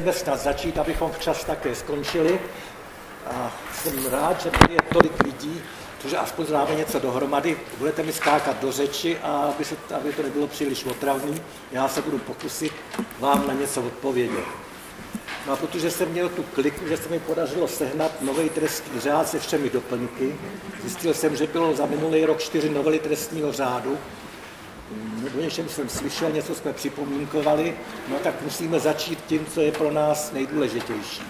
Můžeme snad začít, abychom včas také skončili. A jsem rád, že tady je tolik lidí, protože aspoň známe něco dohromady. Budete mi skákat do řeči a aby, se, aby to nebylo příliš otravný, já se budu pokusit vám na něco odpovědět. No a protože jsem měl tu kliku, že se mi podařilo sehnat nový trestní řád se všemi doplňky, zjistil jsem, že bylo za minulý rok čtyři novely trestního řádu, o něčem jsem slyšel, něco jsme připomínkovali, no tak musíme začít tím, co je pro nás nejdůležitější.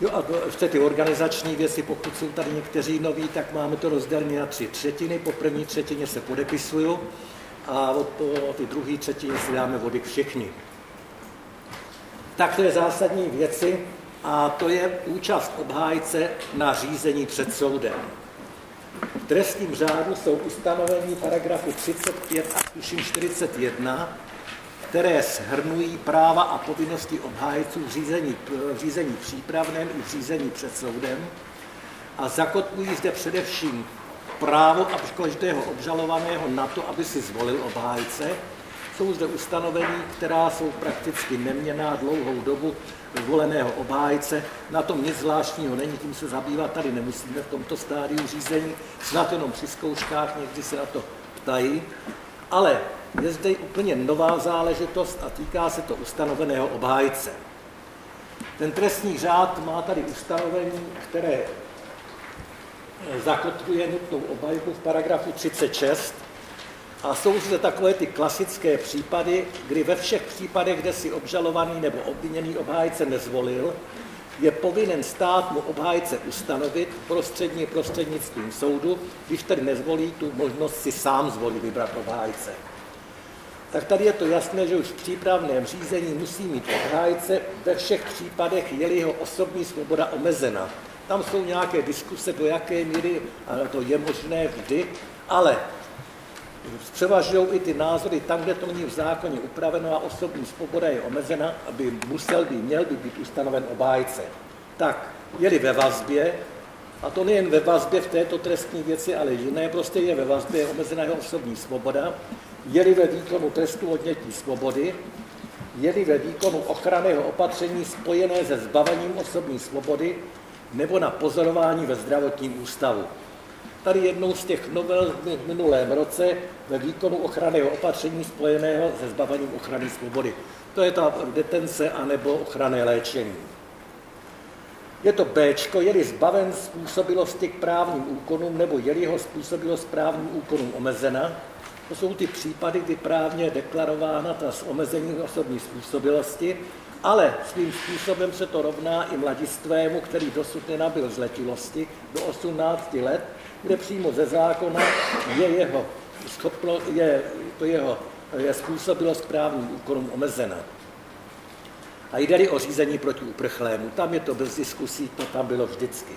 Jo a v ty organizační věci, pokud jsou tady někteří noví, tak máme to rozdělené na tři třetiny. Po první třetině se podepisuju a od po ty druhé třetině si dáme vody všichni. Tak to je zásadní věci a to je účast obhájce na řízení před soudem. V trestním řádu jsou ustanovení paragrafu 35 a tuším 41, které shrnují práva a povinnosti obhájců v řízení, v řízení přípravném i v řízení před soudem a zakotvují zde především právo a každého obžalovaného na to, aby si zvolil obhájce. Jsou zde ustanovení, která jsou prakticky neměná dlouhou dobu zvoleného obhájce. Na tom nic zvláštního není, tím se zabývat tady nemusíme v tomto stádiu řízení, snad jenom při zkouškách, někdy se na to ptají. Ale je zde úplně nová záležitost a týká se to ustanoveného obhájce. Ten trestní řád má tady ustanovení, které zakotvuje nutnou obhajobu v paragrafu 36 a jsou zde takové ty klasické případy, kdy ve všech případech, kde si obžalovaný nebo obviněný obhájce nezvolil, je povinen stát mu obhájce ustanovit prostřední prostřednictvím soudu, když tedy nezvolí tu možnost si sám zvolit vybrat obhájce. Tak tady je to jasné, že už v přípravném řízení musí mít obhájce ve všech případech, je jeho osobní svoboda omezena. Tam jsou nějaké diskuse, do jaké míry, to je možné vždy, ale převažují i ty názory tam, kde to není v zákoně upraveno a osobní svoboda je omezena, aby musel by, měl by být ustanoven obhájce. Tak, jeli ve vazbě, a to nejen ve vazbě v této trestní věci, ale jiné, prostě je ve vazbě, je omezená jeho osobní svoboda, jeli ve výkonu trestu odnětí svobody, jeli ve výkonu ochranného opatření spojené se zbavením osobní svobody nebo na pozorování ve zdravotním ústavu. Tady jednou z těch novel v minulém roce ve výkonu ochranného opatření spojeného se zbavením ochrany svobody. To je ta detence anebo ochranné léčení. Je to B, je-li zbaven způsobilosti k právním úkonům nebo je-li jeho způsobilost právním úkonům omezena. To jsou ty případy, kdy právně je deklarována ta omezení osobní způsobilosti, ale svým způsobem se to rovná i mladistvému, který dosud nenabil zletilosti do 18 let, kde přímo ze zákona je jeho, schopno, je, to jeho je způsobilost právním úkonům omezena. A jde o řízení proti uprchlému. Tam je to bez diskusí, to tam bylo vždycky.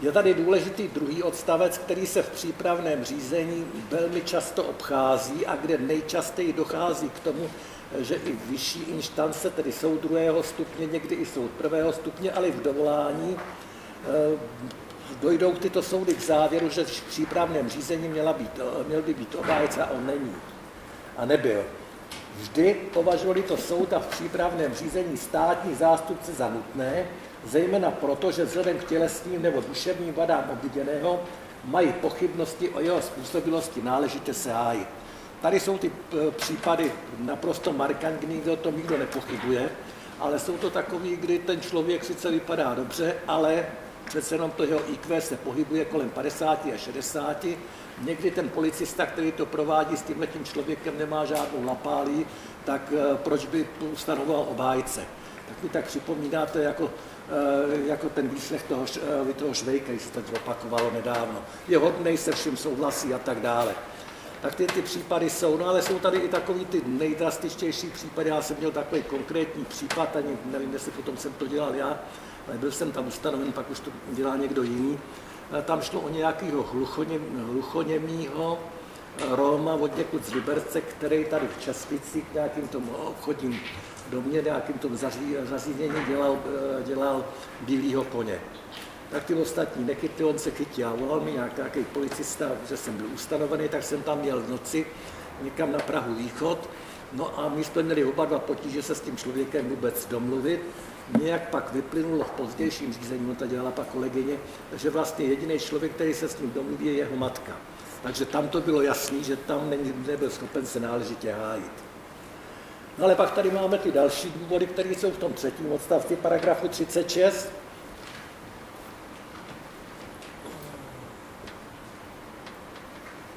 Je tady důležitý druhý odstavec, který se v přípravném řízení velmi často obchází a kde nejčastěji dochází k tomu, že i vyšší instance, tedy soud druhého stupně, někdy i soud prvého stupně, ale i v dovolání, eh, dojdou tyto soudy k závěru, že v přípravném řízení měla být, měl by být obhájce a on není. A nebyl. Vždy považovali to soud a v přípravném řízení státní zástupce za nutné, zejména proto, že vzhledem k tělesným nebo duševním vadám obviněného mají pochybnosti o jeho způsobilosti náležitě se hájit. Tady jsou ty e, případy naprosto markantní, kde o tom nikdo nepochybuje, ale jsou to takový, kdy ten člověk sice vypadá dobře, ale přece jenom to jeho IQ se pohybuje kolem 50 a 60. Někdy ten policista, který to provádí s tímhle tím člověkem, nemá žádnou lapálí, tak eh, proč by ustanoval obhájce? Tak mi tak připomínáte jako, eh, jako ten výslech toho, eh, toho Švejka, když se to opakovalo nedávno. Je hodnej, se vším souhlasí a tak dále. Tak ty, ty případy jsou, no ale jsou tady i takový ty nejdrastičtější případy. Já jsem měl takový konkrétní případ, ani nevím, jestli potom jsem to dělal já, byl jsem tam ustanoven, pak už to dělá někdo jiný. Tam šlo o nějakého hluchoněmýho eh, Roma od někud z Liberce, který tady v Časticích nějakým tomu obchodním domě, nějakým tomu zařízení dělal, eh, dělal bílýho koně. Tak ty ostatní nechytli, on se chytil a volal mi nějak, nějaký policista, že jsem byl ustanovený, tak jsem tam měl v noci někam na Prahu východ No a my jsme měli oba dva potíže se s tím člověkem vůbec domluvit. Nějak pak vyplynulo v pozdějším řízení, no to dělala pak kolegyně, že vlastně jediný člověk, který se s ním domluví, je jeho matka. Takže tam to bylo jasný, že tam nebyl schopen se náležitě hájit. No ale pak tady máme ty další důvody, které jsou v tom třetím odstavci paragrafu 36.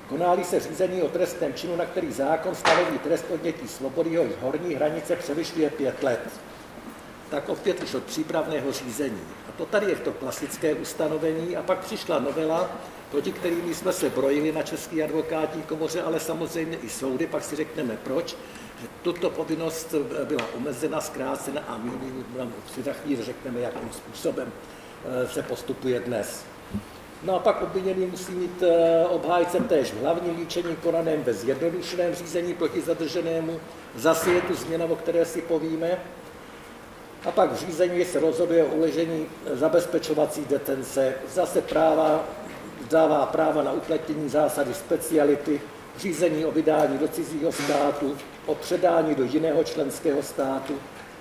Konáli se řízení o trestném činu, na který zákon stanoví trest odnětí svobody, jehož horní hranice převyšuje pět let. Tak opět už od přípravného řízení. A to tady je to klasické ustanovení a pak přišla novela, proti kterými jsme se brojili na Český advokátní komoře, ale samozřejmě i soudy, pak si řekneme proč, že tuto povinnost byla omezena, zkrácena a my si za chvíli řekneme, jakým způsobem eh, se postupuje dnes. No a pak obviněný musí mít eh, obhájcem též v hlavním líčení konaném ve zjednodušeném řízení proti zadrženému. Zase je tu změna, o které si povíme. A pak v řízení se rozhoduje o uležení zabezpečovací detence. Zase práva, dává práva na uplatnění zásady speciality, řízení o vydání do cizího státu, o předání do jiného členského státu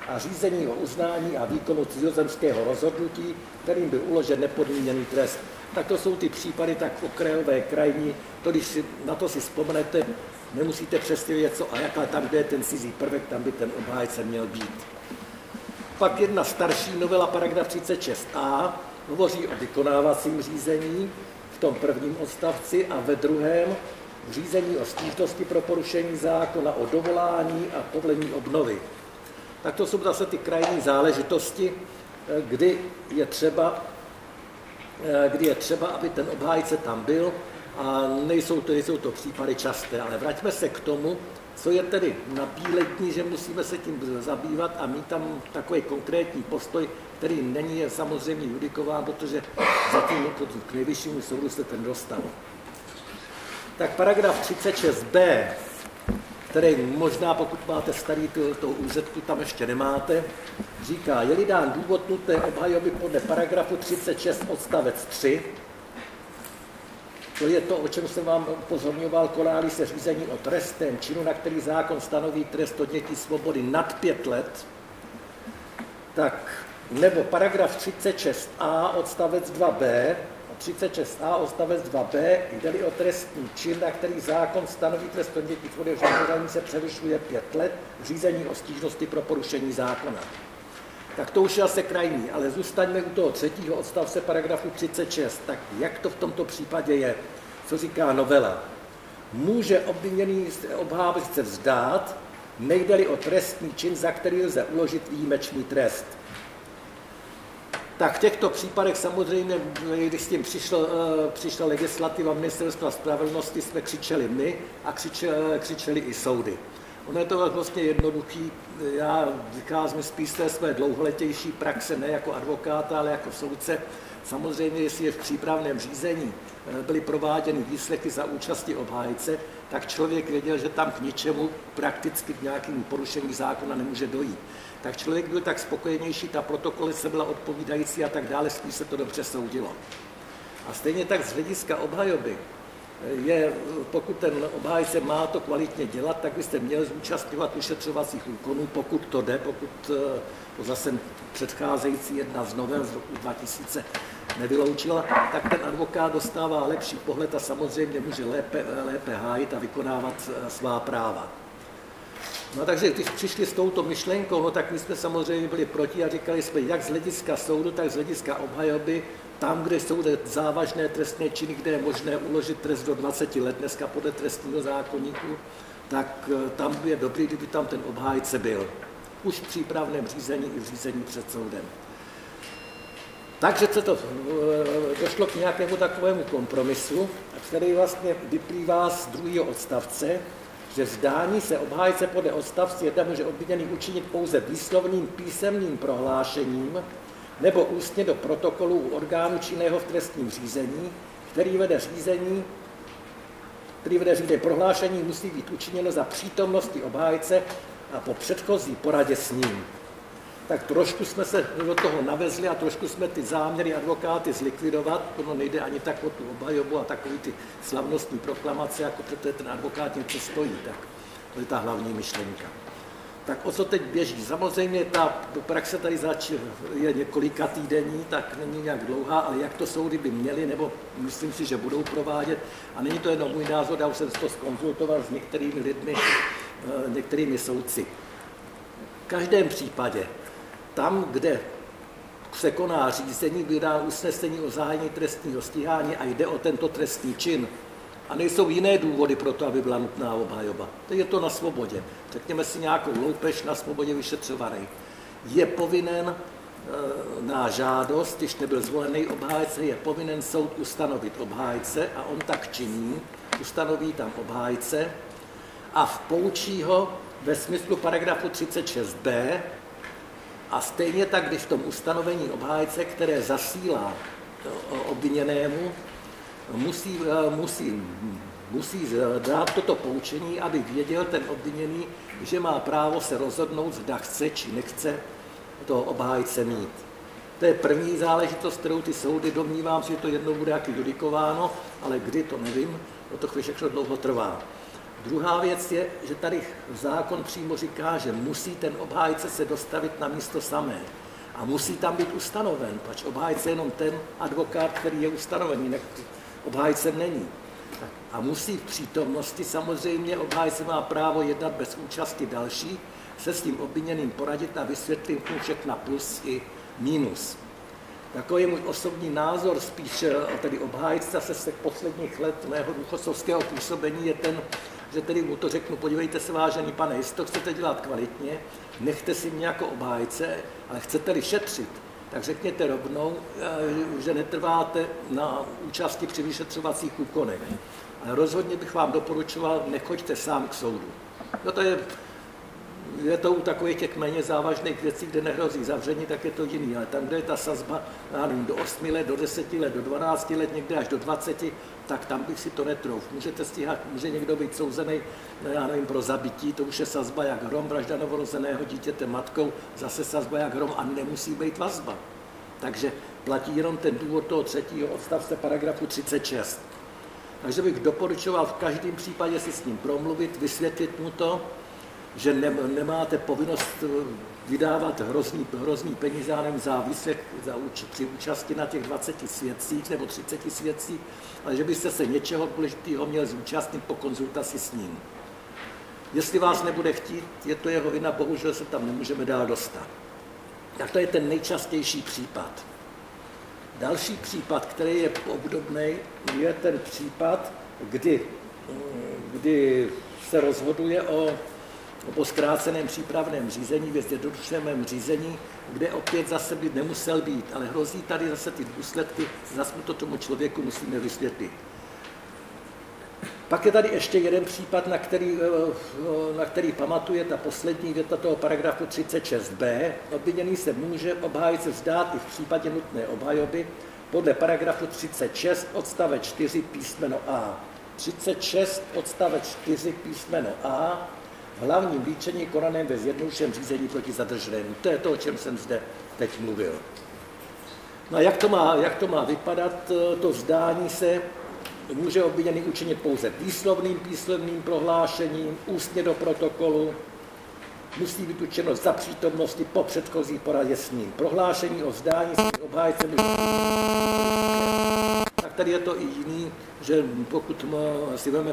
a řízení o uznání a výkonu cizozemského rozhodnutí, kterým by uložen nepodmíněný trest tak to jsou ty případy tak okrajové, krajní, to když si, na to si vzpomenete, nemusíte přesně vědět, co a jaká tam, kde je ten cizí prvek, tam by ten obhájce měl být. Pak jedna starší novela, paragraf 36a, hovoří o vykonávacím řízení v tom prvním odstavci a ve druhém řízení o stížnosti pro porušení zákona, o dovolání a povolení obnovy. Tak to jsou zase ty krajní záležitosti, kdy je třeba kdy je třeba, aby ten obhájce tam byl a nejsou to, nejsou to případy časté. Ale vraťme se k tomu, co je tedy nabílední, že musíme se tím zabývat a mít tam takový konkrétní postoj, který není samozřejmě judikován, protože zatím k nejvyššímu soudu se ten dostal. Tak paragraf 36b který možná, pokud máte starý tu, tu tam ještě nemáte, říká, je-li dán důvod nutné obhajoby podle paragrafu 36 odstavec 3, to je to, o čem jsem vám upozorňoval, konáli se řízení o trestném činu, na který zákon stanoví trest odnětí svobody nad pět let, tak nebo paragraf 36a odstavec 2b, 36a odstavec 2b, jde o trestní čin, na který zákon stanoví trest odnětí svobody, se převyšuje pět let, řízení o stížnosti pro porušení zákona. Tak to už je asi krajní, ale zůstaňme u toho třetího odstavce paragrafu 36. Tak jak to v tomto případě je? Co říká novela? Může obviněný obhájit se vzdát, nejde-li o trestní čin, za který lze uložit výjimečný trest tak v těchto případech samozřejmě, když s tím přišel, eh, přišla legislativa ministerstva spravedlnosti, jsme křičeli my a křičeli, křičeli i soudy. Ono je to vlastně jednoduchý. Já vycházím spíš té své dlouholetější praxe, ne jako advokáta, ale jako soudce. Samozřejmě, jestli je v přípravném řízení eh, byly prováděny výslechy za účasti obhájce, tak člověk věděl, že tam k ničemu prakticky k nějakému porušení zákona nemůže dojít tak člověk byl tak spokojenější, ta se byla odpovídající a tak dále, spíš se to dobře soudilo. A stejně tak z hlediska obhajoby je, pokud ten obhájce má to kvalitně dělat, tak byste měl zúčastňovat ušetřovacích úkonů, pokud to jde, pokud eh, to zase předcházející jedna z novel z roku 2000 nevyloučila, tak ten advokát dostává lepší pohled a samozřejmě může lépe, lépe hájit a vykonávat eh, svá práva. No takže když přišli s touto myšlenkou, no, tak my jsme samozřejmě byli proti a říkali jsme, jak z hlediska soudu, tak z hlediska obhajoby, tam, kde jsou závažné trestné činy, kde je možné uložit trest do 20 let dneska podle trestního zákonníku, tak eh, tam je dobrý, kdyby tam ten obhájce byl. Už v přípravném řízení i v řízení před soudem. Takže se to eh, došlo k nějakému takovému kompromisu, který vlastně vyplývá z druhého odstavce, že vzdání se obhájce podle odstavce 1 může obviněný učinit pouze výslovným písemným prohlášením nebo ústně do protokolu u orgánu činného v trestním řízení, který vede řízení, který vede řízení prohlášení musí být učiněno za přítomnosti obhájce a po předchozí poradě s ním tak trošku jsme se do toho navezli a trošku jsme ty záměry advokáty zlikvidovat, ono nejde ani tak o tu obhajobu a takový ty slavnostní proklamace, jako protože ten advokát něco stojí. Tak To je ta hlavní myšlenka. Tak o co teď běží? Samozřejmě ta praxe tady zač- je několika týdení, tak není nějak dlouhá, ale jak to soudy by měly, nebo myslím si, že budou provádět. A není to jenom můj názor, já už jsem to skonzultoval s některými lidmi, eh, některými soudci. V každém případě, tam, kde se koná řízení, vydá usnesení o zahájení trestního stíhání a jde o tento trestný čin, a nejsou jiné důvody pro to, aby byla nutná obhajoba. To je to na svobodě. Řekněme si nějakou loupež na svobodě vyšetřovaný. Je povinen eh, na žádost, když nebyl zvolený obhájce, je povinen soud ustanovit obhájce a on tak činí, ustanoví tam obhájce a vpoučí ho ve smyslu paragrafu 36b a stejně tak, když v tom ustanovení obhájce, které zasílá obviněnému, musí, eh, musí, musí dát toto poučení, aby věděl ten obviněný, že má právo se rozhodnout, zda chce či nechce toho obhájce mít. To je první záležitost, kterou ty soudy domnívám že to jednou bude jaký judikováno, ale kdy to nevím, o to všechno dlouho trvá. Druhá věc je, že tady zákon přímo říká, že musí ten obhájce se dostavit na místo samé. A musí tam být ustanoven, pač obhájce je jenom ten advokát, který je ustanovený, obhájcem není. A musí v přítomnosti samozřejmě, obhájce má právo jednat bez účasti další, se s tím obviněným poradit a vysvětlit mu všechna plus i minus. Takový můj osobní názor, spíš tedy obhájce se z posledních let mého důchodcovského působení je ten, že tedy mu to řeknu, podívejte se, vážený pane, jestli to chcete dělat kvalitně, nechte si mě jako obhájce, ale chcete-li šetřit, tak řekněte rovnou, eh, že netrváte na účasti při vyšetřovacích úkonech. Ale rozhodně bych vám doporučoval, nechoďte sám k soudu. No to je, je to u takových těch méně závažných věcí, kde nehrozí zavření, tak je to jiný. Ale tam, kde je ta sazba, nevím, do 8 let, do 10 let, do 12 let, někde až do 20, tak tam bych si to netrouf. Můžete stíhat, může někdo být souzený, já nevím, pro zabití, to už je sazba jak hrom, vražda novorozeného dítěte matkou, zase sazba jak hrom a nemusí být vazba. Takže platí jenom ten důvod toho třetího odstavce paragrafu 36. Takže bych doporučoval v každém případě si s ním promluvit, vysvětlit mu to, že ne, nemáte povinnost eh, vydávat hrozný, hrozný peníze za výslech za úč, při účasti na těch 20 svědcích nebo 30 svědcích, ale že byste se něčeho důležitého měl zúčastnit po konzultaci s ním. Jestli vás nebude chtít, je to jeho vina, bohužel se tam nemůžeme dál dostat. Tak to je ten nejčastější případ. Další případ, který je obdobný, je ten případ, kdy, kdy se rozhoduje o po zkráceném přípravném řízení, ve zjednodušeném řízení, kde opět zase by nemusel být, ale hrozí tady zase ty důsledky, zase to tomu člověku musíme vysvětlit. Pak je tady ještě jeden případ, na který, eh, na který pamatuje ta poslední věta toho paragrafu 36b. Obviněný se může obhájce vzdát i v případě nutné obhajoby podle paragrafu 36 odstavec 4 písmeno A. 36 odstavec 4 písmeno A hlavním líčení konaném ve zjednodušeném řízení proti zadrženému. To je to, o čem jsem zde teď mluvil. No a jak to má, jak to má vypadat, to vzdání se může obviněný učinit pouze výslovným píslovným prohlášením, ústně do protokolu, musí být učeno za přítomnosti po předchozí poradě s ním. Prohlášení o vzdání se obhájce tak tady je to i jiný, že pokud si veme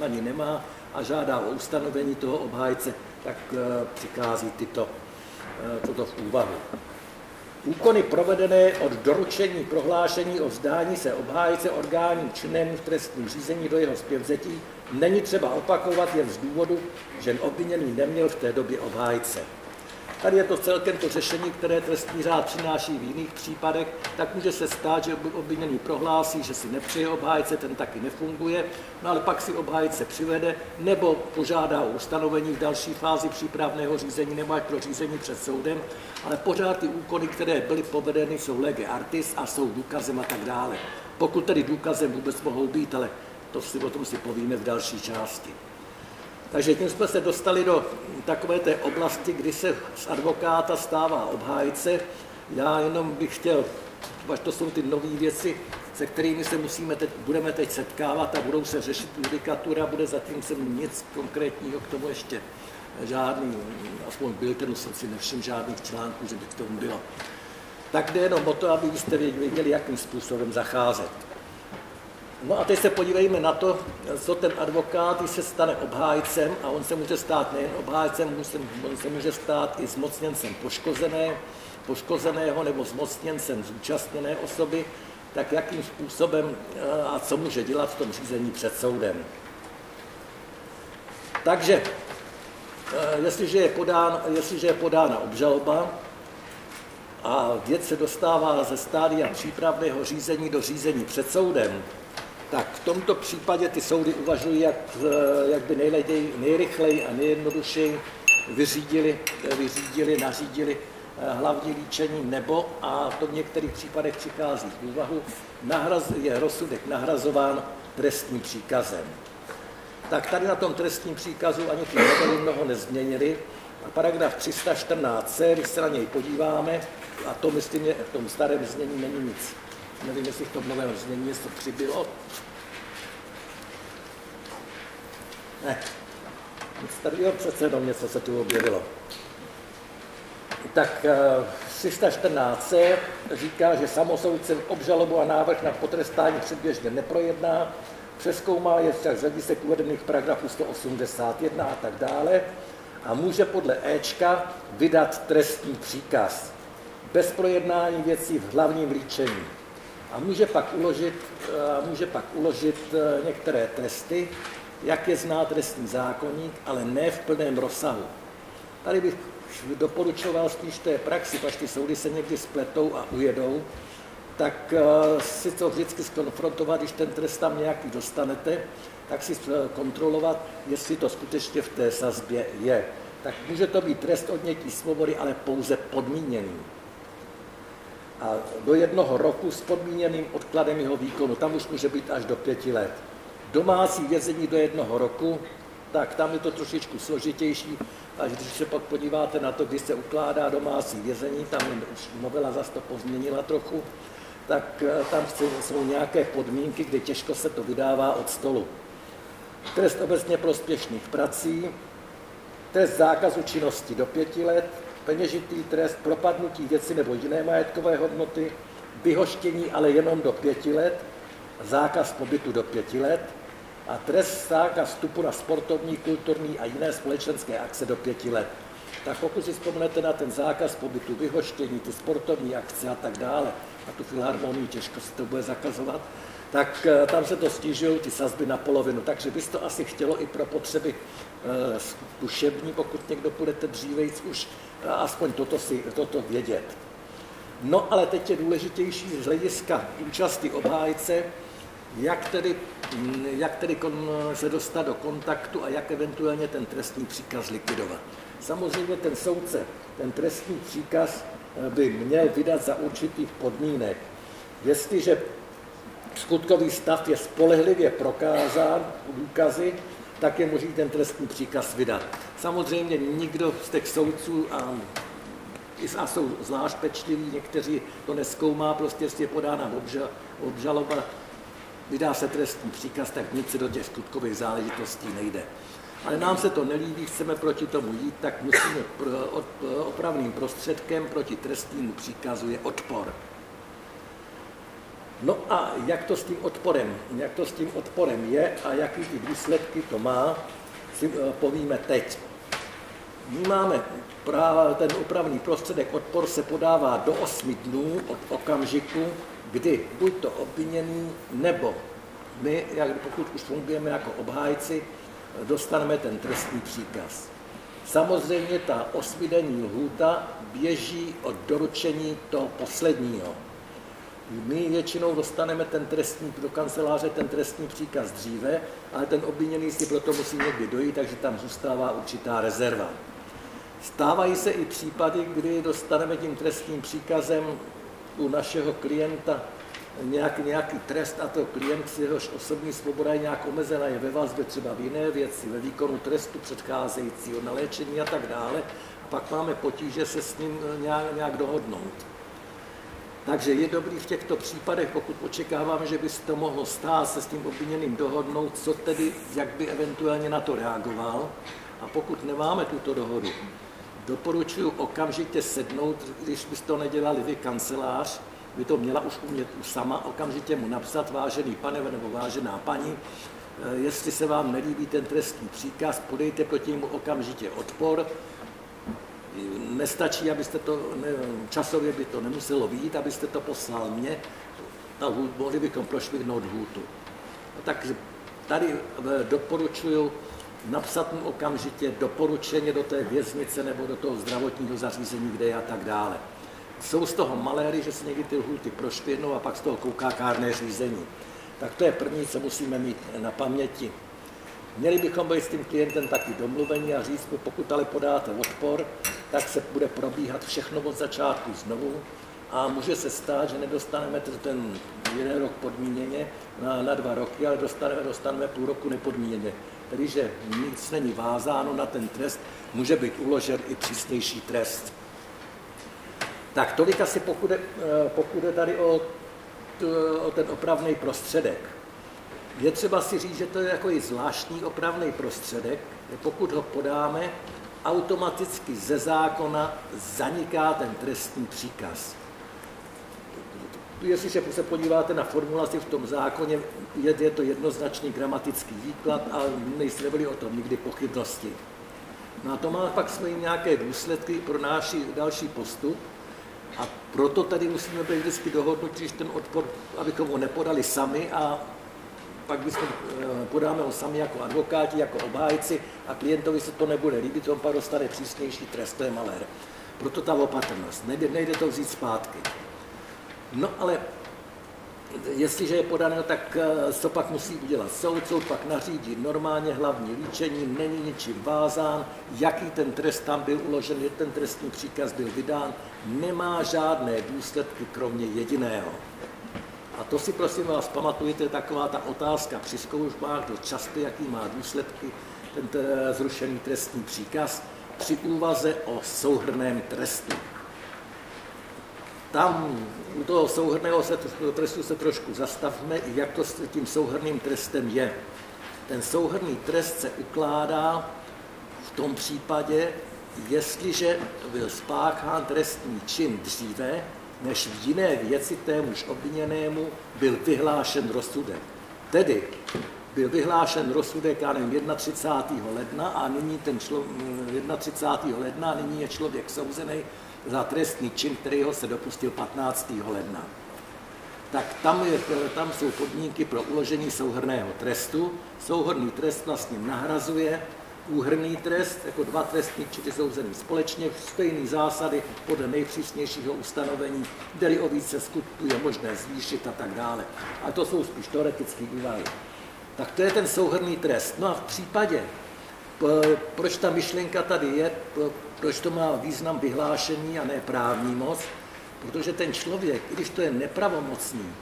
na ní nemá a žádá o ustanovení toho obhájce, tak eh, přichází tyto, eh, toto v úvahu. Úkony provedené od doručení prohlášení o vzdání se obhájce orgánů činnému v trestním řízení do jeho zpěvzetí není třeba opakovat jen z důvodu, že obviněný neměl v té době obhájce. Tady je to celkem to řešení, které trestní řád přináší v jiných případech, tak může se stát, že obviněný prohlásí, že si nepřeje obhájce, ten taky nefunguje, no ale pak si obhájce přivede nebo požádá o ustanovení v další fázi přípravného řízení nebo až pro řízení před soudem, ale pořád ty úkony, které byly povedeny, jsou lege artis a jsou důkazem a tak dále. Pokud tedy důkazem vůbec mohou být, ale to si o tom si povíme v další části. Takže tím jsme se dostali do takové té oblasti, kdy se z advokáta stává obhájce. Já jenom bych chtěl, až to jsou ty nové věci, se kterými se musíme teď, budeme teď setkávat a budou se řešit judikatura, bude zatím jsem nic konkrétního k tomu ještě žádný, aspoň byl jsem si nevšiml žádných článků, že by k tomu bylo. Tak jde jenom o to, aby jste věděli, jakým způsobem zacházet. No a teď se podívejme na to, co ten advokát, když se stane obhájcem, a on se může stát nejen obhájcem, on se může stát i zmocněncem poškozené, poškozeného nebo zmocněncem zúčastněné osoby, tak jakým způsobem eh, a co může dělat v tom řízení před soudem. Takže, eh, jestliže je, podán, jestliže je podána obžaloba a věc se dostává ze stádia přípravného řízení do řízení před soudem, tak v tomto případě ty soudy uvažují, jak, eh, jak by nejleději, nejrychleji a nejjednodušeji vyřídili, vyřídili, nařídili Eh, hlavní líčení nebo, a to v některých případech přichází v úvahu, nahraz, je rozsudek nahrazován trestním příkazem. Tak tady na tom trestním příkazu ani ty novely mnoho nezměnili. A paragraf 314c, když se na něj podíváme, a to myslím, že v tom starém znění není nic. Nevím, jestli v tom novém znění něco přibylo. Ne. Nic tady, jo, přece jenom něco se tu objevilo tak 314c eh, říká, že samosoudce obžalobu a návrh na potrestání předběžně neprojedná, přeskoumá je však z hledisek uvedených paragrafů 181 a tak dále a může podle Ečka vydat trestní příkaz bez projednání věcí v hlavním líčení. A může pak uložit, eh, může pak uložit eh, některé tresty, jak je zná trestní zákonník, ale ne v plném rozsahu. Tady bych doporučoval spíš té praxi, až ty soudy se někdy spletou a ujedou, tak eh, si to vždycky skonfrontovat, když ten trest tam nějaký dostanete, tak si kontrolovat, jestli to skutečně v té sazbě je. Tak může to být trest odnětí svobody, ale pouze podmíněný. A do jednoho roku s podmíněným odkladem jeho výkonu, tam už může být až do pěti let. Domácí vězení do jednoho roku, tak tam je to trošičku složitější, a když se pak podíváte na to, kdy se ukládá domácí vězení, tam už novela zase to pozměnila trochu, tak eh, tam jsou nějaké podmínky, kdy těžko se to vydává od stolu. Trest obecně prospěšných prací, trest zákazu činnosti do pěti let, peněžitý trest propadnutí věci nebo jiné majetkové hodnoty, vyhoštění ale jenom do pěti let, zákaz pobytu do pěti let, a trest zákaz vstupu na sportovní, kulturní a jiné společenské akce do pěti let. Tak pokud si vzpomenete na ten zákaz pobytu, vyhoštění, ty sportovní akce a tak dále, a tu filharmonii těžko se to bude zakazovat, tak eh, tam se to stížují ty sazby na polovinu. Takže bys to asi chtělo i pro potřeby e, zkušební, pokud někdo půjdete dřívejc, už aspoň toto, si, toto vědět. No ale teď je důležitější z hlediska účasti obhájce, jak tedy, jak tedy se dostat do kontaktu a jak eventuálně ten trestní příkaz likvidovat. Samozřejmě ten soudce ten trestní příkaz eh, by měl vydat za určitých podmínek. Jestliže skutkový stav je spolehlivě prokázán důkazy, tak je možný ten trestní příkaz vydat. Samozřejmě nikdo z těch soudců a, a jsou zvlášť pečliví, někteří to neskoumá, prostě je podána obžaloba, vydá se trestní příkaz, tak nic se do těch skutkových záležitostí nejde. Ale nám se to nelíbí, chceme proti tomu jít, tak musíme opravným prostředkem proti trestnímu příkazu je odpor. No a jak to s tím odporem, jak to s tím odporem je a jaký ty důsledky to má, si eh, povíme teď. My máme ten opravný prostředek odpor se podává do 8 dnů od okamžiku, kdy buď to obviněný, nebo my, jak pokud už fungujeme jako obhájci, dostaneme ten trestní příkaz. Samozřejmě ta osmidenní lhůta běží od doručení toho posledního. My většinou dostaneme ten trestní, do kanceláře ten trestní příkaz dříve, ale ten obviněný si proto musí někdy dojít, takže tam zůstává určitá rezerva. Stávají se i případy, kdy dostaneme tím trestním příkazem u našeho klienta nějaký, nějaký trest a to klient si jehož osobní svoboda je nějak omezená, je ve vazbě třeba v jiné věci, ve výkonu trestu předcházejícího, na léčení a tak dále. Pak máme potíže se s ním nějak, nějak dohodnout. Takže je dobrý v těchto případech, pokud očekáváme, že by se to mohlo stát, se s tím obviněným dohodnout, co tedy, jak by eventuálně na to reagoval. A pokud nemáme tuto dohodu, doporučuji okamžitě sednout, když byste to nedělali vy kancelář, by to měla už umět už sama, okamžitě mu napsat, vážený pane nebo vážená paní, eh, jestli se vám nelíbí ten trestní příkaz, podejte proti němu okamžitě odpor, nestačí, abyste to, ne, časově by to nemuselo být, abyste to poslal mně, ta hůd, mohli bychom prošvihnout hůtu. Takže tady eh, doporučuju napsat mu okamžitě doporučeně do té věznice nebo do toho zdravotního zařízení, kde je a tak dále. Jsou z toho maléry, že se někdy ty lhuty prošpěnou a pak z toho kouká kárné řízení. Tak to je první, co musíme mít na paměti. Měli bychom být s tím klientem taky domluvení a říct mu, pokud ale podáte odpor, tak se bude probíhat všechno od začátku znovu a může se stát, že nedostaneme ten jeden rok podmíněně na, na dva roky, ale dostaneme, dostaneme půl roku nepodmíněně. Tedy, že nic není vázáno na ten trest, může být uložen i přísnější trest. Tak tolik asi pokud eh, pokud je tady o, o ten opravný prostředek. Je třeba si říct, že to je jako i zvláštní opravný prostředek, pokud ho podáme, automaticky ze zákona zaniká ten trestní příkaz. Jestliže se podíváte na formulaci v tom zákoně, je, je to jednoznačný gramatický výklad a nejsme byli o tom nikdy pochybnosti. No a to má pak své nějaké důsledky pro náš další postup a proto tady musíme být vždycky dohodnutí, že ten odpor, abychom ho nepodali sami a pak bychom, eh, podáme ho sami jako advokáti, jako obhájci a klientovi se to nebude líbit, on pak dostane přísnější trest, to je malér. Proto ta opatrnost, nejde, nejde to vzít zpátky. No ale jestliže je podané, tak eh, co pak musí udělat soud? Soud pak nařídí normálně hlavní líčení, není ničím vázán, jaký ten trest tam byl uložen, ten trestní příkaz byl vydán, nemá žádné důsledky, kromě jediného. A to si prosím vás pamatujte, taková ta otázka při zkouškách, dost často, jaký má důsledky ten zrušený trestní příkaz při úvaze o souhrném trestu. Tam u toho souhrného trestu se trošku zastavme, jak to s tím souhrným trestem je. Ten souhrný trest se ukládá v tom případě, jestliže byl spáchán trestní čin dříve, než v jiné věci témuž obviněnému byl vyhlášen rozsudek. Tedy byl vyhlášen rozsudek, já nevím, 31. ledna a nyní ten člo, 31. ledna a nyní je člověk souzený za trestný čin, kterého se dopustil 15. ledna. Tak tam, je, tam jsou podmínky pro uložení souhrného trestu. Souhrný trest vlastně nahrazuje úhrný trest, jako dva trestní činy souzený společně, stejné zásady podle nejpřísnějšího ustanovení, kde o více skutků je možné zvýšit a tak dále. A to jsou spíš teoretické úvahy. Tak to je ten souhrný trest. No a v případě, proč ta myšlenka tady je, proč to má význam vyhlášení a ne právní moc, protože ten člověk, i když to je nepravomocný,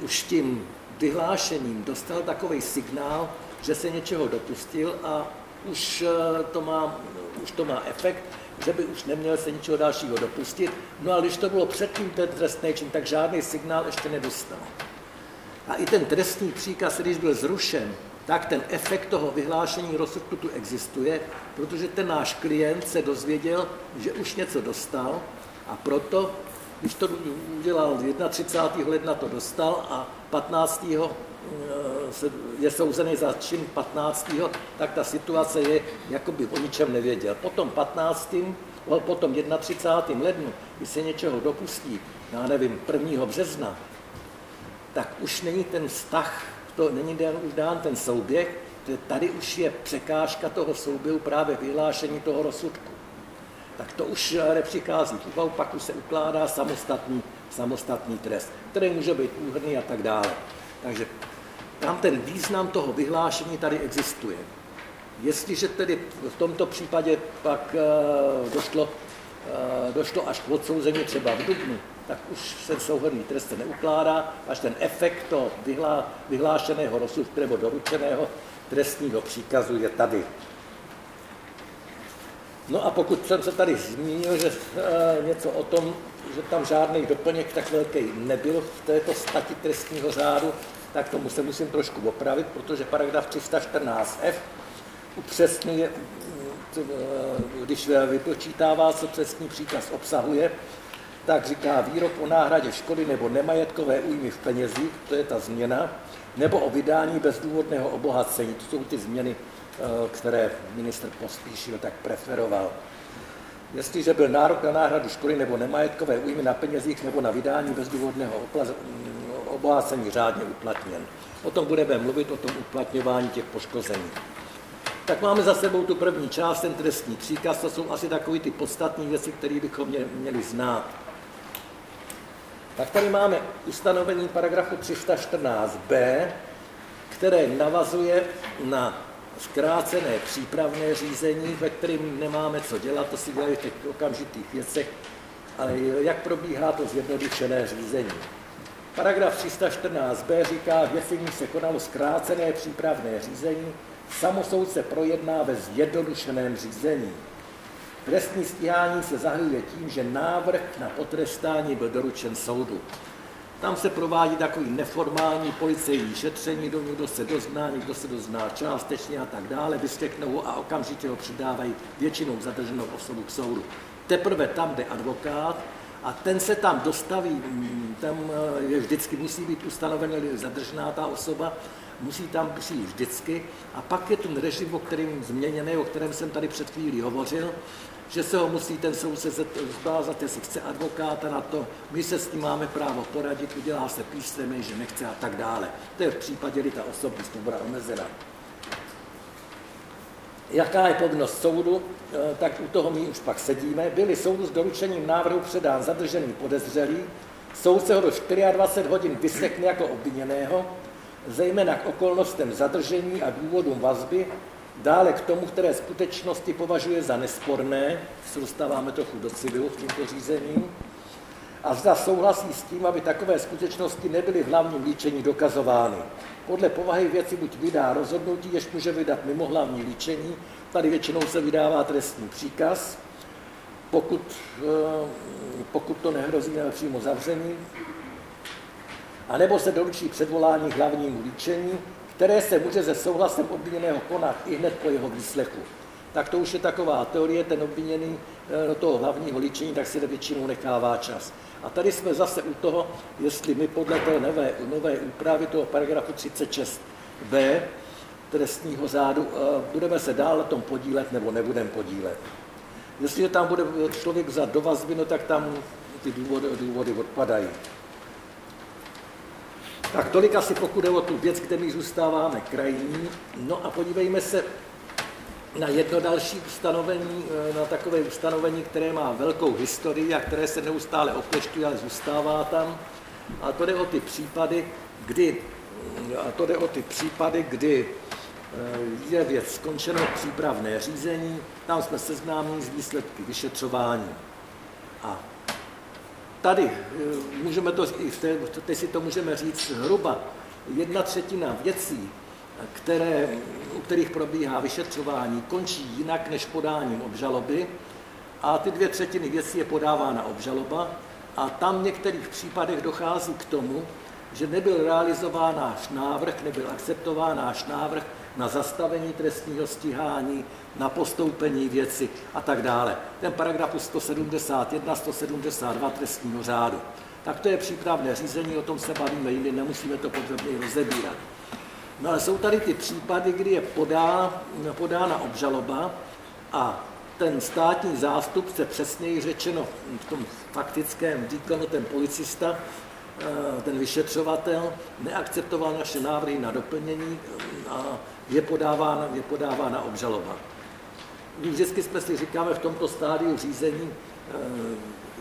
už tím vyhlášením dostal takový signál, že se něčeho dopustil a už eh, to má, už to má efekt, že by už neměl se ničeho dalšího dopustit. No a když to bylo předtím ten trestný čin, tak žádný signál ještě nedostal. A i ten trestní příkaz, když byl zrušen, tak ten efekt toho vyhlášení rozsudku tu existuje, protože ten náš klient se dozvěděl, že už něco dostal a proto, když to udělal 31. ledna, to dostal a 15 je souzený za čin 15. tak ta situace je, jako by o ničem nevěděl. Potom 15. potom 31. lednu, když se něčeho dopustí, já nevím, 1. března, tak už není ten vztah, to není dán, už dán ten souběh, tady už je překážka toho souběhu právě vyhlášení toho rozsudku. Tak to už nepřichází v úvahu, pak už se ukládá samostatný, samostatný trest, který může být úhrný a tak dále. Takže tam ten význam toho vyhlášení tady existuje. Jestliže tedy v tomto případě pak uh, došlo, uh, došlo až k odsouzení třeba v Dubnu, tak už se souhrný trest se neukládá, až ten efekt toho vyhlá, vyhlášeného rozsudku nebo doručeného trestního příkazu je tady. No a pokud jsem se tady zmínil, že e, něco o tom, že tam žádný doplněk tak velký nebyl v této stati trestního řádu, tak tomu se musím trošku opravit, protože paragraf 314f upřesňuje, když vypočítává, co trestní příkaz obsahuje, tak říká výrok o náhradě škody nebo nemajetkové újmy v penězích, to je ta změna, nebo o vydání bezdůvodného obohacení. To jsou ty změny, eh, které minister Pospíšil tak preferoval. Jestliže byl nárok na náhradu škody nebo nemajetkové újmy na penězích nebo na vydání bezdůvodného obohacení řádně uplatněn. O tom budeme mluvit, o tom uplatňování těch poškozených. Tak máme za sebou tu první část, ten trestní příkaz, to jsou asi takové ty podstatné věci, které bychom měli znát. Tak tady máme ustanovení paragrafu 314b, které navazuje na zkrácené přípravné řízení, ve kterém nemáme co dělat, to si dělají v těch okamžitých věcech, ale jak probíhá to zjednodušené řízení. Paragraf 314b říká, věci se konalo zkrácené přípravné řízení, samosoud se projedná ve zjednodušeném řízení. Trestní stíhání se zahajuje tím, že návrh na potrestání byl doručen soudu. Tam se provádí takový neformální policejní šetření, do někdo se dozná, někdo se dozná částečně a tak dále, vyskeknou a okamžitě ho přidávají většinou zadrženou osobu k soudu. Teprve tam jde advokát a ten se tam dostaví, tam eh, je vždycky musí být ustanoven zadržená ta osoba, musí tam přijít vždycky. A pak je ten režim, o kterém změněný, o kterém jsem tady před chvílí hovořil, že se ho musí ten soudce zdázat, jestli chce advokáta na to, my se s tím máme právo poradit, udělá se písemně, že nechce a tak dále. To je v případě, kdy ta osobní svoboda omezena. Jaká je povinnost soudu, tak u toho my už pak sedíme. Byli soudu s doručením návrhu předán zadržený podezřelý, soudce ho do 24 hodin vysekne jako obviněného, zejména k okolnostem zadržení a důvodům vazby, dále k tomu, které skutečnosti považuje za nesporné, se dostáváme trochu do civilu v tímto řízení, a zda souhlasí s tím, aby takové skutečnosti nebyly v hlavním líčení dokazovány. Podle povahy věci buď vydá rozhodnutí, jež může vydat mimo hlavní líčení, tady většinou se vydává trestní příkaz, pokud, eh, pokud to nehrozí přímo zavření, anebo se doručí předvolání hlavnímu líčení, které se může se souhlasem obviněného konat i hned po jeho výslechu. Tak to už je taková teorie, ten obviněný eh, do toho hlavního líčení, tak si většinou nechává čas. A tady jsme zase u toho, jestli my podle té nové, nové úpravy toho paragrafu 36b trestního zádu eh, budeme se dál na tom podílet nebo nebudeme podílet. Jestliže tam bude člověk za do vazby, no tak tam ty důvody, důvody odpadají. Tak tolik asi pokud jde o tu věc, kde my zůstáváme krajní. No a podívejme se na jedno další ustanovení, eh, na takové ustanovení, které má velkou historii a které se neustále oklešťuje, ale zůstává tam. A to jde o ty případy, kdy, a to jde o ty případy, kdy eh, je věc skončeno přípravné řízení, tam jsme seznámeni s výsledky vyšetřování. A tady eh, můžeme to, teď si to můžeme říct zhruba, jedna třetina věcí, které, u kterých probíhá vyšetřování, končí jinak než podáním obžaloby a ty dvě třetiny věcí je podávána obžaloba a tam v některých případech dochází k tomu, že nebyl realizován náš návrh, nebyl akceptován náš návrh na zastavení trestního stíhání, na postoupení věci a tak dále. Ten paragraf 171, 172 trestního řádu. Tak to je přípravné řízení, o tom se bavíme jindy, nemusíme to podrobně rozebírat. No ale jsou tady ty případy, kdy je podá, podána obžaloba a ten státní zástupce, přesněji řečeno v tom faktickém výkonu ten policista, eh, ten vyšetřovatel, neakceptoval naše návrhy na doplnění a je podávána, je podávána obžaloba. Vždycky jsme si říkáme v tomto stádiu řízení, eh,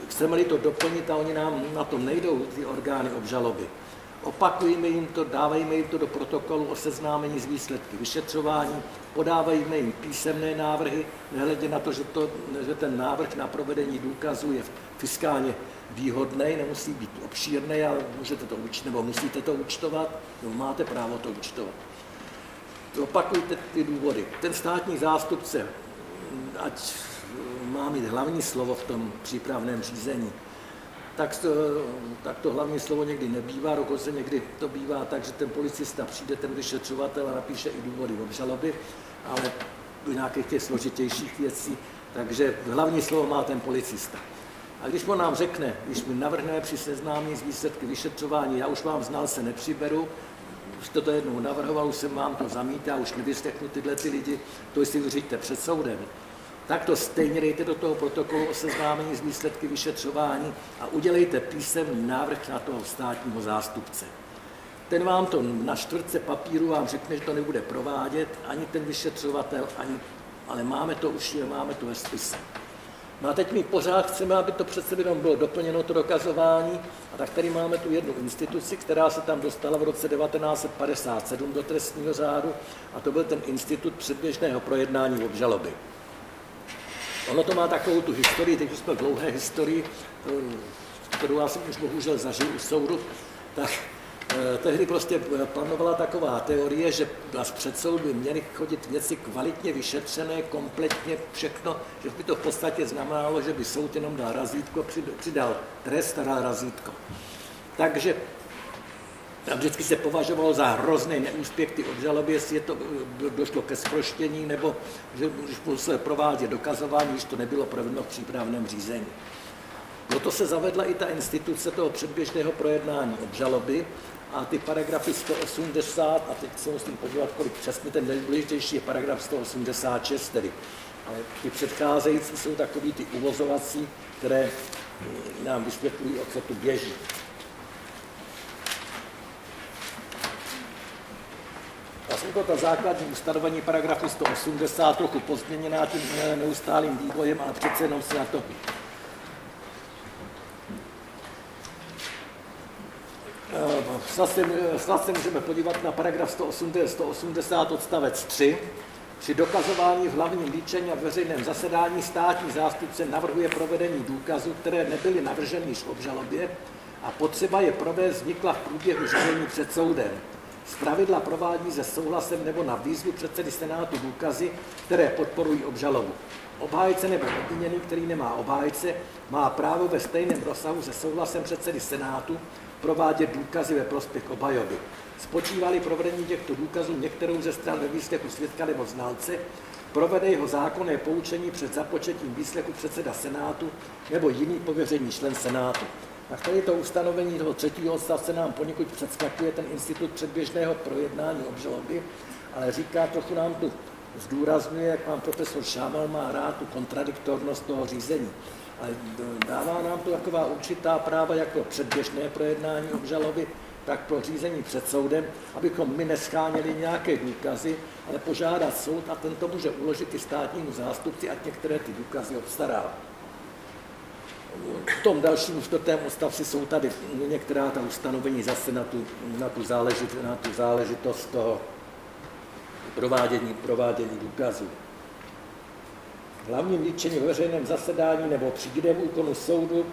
chceme-li to doplnit a oni nám na tom nejdou, ty orgány obžaloby. Opakujeme jim to, dávejme jim to do protokolu o seznámení z výsledky vyšetřování, podávejme jim písemné návrhy, nehledě na to, že, to, že ten návrh na provedení důkazů je fiskálně výhodný, nemusí být obšírný, ale můžete to účtovat, nebo musíte to účtovat, nebo máte právo to účtovat. Opakujte ty důvody. Ten státní zástupce, ať má mít hlavní slovo v tom přípravném řízení, tak to, tak to hlavní slovo někdy nebývá, dokonce někdy to bývá tak, že ten policista přijde, ten vyšetřovatel a napíše i důvody obžaloby, ale do nějakých těch složitějších věcí, takže hlavní slovo má ten policista. A když on nám řekne, když mi navrhne při seznámení z výsledky vyšetřování, já už vám znal se nepřiberu, už to jednou navrhoval, už jsem vám to zamítá, už nevyslechnu tyhle ty lidi, to si vyříďte před soudem. Tak to stejně dejte do toho protokolu o seznámení z výsledky vyšetřování a udělejte písemný návrh na toho státního zástupce. Ten vám to na čtvrtce papíru vám řekne, že to nebude provádět, ani ten vyšetřovatel, ani, ale máme to už, máme to ve spise. No a teď my pořád chceme, aby to přece jenom bylo doplněno, to dokazování. A tak tady máme tu jednu instituci, která se tam dostala v roce 1957 do trestního řádu a to byl ten institut předběžného projednání obžaloby. Ono to má takovou tu historii, teď už jsme dlouhé historii, kterou já jsem už bohužel zažil u soudu, tak Eh, tehdy prostě panovala taková teorie, že před soud by měly chodit věci kvalitně vyšetřené, kompletně všechno, že by to v podstatě znamenalo, že by soud jenom dal razítko, přidal trest a dal razítko. Takže tam vždycky se považovalo za hrozný neúspěch ty obžaloby, jestli je to, eh, došlo ke zproštění, nebo že když musel provádět dokazování, když to nebylo provedeno v přípravném řízení. Proto se zavedla i ta instituce toho předběžného projednání obžaloby a ty paragrafy 180, a teď se musím podívat, kolik přesně ten nejdůležitější je paragraf 186 tedy. Ale ty předcházející jsou takový ty uvozovací, které nám vysvětlují, o co tu běží. Jsem to ta základní ustanovení paragrafu 180 trochu pozměněná tím neustálým vývojem, ale přece jenom se na to snad se, snad se můžeme podívat na paragraf 180, 180 odstavec 3. Při dokazování v hlavním líčení a veřejném zasedání státní zástupce navrhuje provedení důkazů, které nebyly navrženy již v obžalobě a potřeba je provést vznikla v průběhu řízení před soudem. Zpravidla provádí se souhlasem nebo na výzvu předsedy Senátu důkazy, které podporují obžalobu. Obhájce nebo obviněný, který nemá obhájce, má právo ve stejném rozsahu se souhlasem předsedy Senátu provádět důkazy ve prospěch obhajoby. Spočívali provedení těchto důkazů některou ze stran ve výslechu svědka nebo znalce, provede jeho zákonné poučení před započetím výslechu předseda Senátu nebo jiný pověřený člen Senátu. A tady to ustanovení toho třetího odstavce nám poněkud předskakuje ten institut předběžného projednání obžaloby, ale říká, trochu nám tu zdůrazňuje, jak pan profesor Šámal má rád tu kontradiktornost toho řízení. Ale dává nám to taková určitá práva jako předběžné projednání obžaloby, tak pro řízení před soudem, abychom my nescháněli nějaké důkazy, ale požádat soud a ten to může uložit i státnímu zástupci, ať některé ty důkazy obstará. V tom dalším čtvrtém odstavci jsou tady některá ta ustanovení zase na tu, na tu, záležitost, na tu záležitost toho provádění, provádění důkazů hlavním líčení ve veřejném zasedání nebo při jiném úkonu soudu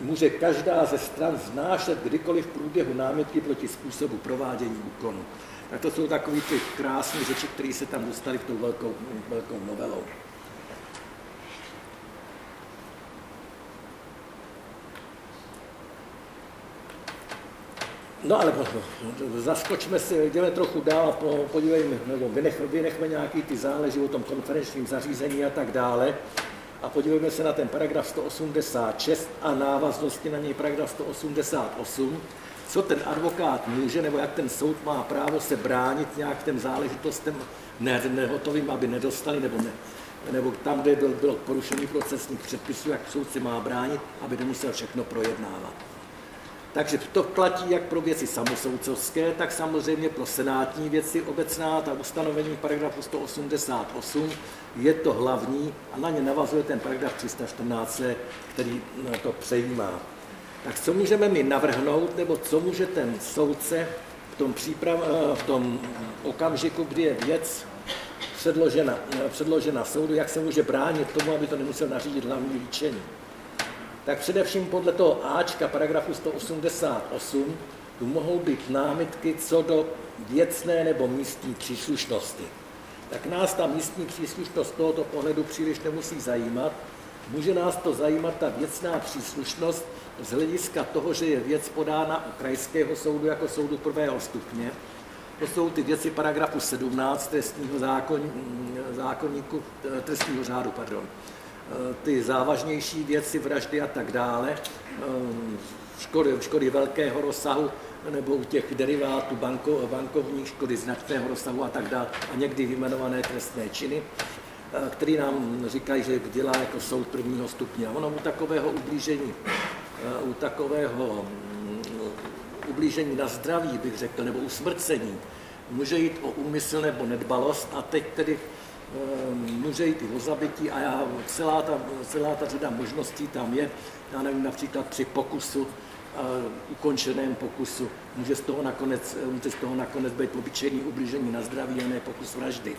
může každá ze stran znášet kdykoliv v průběhu námitky proti způsobu provádění úkonu. Tak to jsou takové ty krásné řeči, které se tam dostaly v tou velkou, velkou novelou. No ale zaskočme si, jdeme trochu dál, podívejme, nebo vynech, vynechme nějaký ty záleží o tom konferenčním zařízení a tak dále a podívejme se na ten paragraf 186 a návaznosti na něj paragraf 188, co ten advokát může, nebo jak ten soud má právo se bránit nějak těm záležitostem ne, nehotovým, aby nedostali, nebo ne, nebo tam, kde byl, bylo porušení procesních předpisů, jak soud se má bránit, aby nemusel všechno projednávat. Takže to platí jak pro věci samosoudcovské, tak samozřejmě pro senátní věci obecná, ta ustanovení paragrafu 188 je to hlavní a na ně navazuje ten paragraf 314, který to přejímá. Tak co můžeme my navrhnout, nebo co může ten soudce v tom, příprav, v tom okamžiku, kdy je věc předložena, předložena soudu, jak se může bránit tomu, aby to nemusel nařídit hlavní líčení tak především podle toho Ačka paragrafu 188 tu mohou být námitky co do věcné nebo místní příslušnosti. Tak nás ta místní příslušnost tohoto pohledu příliš nemusí zajímat, Může nás to zajímat ta věcná příslušnost z hlediska toho, že je věc podána u krajského soudu jako soudu prvého stupně. To jsou ty věci paragrafu 17 trestního zákon, zákonníku, trestního řádu, pardon. Ty závažnější věci, vraždy a tak dále, škody, škody velkého rozsahu, nebo u těch derivátů banko, bankovních škody značného rozsahu a tak dále, a někdy vyjmenované trestné činy, eh, který nám říkají, že dělá jako soud prvního stupně. A ono u takového ublížení, eh, u takového mm, ublížení na zdraví, bych řekl, nebo usmrcení, může jít o úmysl nebo nedbalost a teď tedy eh, může jít i o zabití a já, celá, ta, celá ta řada možností tam je. Já nevím, například při pokusu ukončeném pokusu. Může z toho nakonec, může z toho nakonec být obyčejný ublížení na zdraví a ne pokus vraždy.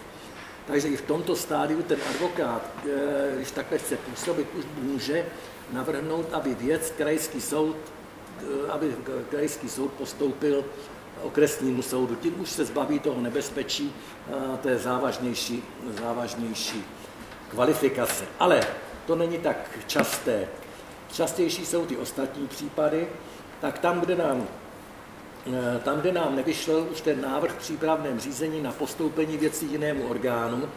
Takže i v tomto stádiu ten advokát, e, když takhle chce působit, už může navrhnout, aby věc krajský soud, aby krajský soud postoupil okresnímu soudu. Tím už se zbaví toho nebezpečí té závažnější, závažnější kvalifikace. Ale to není tak časté. Častější jsou ty ostatní případy, tak tam, kde nám, eh, tam, kde nám nevyšel už ten návrh v přípravném řízení na postoupení věcí jinému orgánu,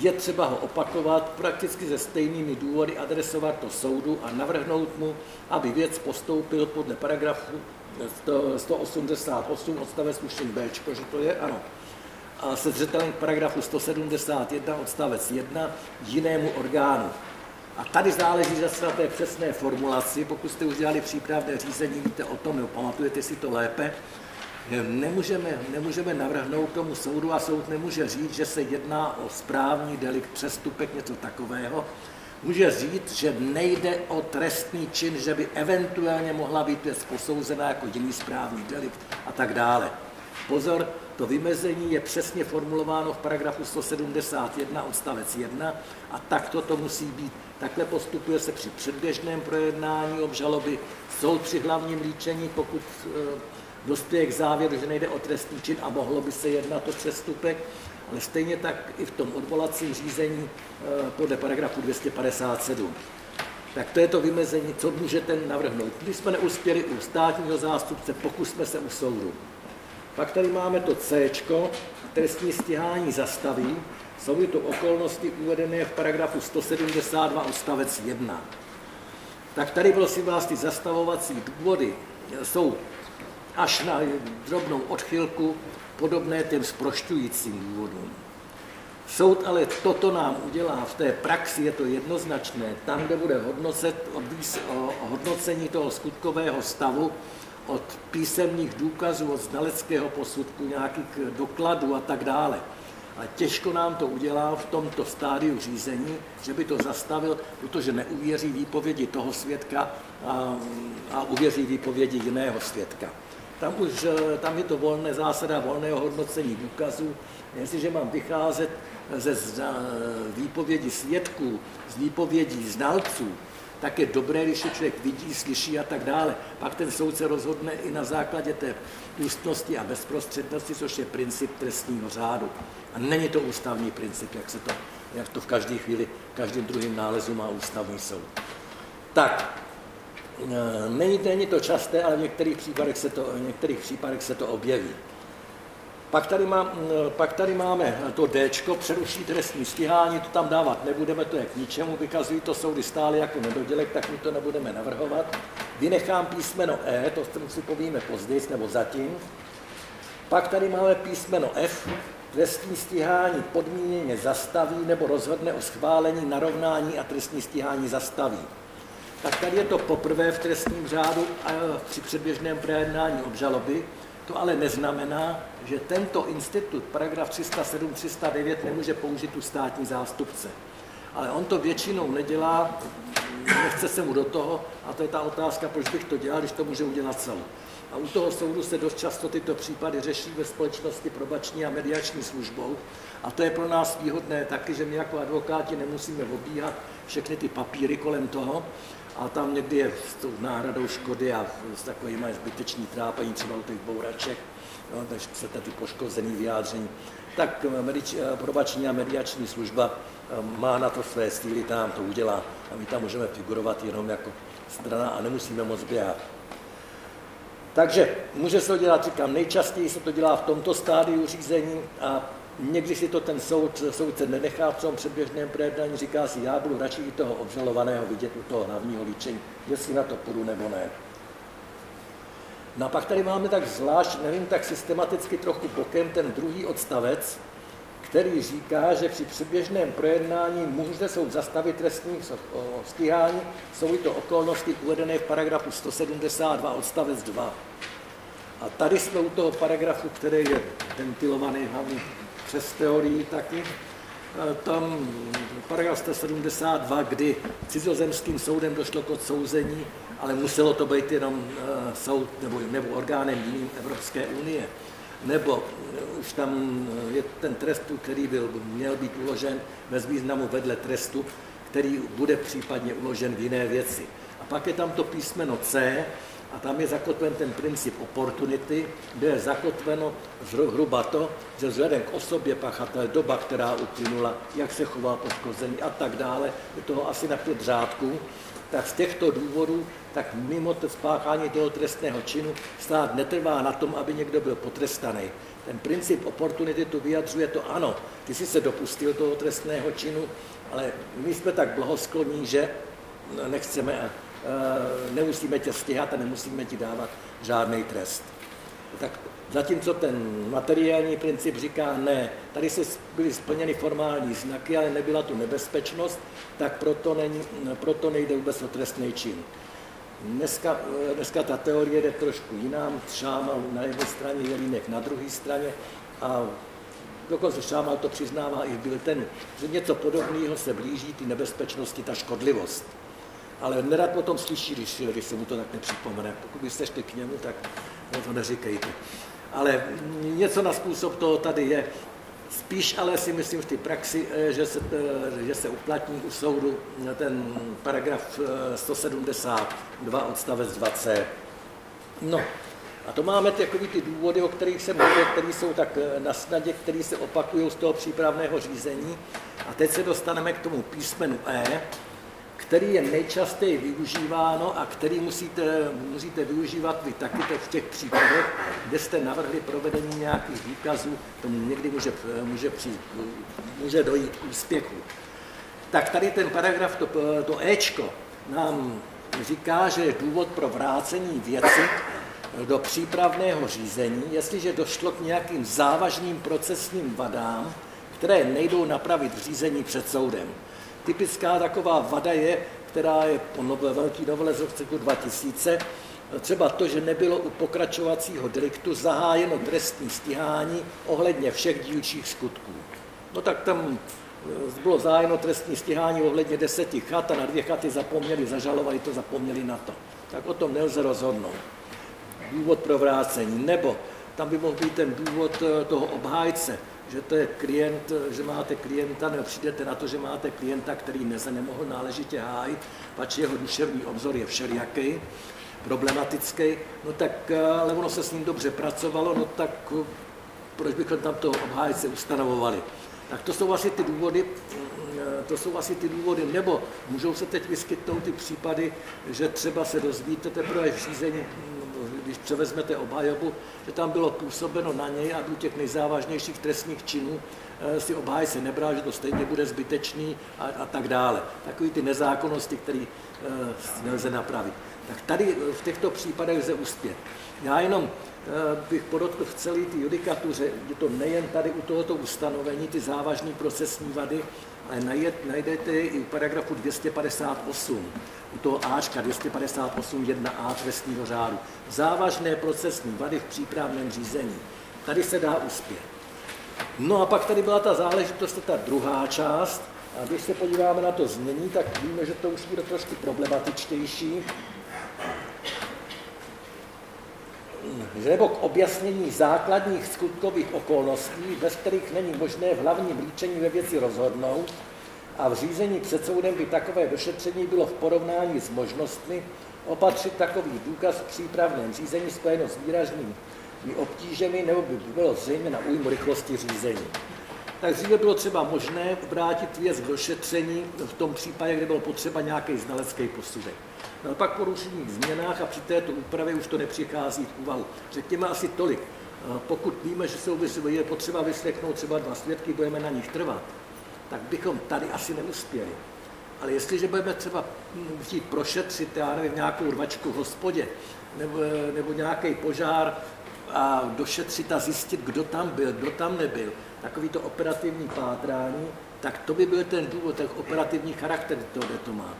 je třeba ho opakovat, prakticky se stejnými důvody adresovat to soudu a navrhnout mu, aby věc postoupil podle paragrafu 188 odstavec tuším B, že to je, ano, a se zřetelem k paragrafu 171 odstavec 1 jinému orgánu. A tady záleží zase na té přesné formulaci. Pokud jste už přípravné řízení, víte o tom, jo, pamatujete si to lépe. Nemůžeme, nemůžeme navrhnout tomu soudu a soud nemůže říct, že se jedná o správní delikt, přestupek, něco takového. Může říct, že nejde o trestný čin, že by eventuálně mohla být věc posouzena jako jiný správní delikt a tak dále. Pozor, to vymezení je přesně formulováno v paragrafu 171 odstavec 1 a takto to musí být. Takhle postupuje se při předběžném projednání obžaloby. Soud při hlavním líčení, pokud eh, dospěje k závěru, že nejde o trestný čin a mohlo by se jednat o přestupek, stejně tak i v tom odvolacím řízení eh, podle paragrafu 257. Tak to je to vymezení, co může ten navrhnout. Když jsme neuspěli u státního zástupce, pokusme se u soudu. Pak tady máme to C, trestní stíhání zastaví, jsou to okolnosti uvedené v paragrafu 172 odstavec 1. Tak tady prosím vás, ty zastavovací důvody jsou až na drobnou odchylku podobné těm sprošťujícím důvodům. Soud ale toto nám udělá v té praxi, je to jednoznačné, tam, kde bude hodnocet, o hodnocení toho skutkového stavu od písemných důkazů, od znaleckého posudku, nějakých dokladů a tak dále. A těžko nám to udělá v tomto stádiu řízení, že by to zastavil, protože neuvěří výpovědi toho svědka a, a uvěří výpovědi jiného svědka. Tam už tam je to volné zásada volného hodnocení důkazů. Jestliže mám vycházet ze výpovědi svědků, z výpovědí znalců, tak je dobré, když je člověk vidí, slyší a tak dále. Pak ten soudce rozhodne i na základě té ústnosti a bezprostřednosti, což je princip trestního řádu. A není to ústavní princip, jak, se to, jak to v každé chvíli, každým druhým nálezu má ústavní soud. Tak, není, není to časté, ale v některých případech se to, v některých případech se to objeví. Pak tady, má, pak tady máme to D, přeruší trestní stíhání, to tam dávat nebudeme, to je k ničemu, vykazují to soudy stále jako nedodělek, tak my to nebudeme navrhovat. Vynechám písmeno E, to si povíme později nebo zatím. Pak tady máme písmeno F, trestní stíhání podmíněně zastaví nebo rozhodne o schválení narovnání a trestní stíhání zastaví. Tak tady je to poprvé v trestním řádu a při předběžném projednání obžaloby, to ale neznamená, že tento institut, paragraf 307, 309, nemůže použít u státní zástupce. Ale on to většinou nedělá, nechce se mu do toho, a to je ta otázka, proč bych to dělal, když to může udělat celou. A u toho soudu se dost často tyto případy řeší ve společnosti probační a mediační službou. A to je pro nás výhodné taky, že my jako advokáti nemusíme obíhat všechny ty papíry kolem toho, a tam někdy je s tou náhradou škody a s takovými zbyteční trápení třeba u těch bouraček, no, takže chcete ty poškozený vyjádření, tak medič, probační a mediační služba eh, má na to své síly, tam to udělá. a my tam můžeme figurovat jenom jako strana a nemusíme moc běhat. Takže může se to dělat, říkám, nejčastěji se to dělá v tomto stádiu řízení a někdy si to ten soud, soudce nenechá v tom předběžném projednání, říká si, já budu radši i toho obžalovaného vidět u toho hlavního líčení, jestli na to půjdu nebo ne. No a pak tady máme tak zvlášť, nevím, tak systematicky trochu bokem ten druhý odstavec, který říká, že při předběžném projednání může soud zastavit trestní stíhání, jsou to okolnosti uvedené v paragrafu 172 odstavec 2. A tady jsme u toho paragrafu, který je ventilovaný hlavně přes teorii taky, tam paragraf 172, kdy cizozemským soudem došlo k odsouzení, ale muselo to být jenom e, soud nebo, nebo orgánem jiným Evropské unie nebo už tam je ten trest, který byl, měl být uložen bez významu vedle trestu, který bude případně uložen v jiné věci. A pak je tam to písmeno C, a tam je zakotven ten princip opportunity, kde je zakotveno zhruba to, že vzhledem k osobě pachatele, doba, která uplynula, jak se choval poškozený a tak dále, je toho asi na pět řádků, tak z těchto důvodů, tak mimo to spáchání toho trestného činu stát netrvá na tom, aby někdo byl potrestaný. Ten princip oportunity tu vyjadřuje to ano, ty jsi se dopustil toho trestného činu, ale my jsme tak blahoskloní, že nechceme, nemusíme tě stěhat a nemusíme ti dávat žádný trest. Tak Zatímco ten materiální princip říká ne, tady se byly splněny formální znaky, ale nebyla tu nebezpečnost, tak proto, není, proto nejde vůbec o trestný čin. Dneska, dneska ta teorie jde trošku jiná. Šámal na jedné straně, Jelínek na druhé straně a dokonce Šámal to přiznává i byl ten, že něco podobného se blíží ty nebezpečnosti, ta škodlivost. Ale nerad o tom slyší, když, když se mu to tak nepřipomene. Pokud byste šli k němu, tak to neříkejte ale něco na způsob toho tady je. Spíš ale si myslím v té praxi, eh, že se, eh, že se uplatní u soudu ten paragraf 172 eh, odstavec 2c. No, a to máme takový ty důvody, o kterých jsem mluvil, které jsou tak na snadě, které se opakují z toho přípravného řízení. A teď se dostaneme k tomu písmenu E, který je nejčastěji využíváno a který musíte, musíte využívat vy taky v těch případech, kde jste navrhli provedení nějakých výkazů, tomu někdy může, může, přijít, může dojít k úspěchu. Tak tady ten paragraf, to, to Ečko, nám říká, že je důvod pro vrácení věci do přípravného řízení, jestliže došlo k nějakým závažným procesním vadám, které nejdou napravit v řízení před soudem. Typická taková vada je, která je po velký novele z roku 2000, třeba to, že nebylo u pokračovacího deliktu zahájeno trestní stíhání ohledně všech dílčích skutků. No tak tam eh, bylo zájeno trestní stíhání ohledně deseti chat a na dvě chaty zapomněli, zažalovali to, zapomněli na to. Tak o tom nelze rozhodnout. Důvod pro vrácení. Nebo tam by mohl být ten důvod eh, toho obhájce, že to je klient, že máte klienta, nebo přijdete na to, že máte klienta, který se nemohl náležitě hájit, pač jeho duševní obzor je všelijaký, problematický, no tak, ale ono se s ním dobře pracovalo, no tak proč bychom tam toho obhájce ustanovovali. Tak to jsou asi ty důvody, to jsou asi ty důvody, nebo můžou se teď vyskytnout ty případy, že třeba se dozvíte teprve v řízení když převezmete obhajobu, že tam bylo působeno na něj, aby u těch nejzávažnějších trestních činů eh, si obhájce nebral, že to stejně bude zbytečný a, a tak dále. Takový ty nezákonnosti, které eh, nelze napravit. Tak tady eh, v těchto případech lze uspět. Já jenom bych podotkl v celé té judikatuře, je to nejen tady u tohoto ustanovení, ty závažné procesní vady, najdete i u paragrafu 258 u toho Ačka 258 1a trestního řádu. Závažné procesní vady v přípravném řízení. Tady se dá uspět. No a pak tady byla ta záležitost, ta druhá část. A když se podíváme na to změní, tak víme, že to už bude trošku problematičtější. že nebo k objasnění základních skutkových okolností, bez kterých není možné v hlavním líčení ve věci rozhodnout, a v řízení před soudem by takové došetření bylo v porovnání s možnostmi opatřit takový důkaz v přípravném řízení spojeno s výraznými obtížemi nebo by bylo zřejmě na újmu rychlosti řízení. tak dříve bylo třeba možné vrátit věc k došetření v tom případě, kde bylo potřeba nějaký znalecký posudek. No pak po rušených změnách a při této úpravě už to nepřichází v úvahu. Řekněme asi tolik. Pokud víme, že jsou, je potřeba vyslechnout třeba dva svědky, budeme na nich trvat, tak bychom tady asi neuspěli. Ale jestliže budeme třeba chtít prošetřit, já nevím, nějakou rvačku v hospodě, nebo, nebo nějaký požár a došetřit a zjistit, kdo tam byl, kdo tam nebyl, takový to operativní pátrání, tak to by byl ten důvod, ten operativní charakter toho, kde to má.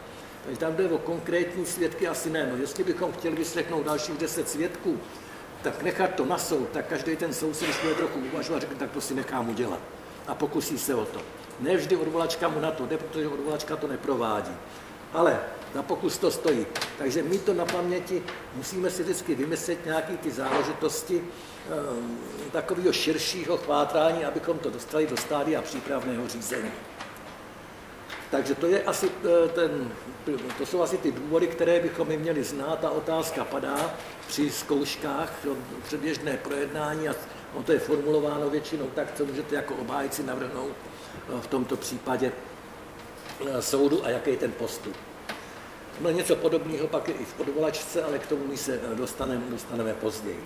Takže tam jde o konkrétní svědky, asi ne. No, jestli bychom chtěli vyslechnout dalších deset svědků, tak nechat to na soud, tak každý ten soud si bude trochu uvažovat, řekne, tak to si nechám udělat. A pokusí se o to. Ne vždy odvolačka mu na to jde, protože odvolačka to neprovádí. Ale za pokus to stojí. Takže my to na paměti musíme si vždycky vymyslet nějaké ty záležitosti e, takového širšího chvátrání, abychom to dostali do stádia přípravného řízení. Takže to, je asi eh, to jsou asi ty důvody, které bychom měli znát. Ta otázka padá při zkouškách, předběžné projednání a ono to je formulováno většinou tak, co můžete jako obhájci navrhnout v tomto případě eh, soudu a jaký je ten postup. No něco podobného pak je i v odvolačce, ale k tomu my se eh, dostaneme, dostaneme později.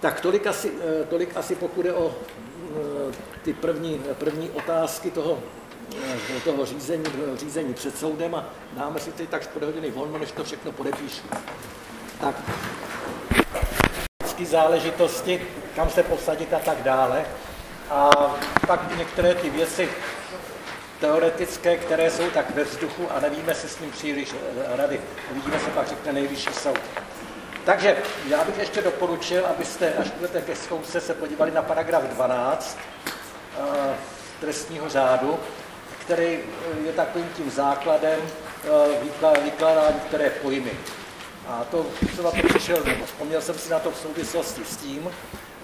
Tak tolik asi, eh, tolik asi pokud je o ty první, první otázky toho, toho řízení, řízení před soudem a dáme si teď tak čtvrt hodiny volno, než to všechno podepíšu. Tak, záležitosti, kam se posadit a tak dále. A pak některé ty věci teoretické, které jsou tak ve vzduchu a nevíme se s ním příliš eh, rady. Uvidíme se pak řekne nejvyšší soud. Takže já bych ještě doporučil, abyste, až budete ke zkoušce, se podívali na paragraf 12 uh, eh, trestního řádu, který eh, je takovým tím základem uh, vykládání některé pojmy. A to jsem na to přišel, vzpomněl jsem si na to v souvislosti s tím,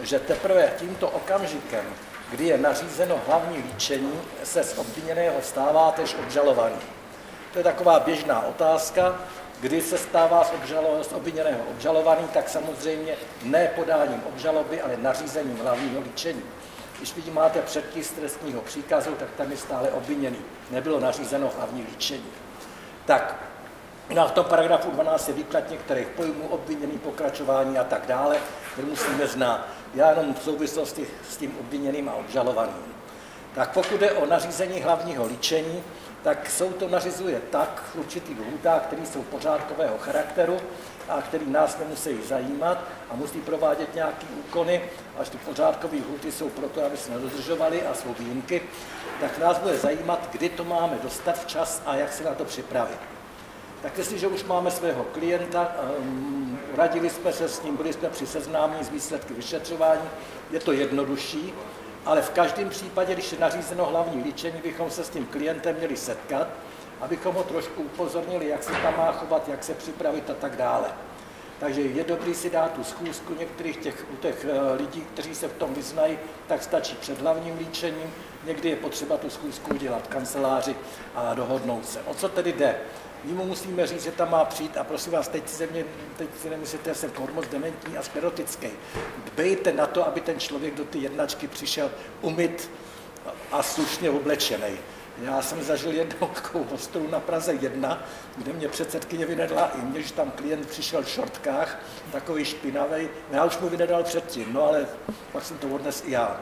že teprve tímto okamžikem kdy je nařízeno hlavní líčení, se z obviněného stává tež obžalovaný. To je taková běžná otázka, kdy se stává z, obžalo, z obviněného obžalovaný, tak samozřejmě ne podáním obžaloby, ale nařízením hlavního líčení. Když vidí máte předpis trestního příkazu, tak tam je stále obviněný. Nebylo nařízeno hlavní líčení. Tak a v tom paragrafu 12 je výklad některých pojmů, obviněný, pokračování a tak dále, které musíme znát. Já jenom v souvislosti s tím obviněným a obžalovaným. Tak pokud je o nařízení hlavního líčení, tak jsou to nařizuje tak v určitých lhůtách, které jsou pořádkového charakteru a který nás nemusí zajímat a musí provádět nějaké úkony, až ty pořádkové lhuty jsou proto, aby se nedodržovaly a jsou výjimky, tak nás bude zajímat, kdy to máme dostat včas a jak se na to připravit. Tak jestliže už máme svého klienta, um, radili jsme se s ním, byli jsme při seznámení z výsledky vyšetřování, je to jednodušší, ale v každém případě, když je nařízeno hlavní líčení, bychom se s tím klientem měli setkat, abychom ho trošku upozornili, jak se tam má chovat, jak se připravit a tak dále. Takže je dobrý si dát tu schůzku některých těch, u těch eh, lidí, kteří se v tom vyznají, tak stačí před hlavním líčením. Někdy je potřeba tu schůzku udělat kanceláři a dohodnout se. O co tedy jde? My mu musíme říct, že tam má přijít a prosím vás, teď si, mě, teď si nemyslíte, že jsem kormoc dementní a sklerotický. Dbejte na to, aby ten člověk do ty jednačky přišel umyt a slušně oblečený. Já jsem zažil jednou takovou ostrou na Praze 1, kde mě předsedkyně vynedla i mě, že tam klient přišel v šortkách, takový špinavý. Já už mu vynedal předtím, no ale pak jsem to odnes i já.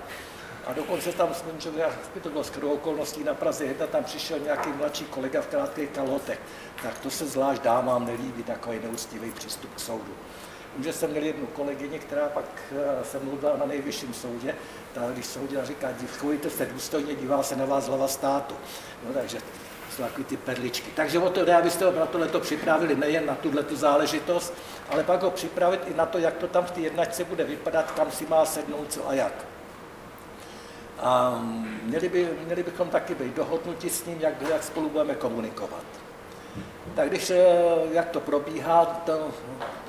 A dokonce tam skončil, to bylo skoro okolností na Praze 1, tam přišel nějaký mladší kolega v krátkých kalhotech. Tak to se zvlášť dámám nelíbí, takový neúctivý přístup k soudu. Že jsem měl jednu kolegyni, která pak eh, se mluvila na nejvyšším soudě, ta, když soudila, říká, chovejte se důstojně, dívá se na vás hlava státu. No, takže jsou takové ty perličky. Takže o to jde, abyste na tohleto připravili nejen na tuhle záležitost, ale pak ho připravit i na to, jak to tam v té jednačce bude vypadat, kam si má sednout, co a jak. A měli, by, měli bychom taky být dohodnuti s ním, jak, jak spolu budeme komunikovat. Tak když, eh, jak to probíhá, to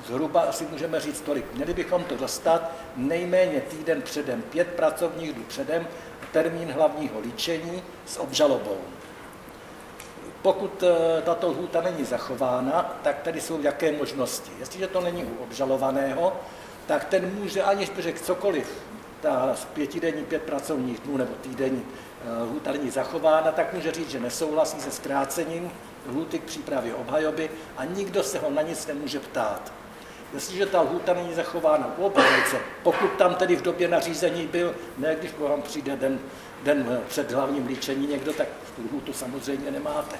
zhruba asi můžeme říct tolik. Měli bychom to dostat nejméně týden předem, pět pracovních dnů předem, termín hlavního líčení s obžalobou. Pokud eh, tato lhůta není zachována, tak tady jsou jaké možnosti. Jestliže to není u obžalovaného, tak ten může, aniž by řekl cokoliv ta pětidenní pět pracovních dnů nebo týdenní lhůta není zachována, tak může říct, že nesouhlasí se zkrácením lhůty k přípravě obhajoby a nikdo se ho na nic nemůže ptát. Jestliže ta lhůta není zachována u obhájce, pokud tam tedy v době nařízení byl, ne když vám přijde den, den před hlavním líčení někdo, tak tu lhůtu samozřejmě nemáte.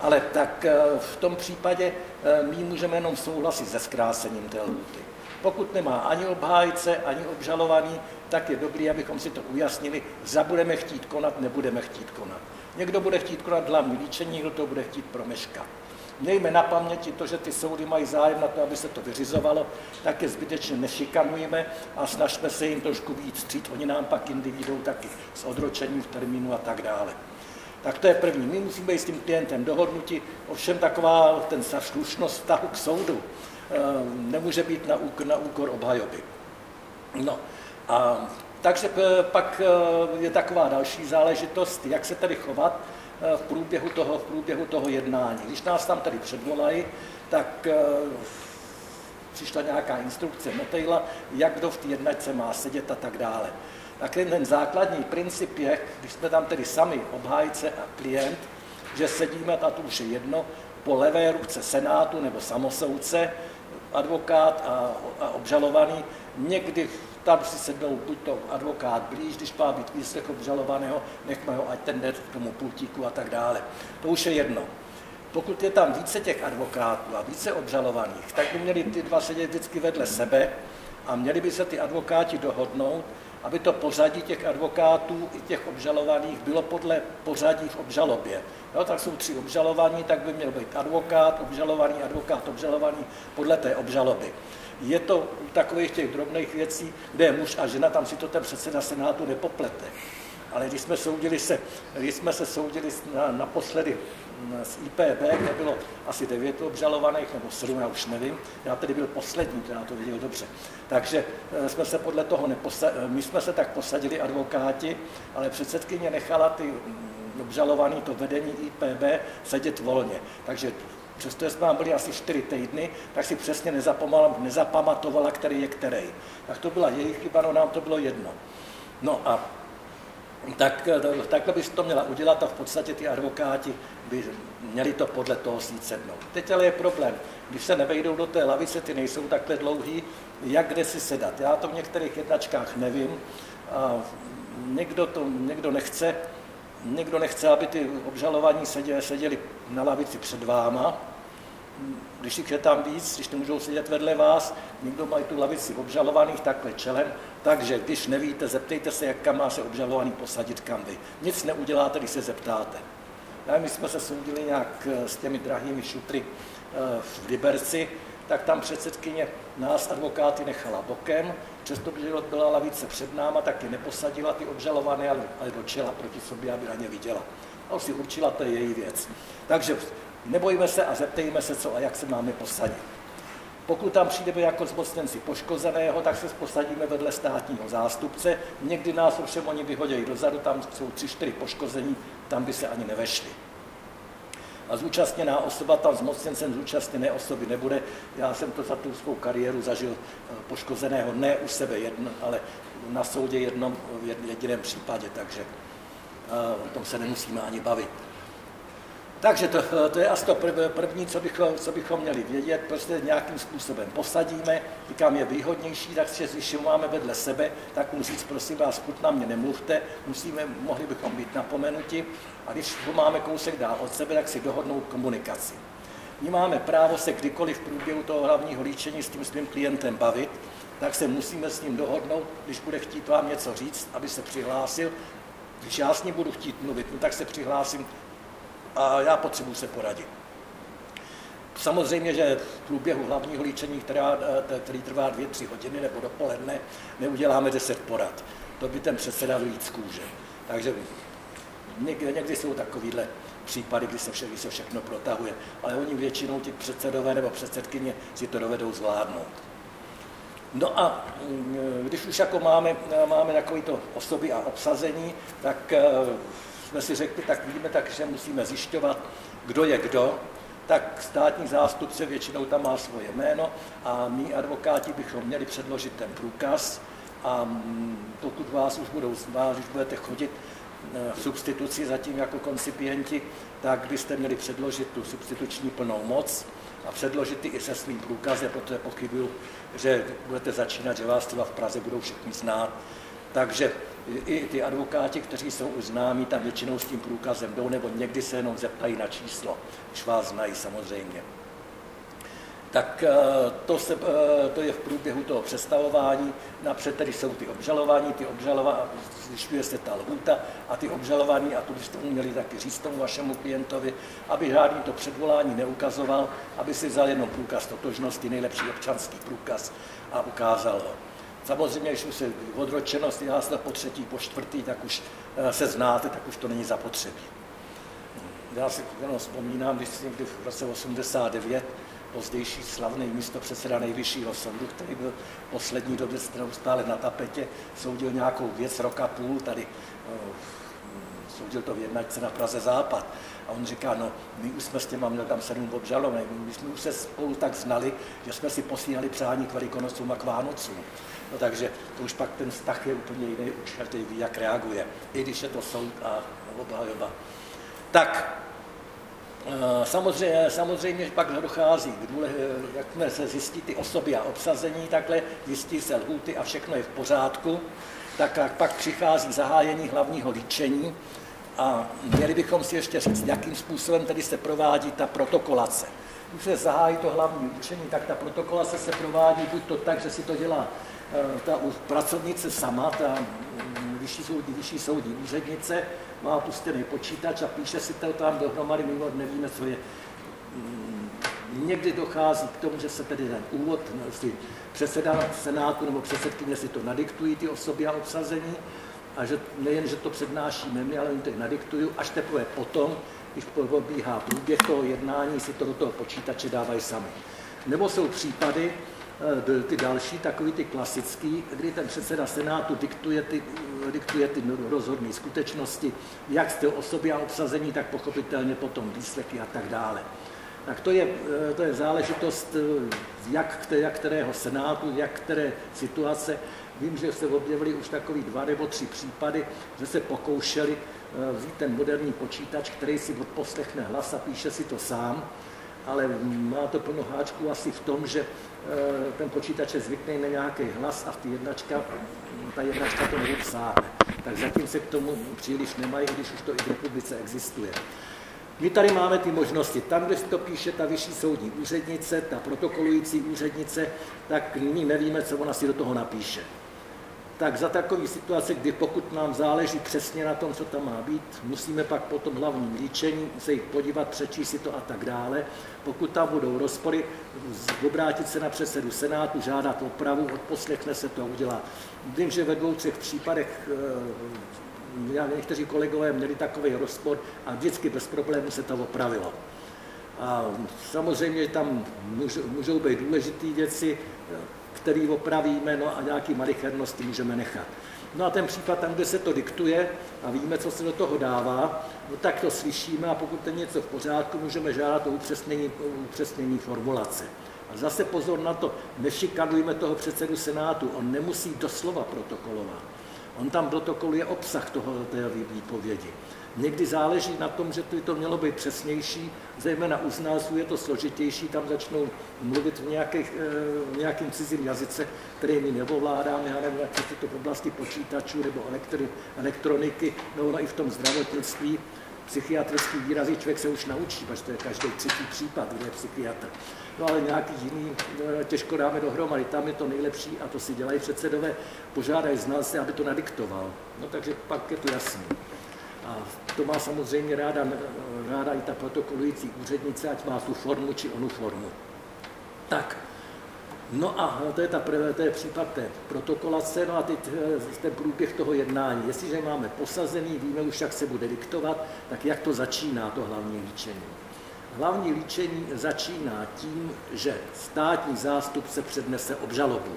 Ale tak eh, v tom případě eh, my můžeme jenom souhlasit se zkrácením té lhůty. Pokud nemá ani obhájce, ani obžalovaný, tak je dobrý, abychom si to ujasnili, za budeme chtít konat, nebudeme chtít konat. Někdo bude chtít konat hlavní líčení, někdo to bude chtít promeškat. Mějme na paměti to, že ty soudy mají zájem na to, aby se to vyřizovalo, tak je zbytečně nešikanujeme a snažme se jim trošku víc střít. Oni nám pak jindy výjdou taky s odročením v termínu a tak dále. Tak to je první. My musíme být s tím klientem dohodnuti, ovšem taková ten slušnost vztahu k soudu eh, nemůže být na úkor, na úkor obhajoby. No a takže pak eh, je taková další záležitost, jak se tedy chovat v průběhu toho, v průběhu toho jednání. Když nás tam tedy předvolají, tak přišla nějaká instrukce Metejla, jak kdo v té jednačce má sedět a tak dále. Tak ten základní princip je, když jsme tam tedy sami obhájce a klient, že sedíme, a to už je jedno, po levé ruce senátu nebo samosoudce, advokát a, a obžalovaný, někdy tam si sednou buď to advokát blíž, když má být výslech obžalovaného, nechme ho, ať ten jde k tomu pultíku a tak dále. To už je jedno. Pokud je tam více těch advokátů a více obžalovaných, tak by měli ty dva sedět vždycky vedle sebe a měli by se ty advokáti dohodnout, aby to pořadí těch advokátů i těch obžalovaných bylo podle pořadí v obžalobě. Jo, tak jsou tři obžalovaní, tak by měl být advokát, obžalovaný, advokát, obžalovaný podle té obžaloby. Je to u takových těch drobných věcí, kde je muž a žena, tam si to ten předseda Senátu nepoplete. Ale když jsme, soudili se, když jsme se soudili na, naposledy z IPB, kde bylo asi devět obžalovaných, nebo sedm, já už nevím. Já tedy byl poslední, já to viděl dobře. Takže eh, jsme se podle toho eh, my jsme se tak posadili advokáti, ale předsedkyně nechala ty mm, obžalovaný, to vedení IPB, sedět volně. Takže přestože jsme tam byli asi čtyři týdny, tak si přesně nezapamatovala, který je který. Tak to byla jejich chyba, no nám to bylo jedno. No a tak, eh, takhle bys to měla udělat a v podstatě ty advokáti by měli to podle toho si sednout. Teď ale je problém, když se nevejdou do té lavice, ty nejsou takhle dlouhý, jak kde si sedat. Já to v některých jednačkách nevím. A někdo, to, někdo nechce, někdo nechce, aby ty obžalovaní seděli, seděli na lavici před váma, když jich je tam víc, když nemůžou sedět vedle vás, někdo mají tu lavici obžalovaných takhle čelem, takže když nevíte, zeptejte se, jak kam má se obžalovaný posadit, kam vy. Nic neuděláte, když se zeptáte. Já, my jsme se soudili nějak eh, s těmi drahými šutry eh, v Liberci, tak tam předsedkyně nás advokáty nechala bokem, přestože byla lavice před náma, taky neposadila ty obžalované, ale, ale do čela proti sobě, aby na ně viděla. A už si určila, to je její věc. Takže nebojíme se a zeptejme se, co a jak se máme posadit. Pokud tam přijdeme jako zmocněnci poškozeného, tak se posadíme vedle státního zástupce. Někdy nás ovšem oni vyhodějí dozadu, tam jsou tři, čtyři poškození, tam by se ani nevešli. A zúčastněná osoba tam zmocněncem zúčastněné osoby nebude. Já jsem to za tu svou kariéru zažil eh, poškozeného ne u sebe jedno, ale na soudě jednom, v jediném případě, takže eh, o tom se nemusíme ani bavit. Takže to, to je asi to první, co bychom, co bychom měli vědět, prostě nějakým způsobem posadíme, říkám, je výhodnější, tak si, když máme vedle sebe, tak mu říct, prosím vás, pokud na mě nemluvte, musíme, mohli bychom být napomenuti, a když ho máme kousek dál od sebe, tak si dohodnout komunikaci. My máme právo se kdykoliv v průběhu toho hlavního líčení s tím svým klientem bavit, tak se musíme s ním dohodnout, když bude chtít vám něco říct, aby se přihlásil. Když já s ním budu chtít mluvit, no tak se přihlásím a já potřebuji se poradit. Samozřejmě, že v průběhu hlavního líčení, která, eh, který trvá dvě, tři hodiny nebo dopoledne, neuděláme deset porad. To by ten předseda víc kůže. Takže někdy, někdy jsou takovýhle případy, kdy se, vše, kdy se všechno protahuje, ale oni většinou ti předsedové nebo předsedkyně si to dovedou zvládnout. No a mm, když už jako máme, máme takovýto osoby a obsazení, tak eh, jsme si řekli, tak vidíme tak, že musíme zjišťovat, kdo je kdo, tak státní zástupce většinou tam má svoje jméno a my advokáti bychom měli předložit ten průkaz a mm, pokud vás už budou zvát, když budete chodit v substituci zatím jako koncipienti, tak byste měli předložit tu substituční plnou moc a předložit i se svým průkazem, protože pochybuju, že budete začínat, že vás třeba v Praze budou všichni znát. Takže i ty advokáti, kteří jsou už známí, tam většinou s tím průkazem jdou, nebo někdy se jenom zeptají na číslo, když vás znají samozřejmě. Tak eh, to, se, eh, to je v průběhu toho přestavování. Napřed tedy jsou ty obžalování, ty obžalování, zjišťuje se ta lhůta a ty obžalování, a to byste měli taky říct tomu vašemu klientovi, aby žádný to předvolání neukazoval, aby si vzal jenom průkaz totožnosti, nejlepší občanský průkaz a ukázal ho. Samozřejmě, když už se odročenost vyhlásila po třetí, po čtvrtý, tak už eh, se znáte, tak už to není zapotřebí. Já si jenom vzpomínám, když jsem někdy v roce 89 pozdější slavný místo předseda nejvyššího soudu, který byl poslední době neustále na tapetě, soudil nějakou věc roka půl, tady eh, soudil to v jednačce na Praze Západ. A on říká, no, my už jsme s těma měli tam sedm obžalovaných, my jsme už se spolu tak znali, že jsme si posílali přání k Velikonocům a k Vánocům. No, takže to už pak ten vztah je úplně jiný, už každý ví, jak reaguje, i když je to soud a obhajoba. Tak, Samozřejmě, samozřejmě pak dochází, jakmile se zjistí ty osoby a obsazení, takhle zjistí se lhuty a všechno je v pořádku, tak pak přichází zahájení hlavního líčení a měli bychom si ještě říct, jakým způsobem tedy se provádí ta protokolace. Když se zahájí to hlavní učení, tak ta protokolace se provádí buď to tak, že si to dělá Eh, ta pracovnice sama, ta mm, vyšší soudní, vyšší soudní úřednice, má pustený počítač a píše si to tam dohromady, my nevíme, co je. Mm, někdy dochází k tomu, že se tedy ten úvod, no, si předseda senátu nebo předsedkyně si to nadiktují ty osoby a obsazení, a že nejen, že to přednášíme my, ale oni to nadiktují, až teprve potom, když probíhá průběh toho jednání, si to do toho počítače dávají sami. Nebo jsou případy, ty další, takový ty klasický, kdy ten předseda Senátu diktuje ty, diktuje ty rozhodné skutečnosti, jak jste osoby a obsazení, tak pochopitelně potom výslechy a tak dále. Tak to je, eh, to je záležitost eh, jak, jak kterého senátu, jak které situace. Vím, že se objevily už takový dva nebo tři případy, že se pokoušeli vzít ten moderní počítač, který si odposlechne hlas a píše si to sám, ale má to plno háčků asi v tom, že Eh, ten počítač je zvyklý na nějaký hlas a v jednačka, ta jednačka to nevypsáhne. Tak zatím se k tomu příliš nemají, když už to i v republice existuje. My tady máme ty možnosti. Tam, kde to píše ta vyšší soudní úřednice, ta protokolující úřednice, tak nyní nevíme, co ona si do toho napíše tak za takové situace, kdy pokud nám záleží přesně na tom, co tam má být, musíme pak po tom hlavním líčení se jich podívat, přečíst si to a tak dále. Pokud tam budou rozpory, obrátit se na předsedu Senátu, žádat opravu, odposlechne se to udělá. Vím, že ve dvou, třech případech eh, někteří kolegové měli takový rozpor a vždycky bez problému se to opravilo. A samozřejmě tam můžou být důležité věci, který opravíme, no a nějaký malichernosti můžeme nechat. No a ten případ tam, kde se to diktuje a víme, co se do toho dává, no tak to slyšíme a pokud je něco v pořádku, můžeme žádat o upřesnění, o upřesnění formulace. A zase pozor na to, nešikanujme toho předsedu Senátu, on nemusí doslova protokolovat. On tam protokoluje obsah toho, té výpovědi. Někdy záleží na tom, že by to mělo být přesnější, zejména u znalců je to složitější, tam začnou mluvit v, nějakých, v eh, nějakým cizím jazyce, který my neovládáme, já nevím, jak to v oblasti počítačů nebo elektri, elektroniky, nebo no i v tom zdravotnictví, psychiatrický výrazy člověk se už naučí, protože to je každý třetí případ, kde je psychiatr. No ale nějaký jiný eh, těžko dáme dohromady. Tam je to nejlepší a to si dělají předsedové, požádají znalce, aby to nadiktoval. No takže pak je to jasné. A to má samozřejmě ráda, ráda i ta protokolující úřednice, ať má tu formu či onu formu. Tak, no a to je, ta, to je případ té protokolace, no a teď eh, ten průběh toho jednání. Jestliže máme posazený, víme už, jak se bude diktovat, tak jak to začíná, to hlavní líčení. Hlavní líčení začíná tím, že státní zástupce přednese obžalobu.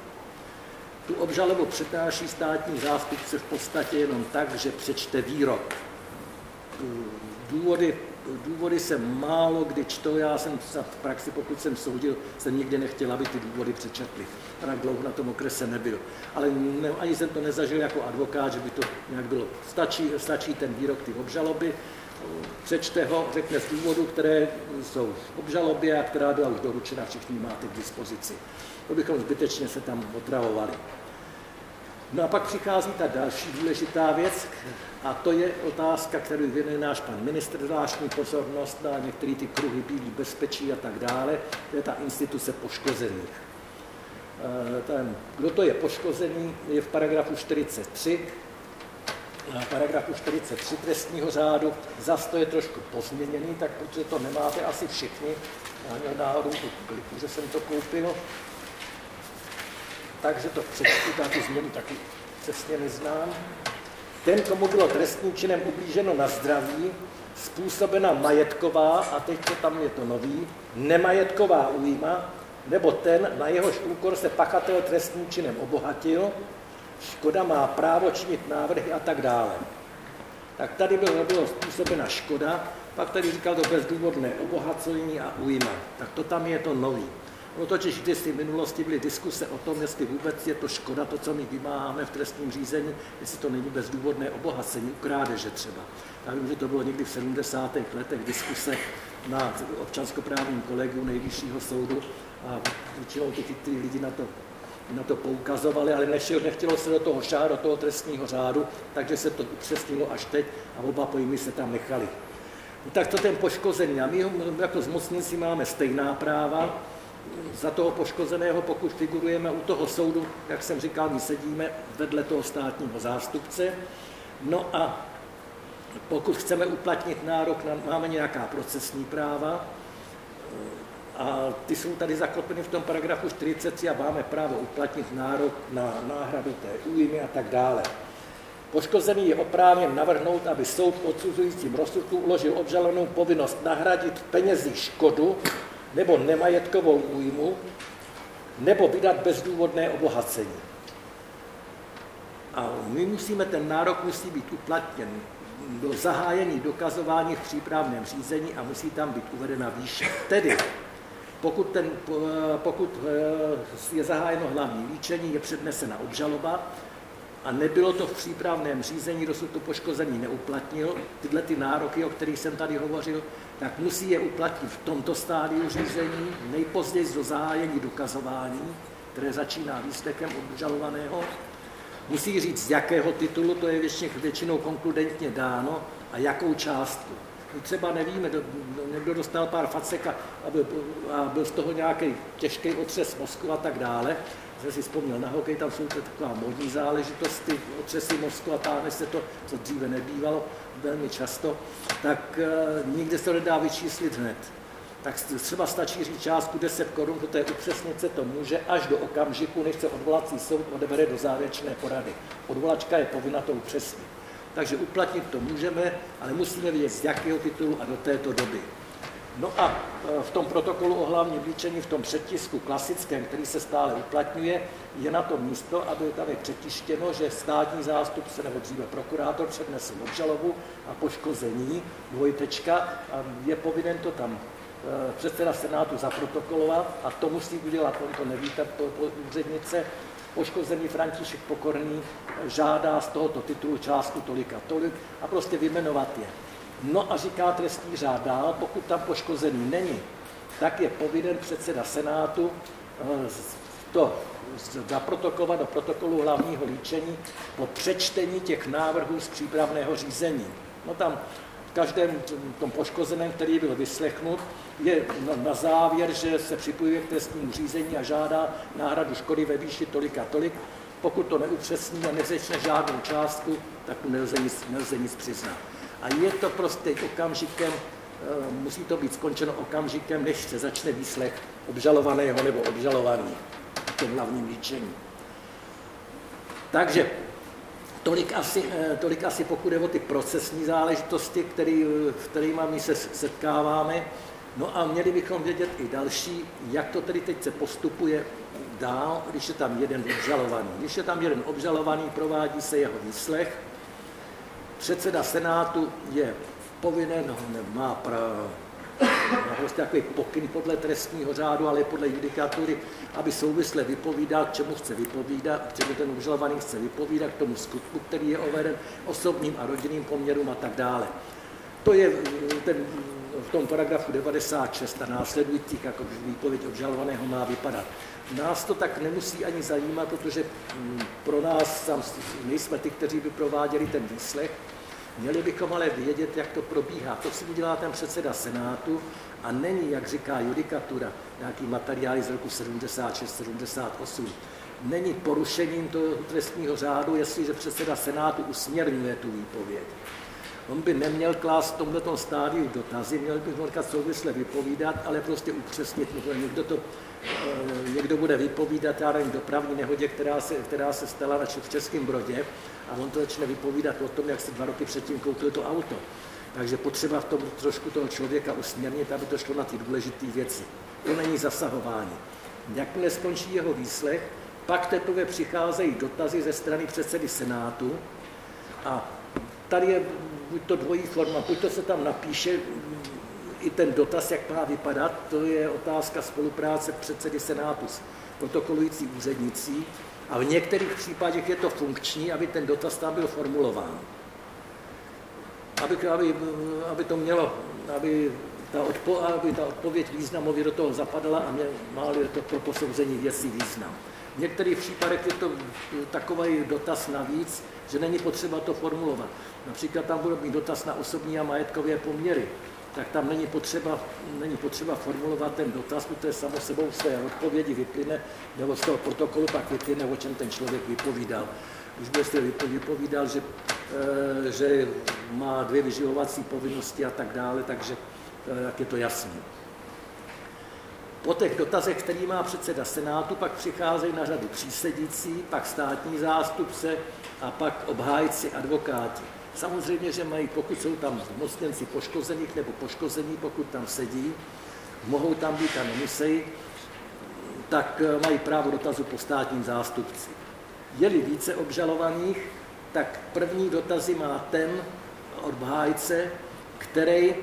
Tu obžalobu přetáší státní zástupce v podstatě jenom tak, že přečte výrok důvody důvody jsem málo kdy čto, já jsem v praxi, pokud jsem soudil, jsem nikdy nechtěl, aby ty důvody přečetli. Tak dlouho na tom okrese nebyl. Ale ne, ani jsem to nezažil jako advokát, že by to nějak bylo. Stačí, stačí ten výrok ty obžaloby, přečte ho, řekne z důvodu, které jsou v obžalobě a která byla už doručena, všichni máte k dispozici. To bychom zbytečně se tam otravovali. No a pak přichází ta další důležitá věc, a to je otázka, kterou věnuje náš pan ministr zvláštní pozornost na některé ty kruhy bílý bezpečí a tak dále, to je ta instituce poškozených. Eh, ten, kdo to je poškozený, je v paragrafu 43, paragrafu 43 trestního řádu, zase to je trošku pozměněný, tak protože to nemáte asi všichni, já měl náhodou tu kliku, že jsem to koupil, takže to přečtu, já tu změnu taky přesně neznám. Ten, komu bylo trestním činem ublíženo na zdraví, způsobena majetková, a teď to tam je to nový, nemajetková újma, nebo ten, na jehož úkor se pachatel trestním činem obohatil, škoda má právo činit návrhy a tak dále. Tak tady bylo, bylo způsobena škoda, pak tady říkal to bezdůvodné obohacení a újma. Tak to tam je to nový. No totiž když v minulosti byly diskuse o tom, jestli vůbec je to škoda, to, co my vymáháme v trestním řízení, jestli to není bezdůvodné obohacení, ukrádeže třeba. Já vím, že to bylo někdy v 70. letech diskuse na občanskoprávním kolegu nejvyššího soudu a většinou ty, ty lidi na to na to poukazovali, ale nechtělo, nechtělo se do toho šáru, do toho trestního řádu, takže se to upřesnilo až teď a oba pojmy se tam nechali. No, tak to ten poškozený. A my jako zmocníci máme stejná práva, za toho poškozeného, pokud figurujeme u toho soudu, jak jsem říkal, my sedíme vedle toho státního zástupce. No a pokud chceme uplatnit nárok, máme nějaká procesní práva, a ty jsou tady zakotveny v tom paragrafu 40 a máme právo uplatnit nárok na náhradu té újmy a tak dále. Poškozený je oprávněn navrhnout, aby soud odsuzujícím rozsudku uložil obžalovanou povinnost nahradit penězi škodu nebo nemajetkovou újmu, nebo vydat bezdůvodné obohacení. A my musíme, ten nárok musí být uplatněn do zahájení dokazování v přípravném řízení a musí tam být uvedena výše. Tedy pokud, ten, pokud eh, je zahájeno hlavní líčení, je přednesena obžaloba a nebylo to v přípravném řízení, dosud to poškozený neuplatnil, tyhle ty nároky, o kterých jsem tady hovořil, tak musí je uplatnit v tomto stádiu řízení, nejpozději do zahájení dokazování, které začíná výsledkem obžalovaného. Musí říct, z jakého titulu, to je většinou konkludentně dáno, a jakou částku. My třeba nevíme, do, někdo dostal pár facek a, byl, a byl z toho nějaký těžký otřes mozku a tak dále. Jsem si vzpomněl na hokej, tam jsou to taková modní záležitosti, otřesy mozku a táhne se to, co dříve nebývalo velmi často, tak uh, nikdy se to nedá vyčíslit hned. Tak třeba stačí říct částku 10 korun, to je upřesnit to může až do okamžiku, než se odvolací soud odebere do závěrečné porady. Odvolačka je povinna to upřesnit. Takže uplatnit to můžeme, ale musíme vědět z jakého titulu a do této doby. No a e, v tom protokolu o hlavním líčení, v tom předtisku klasickém, který se stále uplatňuje, je na to místo, aby tam je přetištěno, že státní zástupce nebo dříve prokurátor přednesl obžalobu a poškození, dvojtečka, a je povinen to tam e, předseda Senátu zaprotokolovat a to musí udělat, on to neví, to úřednice, poškozený František Pokorný žádá z tohoto titulu částku tolik a tolik a prostě vymenovat je. No a říká trestní řád dál, pokud tam poškozený není, tak je povinen předseda Senátu eh, to zaprotokolovat do protokolu hlavního líčení po přečtení těch návrhů z přípravného řízení. No tam v každém tom poškozeném, který byl vyslechnut, je na závěr, že se připojuje k trestnímu řízení a žádá náhradu škody ve výši tolik a tolik. Pokud to neupřesní a neřečne žádnou částku, tak mu nelze nic, nelze nic přiznat. A je to prostě okamžikem, eh, musí to být skončeno okamžikem, než se začne výslech obžalovaného nebo obžalovaný v tom hlavním líčení. Takže tolik asi, eh, tolik asi pokud je o ty procesní záležitosti, který, kterými my se setkáváme. No a měli bychom vědět i další, jak to tedy teď se postupuje dál, když je tam jeden obžalovaný. Když je tam jeden obžalovaný, provádí se jeho výslech, Předseda Senátu je povinné, no, má pra, prostě takový pokyn podle trestního řádu, ale podle judikatury, aby souvisle vypovídal, k čemu chce vypovídat, k čemu ten obžalovaný chce vypovídat, k tomu skutku, který je oveden osobním a rodinným poměrům a tak dále. To je ten, v tom paragrafu 96 a následujících, jako výpověď obžalovaného má vypadat. Nás to tak nemusí ani zajímat, protože mm, pro nás tam nejsme ty, kteří by prováděli ten výslech. Měli bychom ale vědět, jak to probíhá. To si udělá ten předseda Senátu a není, jak říká judikatura, nějaký materiály z roku 76-78. Není porušením toho trestního řádu, jestliže předseda Senátu usměrňuje tu výpověď. On by neměl klást v tomto stádiu dotazy, měl by hned souvisle vypovídat, ale prostě upřesnit, někdo to někdo bude vypovídat, já nevím, dopravní nehodě, která se, která se stala na v Českém Brodě a on to začne vypovídat o tom, jak si dva roky předtím koupil to auto. Takže potřeba v tom trošku toho člověka usměrnit, aby to šlo na ty důležité věci. To není zasahování. Jakmile skončí jeho výslech, pak teprve přicházejí dotazy ze strany předsedy Senátu a tady je buď to dvojí forma, buď to se tam napíše, i ten dotaz, jak má vypadat, to je otázka spolupráce předsedy Senátu s protokolující úřednicí a v některých případech je to funkční, aby ten dotaz tam byl formulován. Aby, aby, aby to mělo, aby ta, odpo, aby ta odpověď významově do toho zapadala a má to pro posouzení věcí význam. V některých případech je to takový dotaz navíc, že není potřeba to formulovat. Například tam bude mít dotaz na osobní a majetkové poměry tak tam není potřeba, není potřeba formulovat ten dotaz, protože samo sebou té odpovědi vyplyne, nebo z toho protokolu pak vyplyne, o čem ten člověk vypovídal. Už byste vypovídal, že, eh, že má dvě vyživovací povinnosti a tak dále, takže tak eh, je to jasné. Po těch dotazech, který má předseda Senátu, pak přicházejí na řadu přísedící, pak státní zástupce a pak obhájci, advokáti. Samozřejmě, že mají, pokud jsou tam zmocněnci poškozených nebo poškození, pokud tam sedí, mohou tam být a nemusí, tak eh, mají právo dotazu po státním zástupci. Je-li více obžalovaných, tak první dotazy má ten obhájce, který,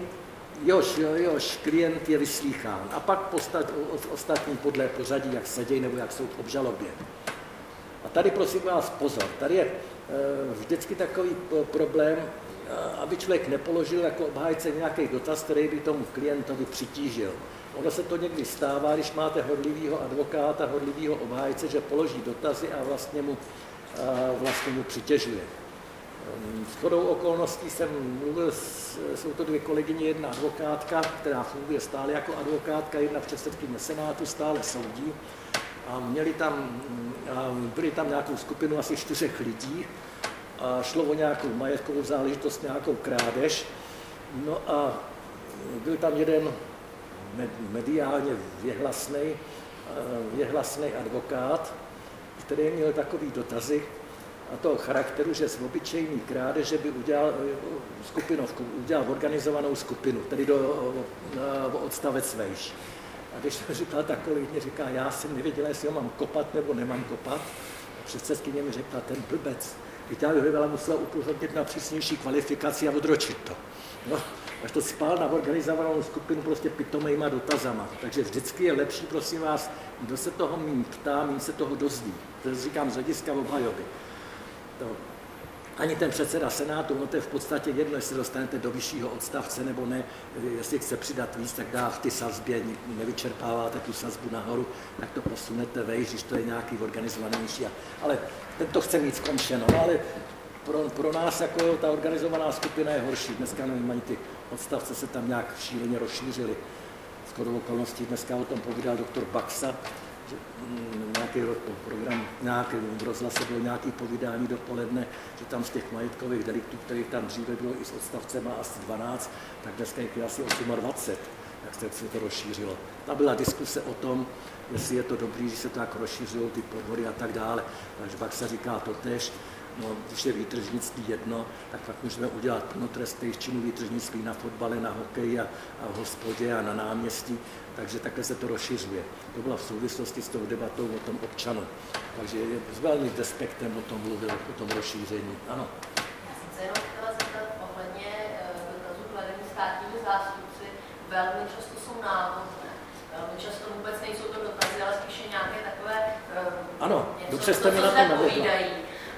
jož, jož klient je vyslýchán. A pak postat, ostatní podle pořadí, jak sedějí nebo jak jsou v obžalobě. A tady prosím vás pozor, tady je vždycky takový problém, eh, aby člověk nepoložil jako obhájce nějaký dotaz, který by tomu klientovi přitížil. Ono se to někdy stává, když máte hodlivého advokáta, hodlivého obhájce, že položí dotazy a vlastně mu, a vlastně mu přitěžuje. S chodou okolností jsem mluvil, s, jsou to dvě kolegyně, jedna advokátka, která funguje stále jako advokátka, jedna v předsedkyně Senátu, stále soudí a měli tam, byli tam nějakou skupinu asi čtyřech lidí a šlo o nějakou majetkovou záležitost, nějakou krádež. No a byl tam jeden mediálně věhlasný, věhlasný advokát, který měl takový dotazy a toho charakteru, že z obyčejný krádeže by udělal skupinovku, udělal organizovanou skupinu, tedy do, o, odstavec vejš. A když to říkal tak kolegyně, říká, já jsem nevěděla, jestli ho mám kopat nebo nemám kopat. A předsedkyně mi řekla, ten blbec. bych byla musela upozornit na přísnější kvalifikaci a odročit to. No, až to spál na organizovanou skupinu prostě pitomejma dotazama. Takže vždycky je lepší, prosím vás, kdo se toho mým ptá, mým se toho dozví. To říkám z hlediska obhajoby. To, ani ten předseda Senátu, no to je v podstatě jedno, jestli dostanete do vyššího odstavce nebo ne, jestli chce přidat víc, tak dá v ty sazbě, nevyčerpáváte tu sazbu nahoru, tak to posunete vejš, když to je nějaký organizovanější. Ale ten to chce mít skončeno. No ale pro, pro nás jako ta organizovaná skupina je horší. Dneska nevím, ani ty odstavce se tam nějak šíleně rozšířily. Skoro okolností dneska o tom povídal doktor Baxa, že mm, nějaký program, nějaký v bylo nějaký povídání dopoledne, že tam z těch majetkových deliktů, kterých tam dříve bylo i s odstavcem asi 12, tak dneska je asi 28, jak se to rozšířilo. Tam byla diskuse o tom, jestli je to dobrý, že se to tak rozšířilo, ty podvody a tak dále. Takže pak se říká to tež, no, když je výtržnictví jedno, tak pak můžeme udělat plnotrestných činů výtržnictví na fotbale, na hokeji a, a v hospodě a na náměstí takže takhle se to rozšiřuje. To bylo v souvislosti s tou debatou o tom občanu. Takže je s velmi despektem o tom mluvil, o tom rozšíření. Ano. Já jsem se jenom chtěla zeptat ohledně eh, dotazu velmi často jsou návodné. Velmi často vůbec nejsou to dotazy, ale spíše nějaké takové uh, ano, něco, dobře jste mi na to povídají.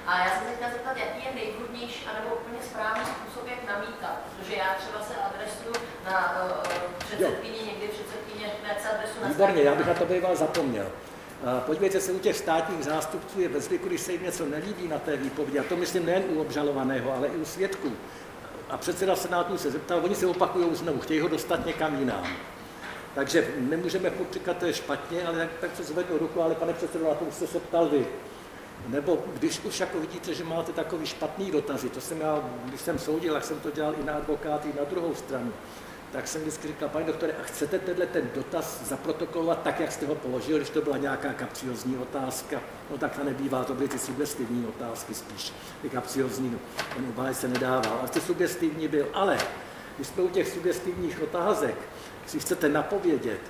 A já jsem se chtěla zeptat, jaký je nejvhodnější, anebo úplně správný způsob, jak namítat. Protože já třeba se adresuju na uh, předsedkyni, někdy předsedkyně řekne se adresu na Výborně, já bych na to býval zapomněl. Podívejte se, u těch státních zástupců je ve zvyku, když se jim něco nelíbí na té výpovědi, a to myslím nejen u obžalovaného, ale i u svědků. A předseda Senátu se zeptal, oni se opakují znovu, chtějí ho dostat někam jinam. Takže nemůžeme říkat, to je špatně, ale tak, tak se zvednu ruku, ale pane předsedo, na to jste se ptal vy. Nebo když už jako vidíte, že máte takový špatný dotazy, to jsem já, když jsem soudil, jak jsem to dělal i na advokáty, na druhou stranu, tak jsem vždycky říkal, pane doktore, a chcete tenhle ten dotaz zaprotokolovat tak, jak jste ho položil, když to byla nějaká kapciozní otázka? No tak to nebývá, to byly ty sugestivní otázky spíš, ty kapciozní, no, ten obháj se nedával, ale ty sugestivní byl. Ale když jsme u těch sugestivních otázek, si chcete napovědět,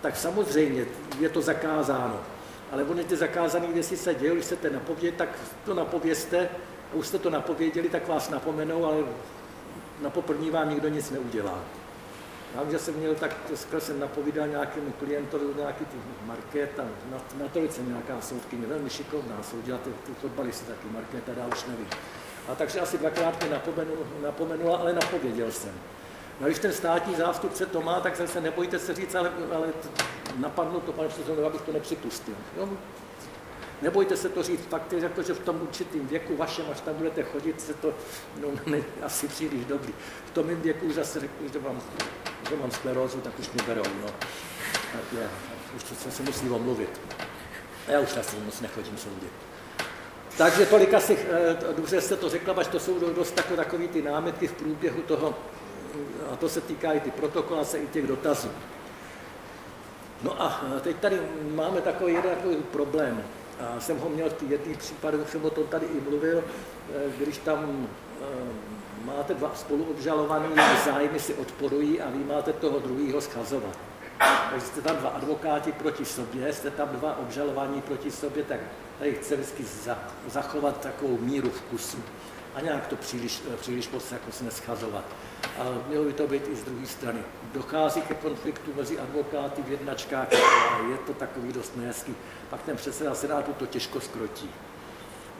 tak samozřejmě je to zakázáno. Ale oni ty zakázané věci se dějí, když chcete napovědět, tak to napověste, a už jste to napověděli, tak vás napomenou, ale na poprvní vám nikdo nic neudělá. Já vím, že jsem měl tak, dneska jsem napovídal nějakému klientovi nějaký ty market a na, na tolice nějaká soudkyně, velmi šikovná, soudila ty, ty fotbalisty taky, markéta, dál už nevím. A takže asi dvakrát mě napomenul, napomenula, ale napověděl jsem. No když ten státní zástupce to má, tak se nebojte se říct, ale, ale napadlo to, pane předsedo, abych to nepřipustil. Jo? Nebojte se to říct, fakt je jako, že v tom určitém věku vašem, až tam budete chodit, se to no, ne, asi příliš dobrý. V tom mém věku už zase řeknu, že mám, že mám sklerózu, tak už mi berou. No. Tak je, už to se musí omluvit. A já už asi moc nechodím soudit. Takže tolik asi, eh, dobře jste to řekla, až to jsou dost takové, takový ty námitky v průběhu toho, a to se týká i ty protokolace, i těch dotazů. No a teď tady máme takový jeden takový problém. A jsem ho měl v jedný případu, jsem o tom tady i mluvil, eh, když tam eh, máte dva spoluobžalovaný, zájmy si odporují a vy máte toho druhého schazovat. Takže jste tam dva advokáti proti sobě, jste tam dva obžalovaní proti sobě, tak tady chce vždycky zachovat takovou míru vkusu a nějak to příliš, eh, příliš moc jako se neschazovat. A mělo by to být i z druhé strany. Dochází ke konfliktu mezi advokáty v jednačkách, a je to takový dost nejasný. Pak ten předseda Senátu to těžko skrotí.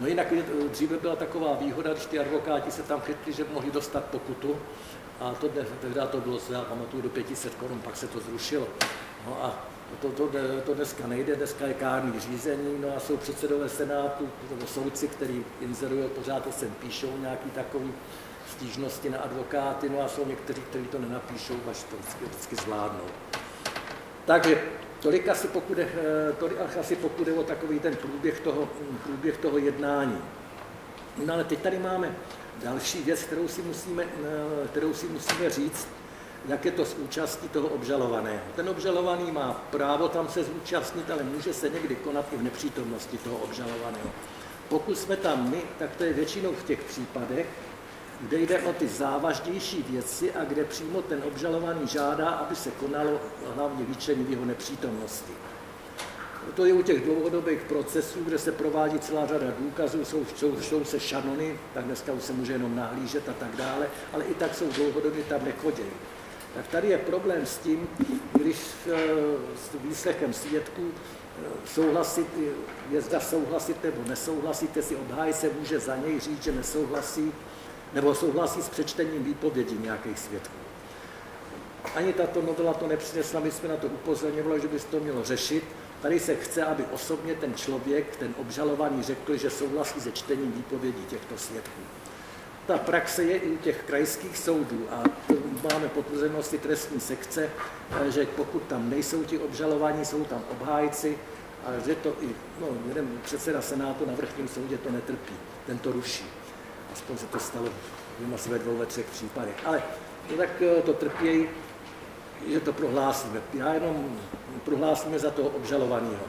No jinak eh, dříve byla taková výhoda, když ty advokáti se tam chytli, že mohli dostat pokutu, a to tehdy to bylo, já pamatuju, do 500 korun, pak se to zrušilo. No a to, to, to dneska nejde, dneska je kárný řízení, no a jsou předsedové senátu, nebo soudci, kteří inzerují, pořád to sem píšou nějaký takový stížnosti na advokáty, no a jsou někteří, kteří to nenapíšou, až to vždycky, vždycky zvládnou. Takže tolik asi pokud, je, tolik asi pokud je o takový ten průběh toho, průběh toho jednání. No ale teď tady máme další věc, kterou si musíme, kterou si musíme říct, jak je to s účastí toho obžalovaného. Ten obžalovaný má právo tam se zúčastnit, ale může se někdy konat i v nepřítomnosti toho obžalovaného. Pokud jsme tam my, tak to je většinou v těch případech, kde jde o ty závažnější věci a kde přímo ten obžalovaný žádá, aby se konalo hlavně líčení v jeho nepřítomnosti. To je u těch dlouhodobých procesů, kde se provádí celá řada důkazů, jsou, jsou, jsou se šanony, tak dneska už se může jenom nahlížet a tak dále, ale i tak jsou dlouhodobě tam nechodí. Tak tady je problém s tím, když eh, s výslechem svědků eh, souhlasit, je zda souhlasit nebo nesouhlasit, jestli obhájce může za něj říct, že nesouhlasí, nebo souhlasí s přečtením výpovědi nějakých svědků. Ani tato novela to nepřinesla, my jsme na to upozorňovali, že by se to mělo řešit. Tady se chce, aby osobně ten člověk, ten obžalovaný, řekl, že souhlasí se čtením výpovědí těchto svědků. Ta praxe je i u těch krajských soudů a máme potvrzenosti trestní sekce, že pokud tam nejsou ti obžalovaní, jsou tam obhájci a že to i no, jeden předseda Senátu na vrchním soudě to netrpí, ten to ruší. Aspoň se to stalo asi ve dvou, ve třech případech. Ale to tak eh, to trpějí, že to prohlásíme. Já jenom prohlásíme za toho obžalovaného.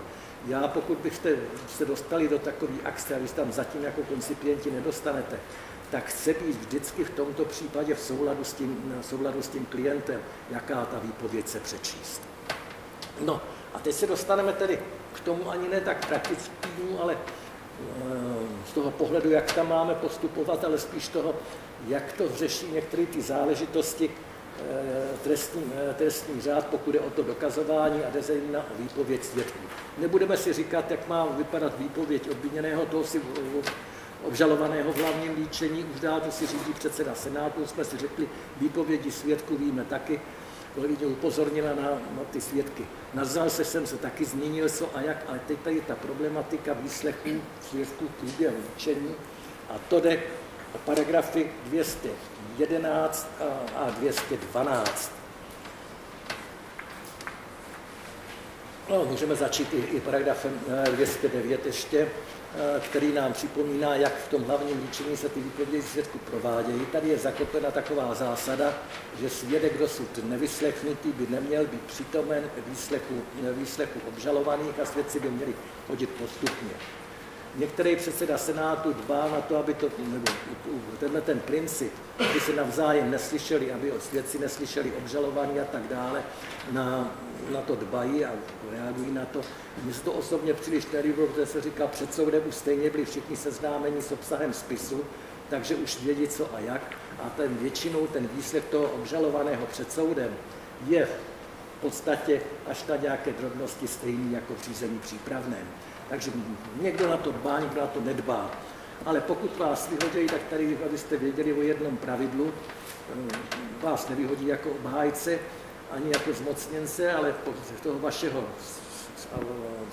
Já pokud byste se dostali do takové akce a vy tam zatím jako koncipienti nedostanete, tak chce být vždycky v tomto případě v souladu s tím, v souladu s tím klientem, jaká ta výpověď se přečíst. No a teď se dostaneme tedy k tomu ani ne tak praktickému, ale z toho pohledu, jak tam máme postupovat, ale spíš toho, jak to řeší některé ty záležitosti, eh, trestní, trestní řád, pokud je o to dokazování a jde na výpověď svědků. Nebudeme si říkat, jak má vypadat výpověď obviněného, toho si obžalovaného v hlavním líčení, už dál to si řídí předseda Senátu, jsme si řekli, výpovědi svědků víme taky, kolegyně upozornila na, na ty svědky. Na zase jsem se taky zmínil, co a jak, ale teď tady ta problematika výslechů svědků průběhu líčení a to jde o paragrafy 211 a 212. No, můžeme začít i, i paragrafem 209 eh, ještě. Eh, který nám připomíná, jak v tom hlavním líčení se ty výpovědi svědků provádějí. Tady je zakotena taková zásada, že svědek dosud nevyslechnutý by neměl být přítomen výslechu, výslechu obžalovaných a svědci by měli chodit postupně. Některý předseda Senátu dbá na to, aby to, nebo tenhle ten princip, aby se navzájem neslyšeli, aby svědci neslyšeli obžalovaní a tak dále, na, na to dbají a reagují na to. Mně se to osobně příliš nelíbilo, protože se říká, před soudem už stejně byli všichni seznámeni s obsahem spisu, takže už vědí co a jak. A ten většinou ten výslech toho obžalovaného před soudem je v podstatě až na nějaké drobnosti stejný jako v řízení přípravném. Takže někdo na to dbá, někdo na to nedbá. Ale pokud vás vyhodí, tak tady, abyste věděli o jednom pravidlu, eh, vás nevyhodí jako obhájce, ani jako zmocněnce, ale toho vašeho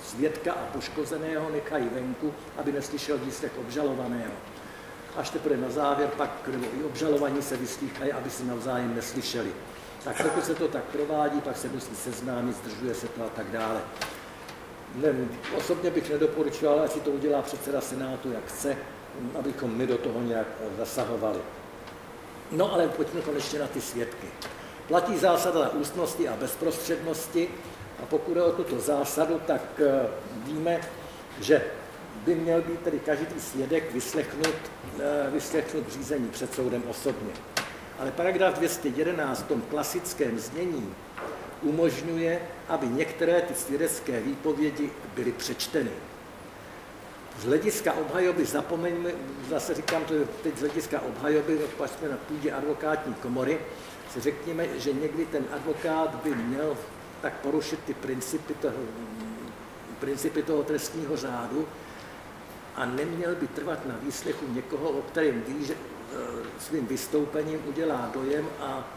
svědka a poškozeného nechají venku, aby neslyšel výslech obžalovaného. Až teprve na závěr pak, nebo i obžalovaní se vyslýchají, aby se navzájem neslyšeli. Tak pokud se to tak provádí, pak se musí seznámit, zdržuje se to a tak dále. Ne, osobně bych nedoporučoval, ať si to udělá předseda Senátu, jak chce, abychom my do toho nějak zasahovali. No ale pojďme konečně na ty svědky. Platí zásada ústnosti a bezprostřednosti a pokud je o tuto zásadu, tak eh, víme, že by měl být tedy každý svědek vyslechnut, eh, vyslechnut řízení před soudem osobně. Ale paragraf 211 v tom klasickém znění umožňuje, aby některé ty svědecké výpovědi byly přečteny. Z hlediska obhajoby, zapomeňme, zase říkám to teď z hlediska obhajoby, jsme na půdě advokátní komory, si řekněme, že někdy ten advokát by měl tak porušit ty principy toho, principy toho trestního řádu a neměl by trvat na výslechu někoho, o kterém ví, že eh, svým vystoupením udělá dojem a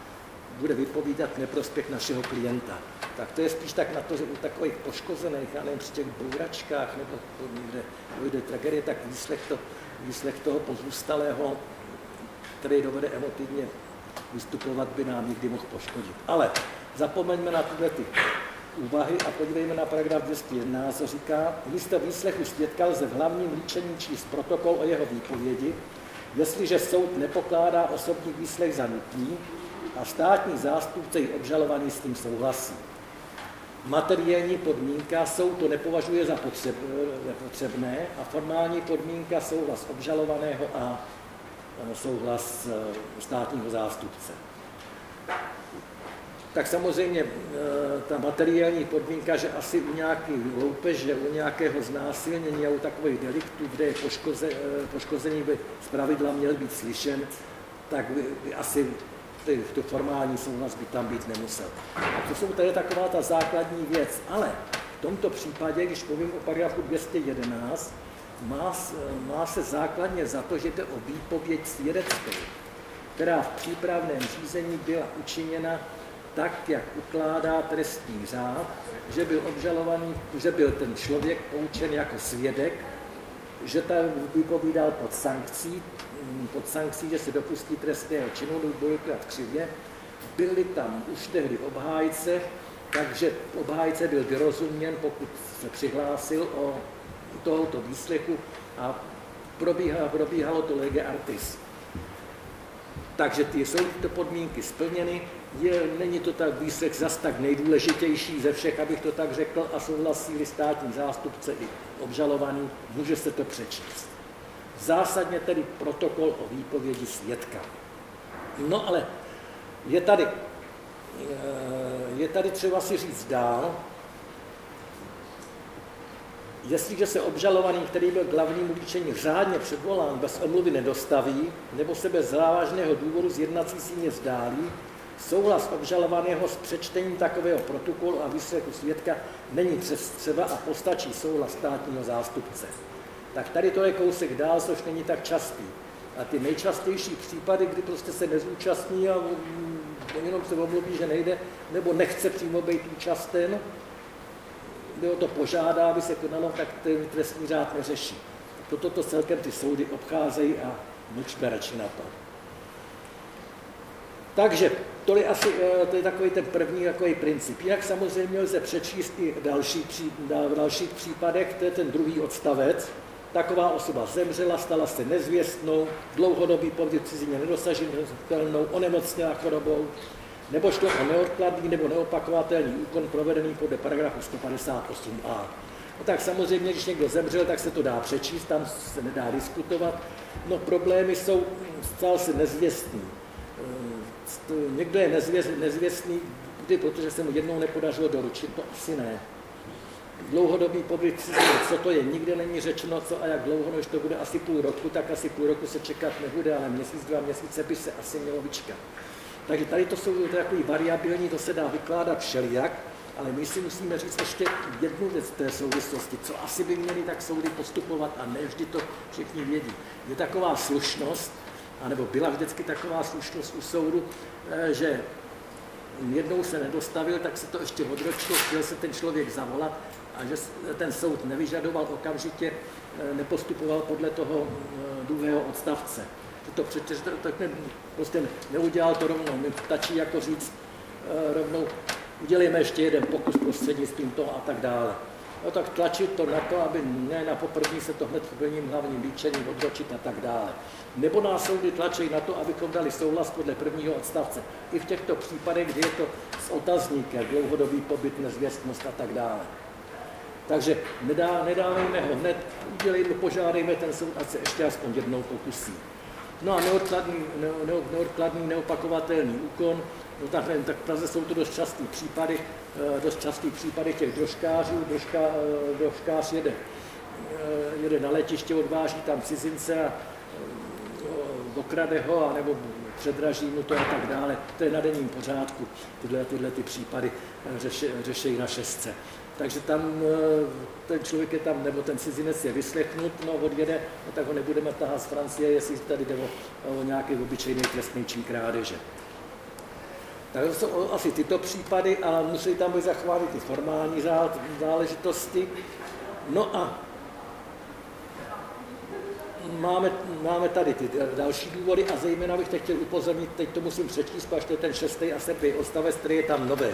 bude vypovídat neprospěch našeho klienta. Tak to je spíš tak na to, že u takových poškozených, nevím, při těch bouračkách nebo někde dojde tragédie, tak výslech, to, výslech toho pozůstalého, který dovede emotivně vystupovat, by nám někdy mohl poškodit. Ale zapomeňme na tyhle ty úvahy a podívejme na paragraf 211, co říká, místo výslechu svědka lze v hlavním líčení číst protokol o jeho výpovědi, jestliže soud nepokládá osobní výslech za nutný, a státní zástupce i obžalovaný s tím souhlasí. Materiální podmínka soud to nepovažuje za potřebné a formální podmínka souhlas obžalovaného a souhlas e, státního zástupce. Tak samozřejmě e, ta materiální podmínka, že asi u nějaký loupeže, u nějakého znásilnění a u takových deliktů, kde je poškoze, e, poškozený by pravidla měl být slyšen, tak by, by asi to formální souhlas by tam být nemusel. A to jsou tady taková ta základní věc. Ale v tomto případě, když povím o paragrafu 211, má, má se základně za to, že to o výpověď svědeckou, která v přípravném řízení byla učiněna tak, jak ukládá trestní řád, že byl obžalovaný, že byl ten člověk poučen jako svědek, že tam vypovídal pod sankcí, pod sankcí, že se dopustí trestného činu, dvakrát křivě. Byli tam už tehdy obhájce, takže obhájce byl vyrozuměn, pokud se přihlásil o tohoto výslechu a probíhalo, probíhalo to lege artis. Takže ty jsou tyto podmínky splněny, je, není to tak výslech zas tak nejdůležitější ze všech, abych to tak řekl, a souhlasí státní zástupce i obžalovaný, může se to přečíst. Zásadně tedy protokol o výpovědi svědka. No ale je tady, je tady třeba si říct dál, Jestliže se obžalovaný, který byl k hlavnímu řádně předvolán, bez omluvy nedostaví, nebo se bez závažného důvodu z jednací síně vzdálí, Souhlas obžalovaného s přečtením takového protokolu a výsledku svědka není třeba a postačí souhlas státního zástupce. Tak tady to je kousek dál, což není tak častý. A ty nejčastější případy, kdy prostě se nezúčastní a mm, jenom se omluví, že nejde, nebo nechce přímo být účasten, kdo to požádá, aby se konalo, tak ten trestní řád neřeší. Toto to celkem ty soudy obcházejí a mlčme radši na to. Takže to je asi eh, to je takový ten první takový princip. Jinak samozřejmě lze přečíst i další, v dalších případech, to je ten druhý odstavec. Taková osoba zemřela, stala se nezvěstnou, dlouhodobý pobyt cizině nedosažitelnou, onemocněla chorobou, nebo šlo o neodkladný nebo neopakovatelný úkon provedený podle paragrafu 158a. No tak samozřejmě, když někdo zemřel, tak se to dá přečíst, tam se nedá diskutovat. No problémy jsou, stal se nezvěstný. Ehm, někdo je nezvěstný, protože se mu jednou nepodařilo doručit, to asi ne. Dlouhodobý pobyt co to je, nikde není řečeno, co a jak dlouho, než to bude asi půl roku, tak asi půl roku se čekat nebude, ale měsíc, dva měsíce by se asi mělo vyčkat. Takže tady to jsou takové variabilní, to se dá vykládat všelijak, ale my si musíme říct ještě jednu věc té souvislosti, co asi by měli tak soudy postupovat a ne vždy to všichni vědí. Je taková slušnost, anebo byla vždycky taková slušnost u soudu, eh, že jednou se nedostavil, tak se to ještě odročilo, chtěl se ten člověk zavolat a že ten soud nevyžadoval okamžitě, eh, nepostupoval podle toho eh, druhého odstavce. To přece tak ne, prostě neudělal to rovnou. Mi stačí jako říct rovnou, udělejme ještě jeden pokus prostřednictvím toho a tak dále. No tak tlačit to na to, aby ne na poprvní se to hned prvním hlavním líčením odročit a tak dále. Nebo nás soudy tlačí na to, abychom dali souhlas podle prvního odstavce. I v těchto případech, kdy je to s otazníkem, dlouhodobý pobyt, nezvěstnost a tak dále. Takže nedá, nedávejme ho hned, udělejme, požádejme ten soud, ať se ještě aspoň jednou pokusí. No a neodkladný, ne, ne, neodkladný neopakovatelný úkon, No tak, tak v Praze jsou to dost častý případy, eh, dost častý případy těch drožkářů, drožka, eh, drožkář jede, eh, jede na letiště, odváží tam cizince a okrade ho, anebo předraží mu to a tak dále. To je na denním pořádku, tyhle, tyhle ty případy řeši, řešejí na šestce. Takže tam ten člověk je tam, nebo ten cizinec je vyslechnut, no odjede, no tak ho nebudeme tahat z Francie, jestli tady jde o, o nějaký obyčejný trestný čin krádeže. Tak to jsou asi tyto případy a musí tam být zachovány ty formální záležitosti. No a máme, máme tady ty další důvody a zejména bych teď chtěl upozornit, teď to musím přečíst, až to je ten šestý a sedmý odstavec, který je tam nový.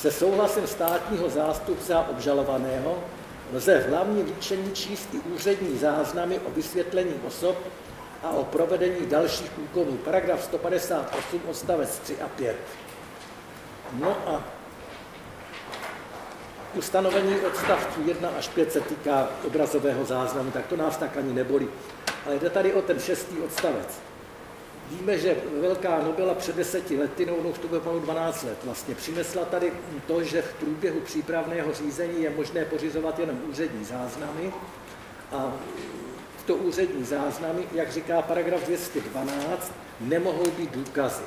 Se souhlasem státního zástupce a obžalovaného lze v hlavním líčení číst i úřední záznamy o vysvětlení osob, a o provedení dalších úkonů. Paragraf 158 odstavec 3 a 5. No a ustanovení odstavců 1 až 5 se týká obrazového záznamu, tak to nás tak ani nebolí. Ale jde tady o ten šestý odstavec. Víme, že velká Nobela před deseti lety, no už to bylo 12 let, vlastně přinesla tady to, že v průběhu přípravného řízení je možné pořizovat jenom úřední záznamy a to úřední záznamy, jak říká paragraf 212, nemohou být důkazy.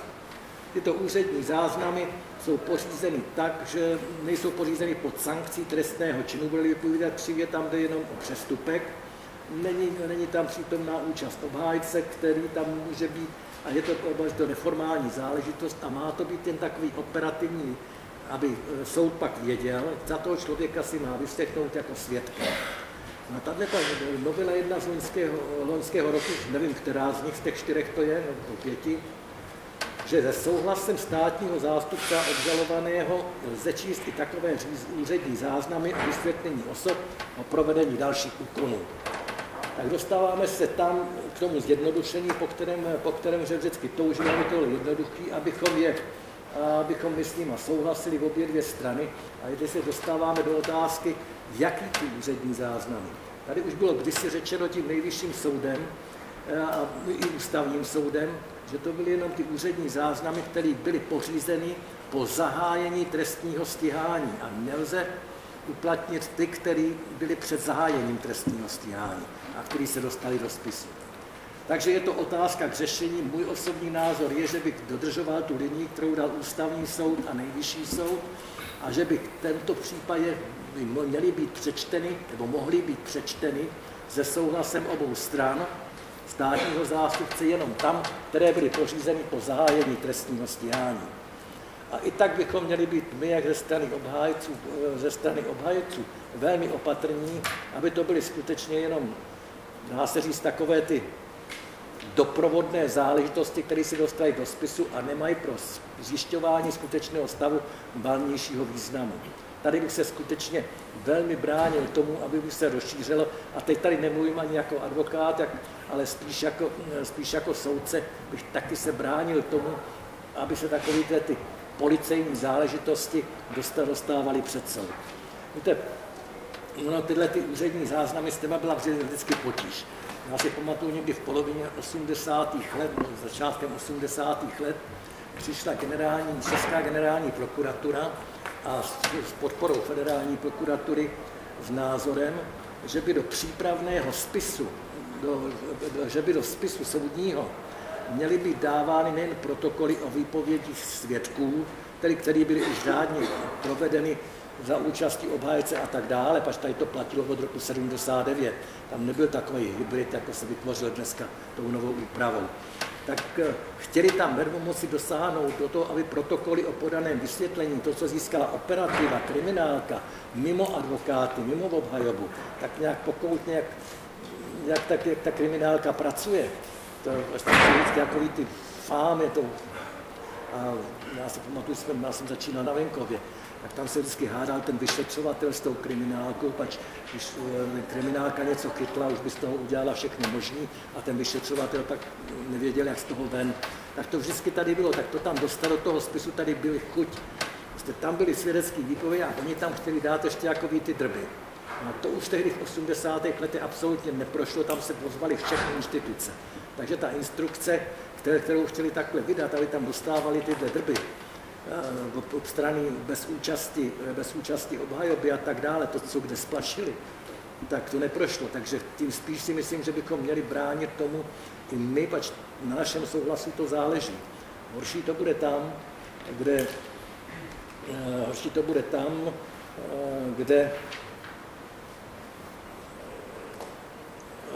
Tyto úřední záznamy jsou pořízeny tak, že nejsou pořízeny pod sankcí trestného činu, bude vypovídat křivě tam jde jenom o přestupek, není, není tam přítomná účast obhájce, který tam může být, a je to, to neformální záležitost a má to být jen takový operativní, aby eh, soud pak věděl, za toho člověka si má vyslechnout jako svědka. No tahle ta novela jedna z loňského, loňského roku, nevím, která z nich z těch čtyřech to je, nebo pěti, že se souhlasem státního zástupce obžalovaného lze číst i takové úřední záznamy o vysvětlení osob o provedení dalších úkonů. Tak dostáváme se tam tomu zjednodušení, po kterém, po kterém vždycky toužíme, aby to bylo jednoduché, abychom je abychom, myslím, a souhlasili v obě dvě strany. A když se dostáváme do otázky, jaký ty úřední záznamy. Tady už bylo kdysi řečeno tím nejvyšším soudem eh, a i ústavním soudem, že to byly jenom ty úřední záznamy, které byly pořízeny po zahájení trestního stíhání a nelze uplatnit ty, které byly před zahájením trestního stíhání a které se dostali do spisu. Takže je to otázka k řešení. Můj osobní názor je, že bych dodržoval tu linii, kterou dal ústavní soud a nejvyšší soud a že by tento případě by měly být přečteny, nebo mohly být přečteny se souhlasem obou stran státního zástupce jenom tam, které byly pořízeny po zahájení trestního stíhání. A i tak bychom měli být my, jak ze strany obhájců, ze strany obhájců velmi opatrní, aby to byly skutečně jenom, dá se říct, takové ty doprovodné záležitosti, které si dostají do spisu a nemají pro zjišťování skutečného stavu valnějšího významu. Tady bych se skutečně velmi bránil tomu, aby by se rozšířilo, a teď tady nemluvím ani jako advokát, jak, ale spíš jako, spíš jako soudce bych taky se bránil tomu, aby se takové ty policejní záležitosti dostávaly před soud. Víte, no, tyhle ty úřední záznamy s těma byla vždycky potíž. Já si pamatuju někdy v polovině 80. let, začátkem 80. let, přišla generální, Česká generální prokuratura a s podporou federální prokuratury s názorem, že by do přípravného spisu, do, že by do spisu soudního měly být dávány nejen protokoly o výpovědích svědků, tedy, které byly už řádně provedeny za účastí obhájce a tak dále, pač tady to platilo od roku 79. Tam nebyl takový hybrid, jako se vytvořil dneska tou novou úpravou. Tak eh, chtěli tam moci dosáhnout do toho, aby protokoly o podaném vysvětlení, to, co získala operativa, kriminálka, mimo advokáty, mimo obhajobu, tak nějak pokoutně, jak, jak, tak, jak ta kriminálka pracuje. To je vlastně vždycky takový ty fámy, to, a já si pamatuju, já jsem začínal na venkově, tak tam se vždycky hádal ten vyšetřovatel s tou kriminálkou, pač když eh, kriminálka něco chytla, už by z toho udělala všechno možný a ten vyšetřovatel pak nevěděl, jak z toho ven. Tak to vždycky tady bylo, tak to tam dostalo do toho spisu, tady byly chuť. Prostě tam byly svědecký výpovědi a oni tam chtěli dát ještě jako ty drby. A to už tehdy v 80. letech absolutně neprošlo, tam se pozvali všechny instituce. Takže ta instrukce, kterou chtěli takhle vydat, aby tam dostávali tyhle drby, Eh, od strany bez účasti, bez účasti obhajoby a tak dále, to, co kde splašili, tak to neprošlo. Takže tím spíš si myslím, že bychom měli bránit tomu i my, pač na našem souhlasu to záleží. Horší to bude tam, kde, eh, horší to bude tam, eh, kde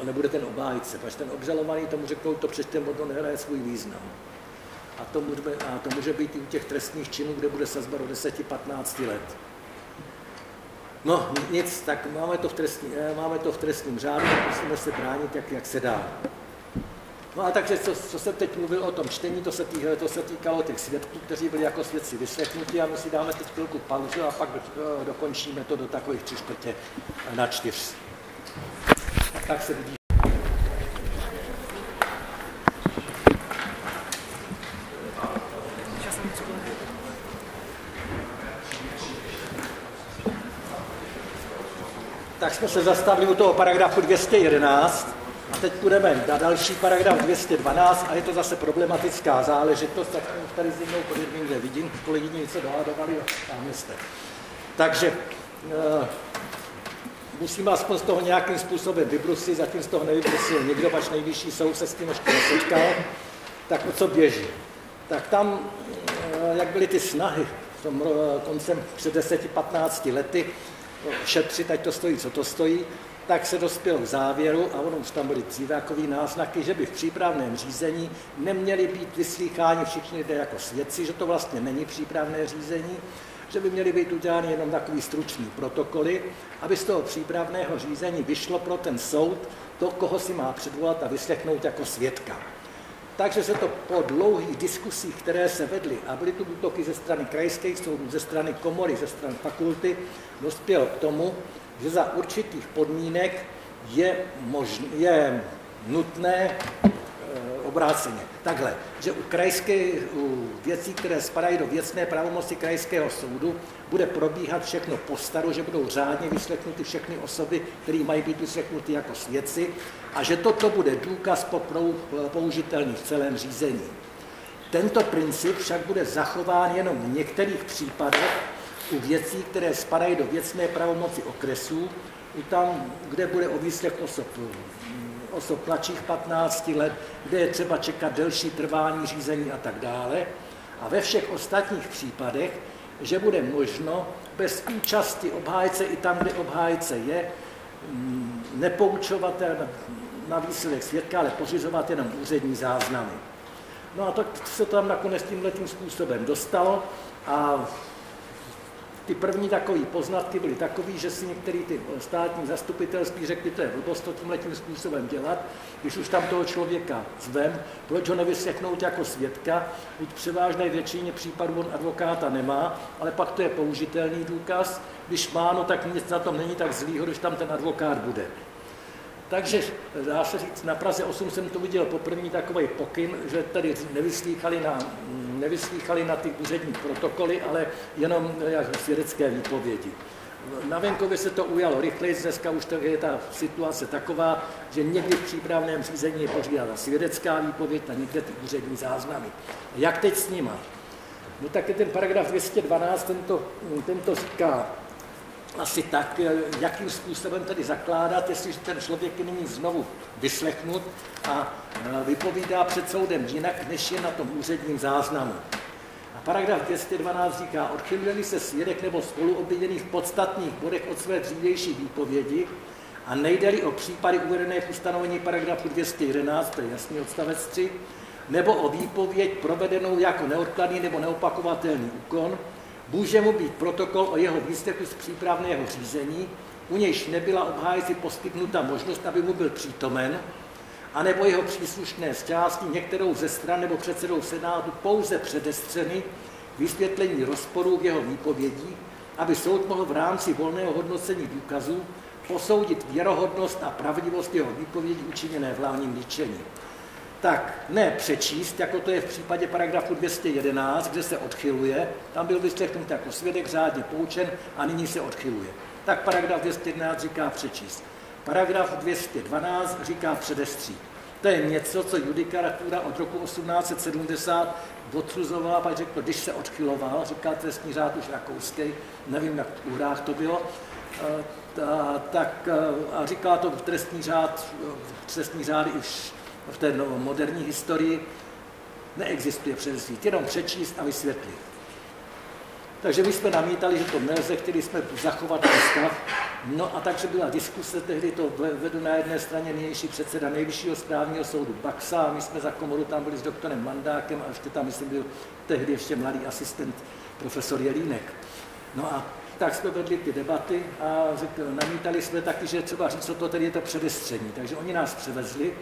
nebude ten obhájce, pač ten obžalovaný tomu řeknou, to přečtem, to nehraje svůj význam. A to, může, a to může být i u těch trestných činů, kde bude sazba do 10-15 let. No nic, tak máme to v, trestní, eh, máme to v trestním řádu, musíme se bránit, jak, jak se dá. No a takže, co, co jsem teď mluvil o tom čtení, to se, tý, to se týkalo těch svědků, kteří byli jako svědci vyslechnuti a my si dáme teď chvilku pauzu a pak eh, dokončíme to do takových tři čtvrtě na čtyř. Tak se vidí. Tak jsme se zastavili u toho paragrafu 211 a teď půjdeme na další paragraf 212 a je to zase problematická záležitost, tak tady s jednou podjedním vidím, kolegyně něco dohadovali a tam jste. Takže uh, musíme aspoň z toho nějakým způsobem vybrusit, zatím z toho nevybrusil nikdo, pač nejvyšší soud se s tím ještě nesetkal, tak o co běží? Tak tam, uh, jak byly ty snahy v tom uh, koncem před 10-15 lety, šetřit, ať to stojí, co to stojí, tak se dospěl k závěru, a ono už tam byly dříve takový náznaky, že by v přípravném řízení neměli být vyslýcháni všichni lidé jako svědci, že to vlastně není přípravné řízení, že by měly být udělány jenom takový stručný protokoly, aby z toho přípravného řízení vyšlo pro ten soud to, koho si má předvolat a vyslechnout jako svědka. Takže se to po dlouhých diskusích, které se vedly, a byly tu útoky ze strany krajských soudů, ze strany komory, ze strany fakulty, dospěl k tomu, že za určitých podmínek je, možn, je nutné obráceně. Takhle, že u krajské u věcí, které spadají do věcné pravomoci krajského soudu, bude probíhat všechno po staru, že budou řádně vyslechnuty všechny osoby, které mají být vyslechnuty jako svědci a že toto bude důkaz použitelný v celém řízení. Tento princip však bude zachován jenom v některých případech u věcí, které spadají do věcné pravomoci okresů, u tam, kde bude o výslech osob osob mladších 15 let, kde je třeba čekat delší trvání řízení a tak dále. A ve všech ostatních případech, že bude možno bez účasti obhájce i tam, kde obhájce je, mm, nepoučovat na výsledek svědka, ale pořizovat jenom úřední záznamy. No a tak se tam nakonec tímhle způsobem dostalo a ty první takové poznatky byly takové, že si některý ty státní zastupitelství řekli, to je blbost to tímhle tím způsobem dělat, když už tam toho člověka zvem, proč ho nevyslechnout jako svědka, byť převážné většině případů on advokáta nemá, ale pak to je použitelný důkaz, když má, no tak nic na tom není tak zlýho, když tam ten advokát bude. Takže dá se říct, na Praze 8 jsem to viděl poprvé takový pokyn, že tady nevyslýchali na, nevyslýchali na ty úřední protokoly, ale jenom jak svědecké výpovědi. Na venkově se to ujalo rychleji, dneska už je ta situace taková, že někdy v přípravném řízení je pořídána svědecká výpověď a někde ty úřední záznamy. Jak teď s nima? No tak je ten paragraf 212, tento, tento říká, asi tak, eh, jakým způsobem tedy zakládat, jestliže ten člověk je nyní znovu vyslechnut a eh, vypovídá před soudem jinak, než je na tom úředním záznamu. A paragraf 212 říká, odchylili se svědek nebo spoluobviněný v podstatných bodech od své dřívější výpovědi a nejde o případy uvedené v ustanovení paragrafu 211, to je jasný odstavec 3, nebo o výpověď provedenou jako neodkladný nebo neopakovatelný úkon, může mu být protokol o jeho výslechu z přípravného řízení, u nějž nebyla obhájci poskytnuta možnost, aby mu byl přítomen, anebo jeho příslušné z některou ze stran nebo předsedou Senátu pouze předestřeny vysvětlení rozporů v jeho výpovědí, aby soud mohl v rámci volného hodnocení důkazů posoudit věrohodnost a pravdivost jeho výpovědi učiněné v hlavním líčení tak ne přečíst, jako to je v případě paragrafu 211, kde se odchyluje, tam byl vyslechnut jako svědek řádně poučen a nyní se odchyluje. Tak paragraf 211 říká přečíst. Paragraf 212 říká předestří. To je něco, co judikatura od roku 1870 odsuzovala, pak řekl, když se odchyloval, říká trestní řád už rakouský, nevím, jak v úhrách to bylo, eh, tak eh, a říká to trestní řád, trestní řády už v té moderní historii neexistuje předsvít, jenom přečíst a vysvětlit. Takže my jsme namítali, že to nelze, chtěli jsme zachovat ten stav. No a takže byla diskuse, tehdy to vedl na jedné straně nynější předseda nejvyššího správního soudu Baxa, a my jsme za komoru tam byli s doktorem Mandákem a ještě tam, myslím, byl tehdy ještě mladý asistent profesor Jelínek. No a tak jsme vedli ty debaty a namítali jsme taky, že třeba říct, co to tedy je to předestření. Takže oni nás převezli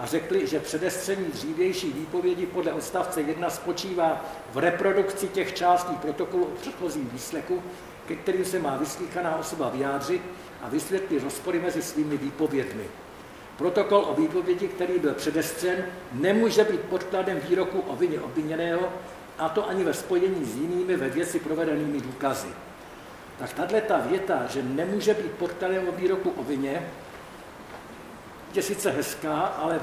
a řekli, že předestření dřívější výpovědi podle odstavce 1 spočívá v reprodukci těch částí protokolu o předchozím výslechu, ke kterým se má vyslíchaná osoba vyjádřit a vysvětlit rozpory mezi svými výpovědmi. Protokol o výpovědi, který byl předestřen, nemůže být podkladem výroku o vině obviněného, a to ani ve spojení s jinými ve věci provedenými důkazy. Tak tahle ta věta, že nemůže být podkladem o výroku o vině, je sice hezká, ale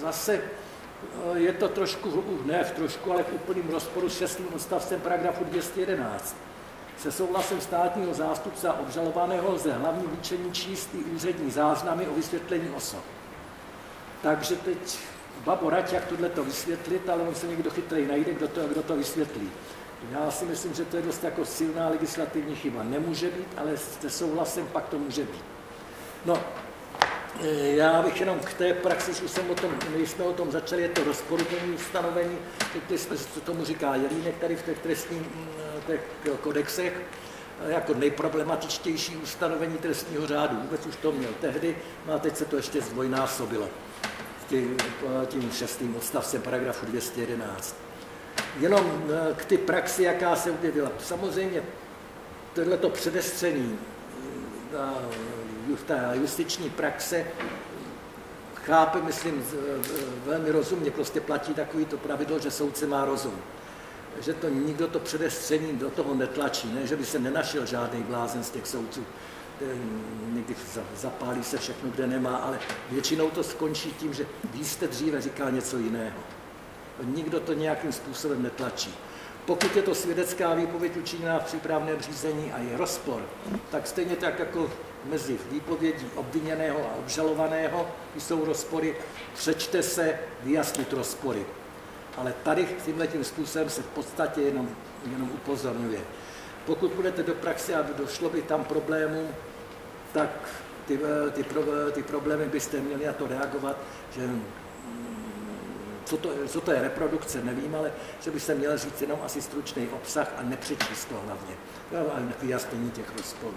zase eh, je to trošku, ne v trošku, ale v úplném rozporu s šestým odstavcem paragrafu 211. Se souhlasem státního zástupce a obžalovaného lze hlavní líčení číst i úřední záznamy o vysvětlení osob. Takže teď babo rať, jak tohle to vysvětlit, ale on se někdo chytrý najde, kdo to, kdo to vysvětlí. Já si myslím, že to je dost jako silná legislativní chyba. Nemůže být, ale se souhlasem pak to může být. No, já bych jenom k té praxi, už jsem o tom, my jsme o tom začali, je to rozporuplní ustanovení, řekli jsme, co tomu říká Jelínek tady v těch trestních mm, těch kodexech, eh, jako nejproblematičtější ustanovení trestního řádu. Vůbec už to měl tehdy, no a teď se to ještě zdvojnásobilo tím, eh, tím šestým odstavcem paragrafu 211. Jenom k ty praxi, jaká se objevila. Samozřejmě tohleto předestření ta justiční praxe chápe, myslím, velmi rozumně, prostě platí takový to pravidlo, že soudce má rozum. Že to nikdo to předestření do toho netlačí, ne? že by se nenašel žádný blázen z těch soudců. Někdy zapálí se všechno, kde nemá, ale většinou to skončí tím, že vy jste dříve říkal něco jiného. Nikdo to nějakým způsobem netlačí. pokud je to svědecká výpověď učiněná v přípravném řízení a je rozpor, tak stejně tak jako mezi výpovědí obviněného a obžalovaného jsou rozpory, přečte se vyjasnit rozpory. Ale tady tímhle tím způsobem se v podstatě jenom, jenom upozorňuje. Pokud budete do praxe a došlo by tam problémů, tak ty, ty, ty problémy byste měli na to reagovat, že co to, co to je reprodukce, nevím, ale že by se měl říct jenom asi stručný obsah a nepřečíst to hlavně. Vyjasnění těch rozporů.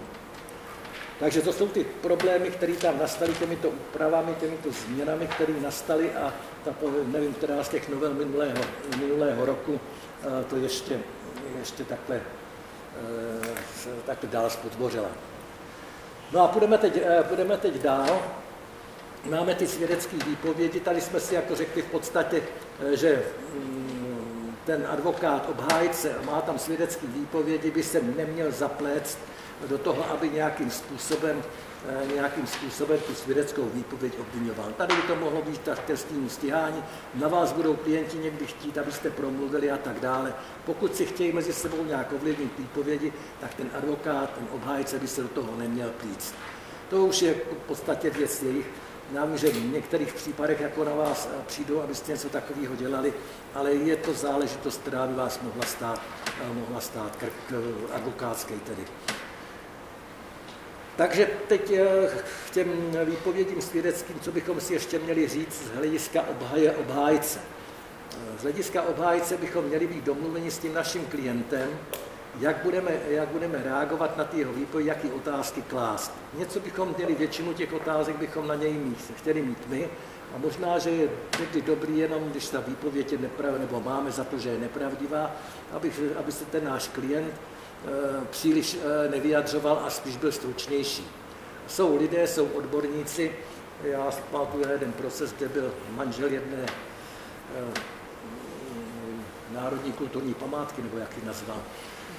Takže to jsou ty problémy, které tam nastaly těmito úpravami, těmito změnami, které nastaly a ta, nevím, která z těch novel minulého, minulého roku to ještě, ještě takhle, takhle dál spotvořila. No a půjdeme teď, půjdeme teď dál máme ty svědecké výpovědi, tady jsme si jako řekli v podstatě, eh, že mm, ten advokát, obhájce, má tam svědecké výpovědi, by se neměl zapléct do toho, aby nějakým způsobem, eh, nějakým způsobem tu svědeckou výpověď obvinoval. Tady by to mohlo být tak trestnímu stíhání, na vás budou klienti někdy chtít, abyste promluvili a tak dále. Pokud si chtějí mezi sebou nějak ovlivnit výpovědi, tak ten advokát, ten obhájce by se do toho neměl plíct. To už je v podstatě věc jejich, vím, že v některých případech jako na vás eh, přijdou, abyste něco takového dělali, ale je to záležitost, která by vás mohla stát, eh, mohla stát krk advokátský tedy. Takže teď k těm výpovědím svědeckým, co bychom si ještě měli říct z hlediska obhaje obhájce. Z hlediska obhájce bychom měli být domluveni s tím naším klientem, jak budeme, jak budeme reagovat na ty jeho výpovědi, jaký otázky klást. Něco bychom měli, většinu těch otázek bychom na něj mít, chtěli mít my, a možná, že je někdy dobrý jenom, když ta výpověď je nepravdivá, nebo máme za to, že je nepravdivá, aby, aby se ten náš klient příliš e, nevyjadřoval a spíš byl stručnější. Jsou lidé, jsou odborníci, já pamatuju jeden proces, kde byl manžel jedné e, národní kulturní památky, nebo jak ji nazval,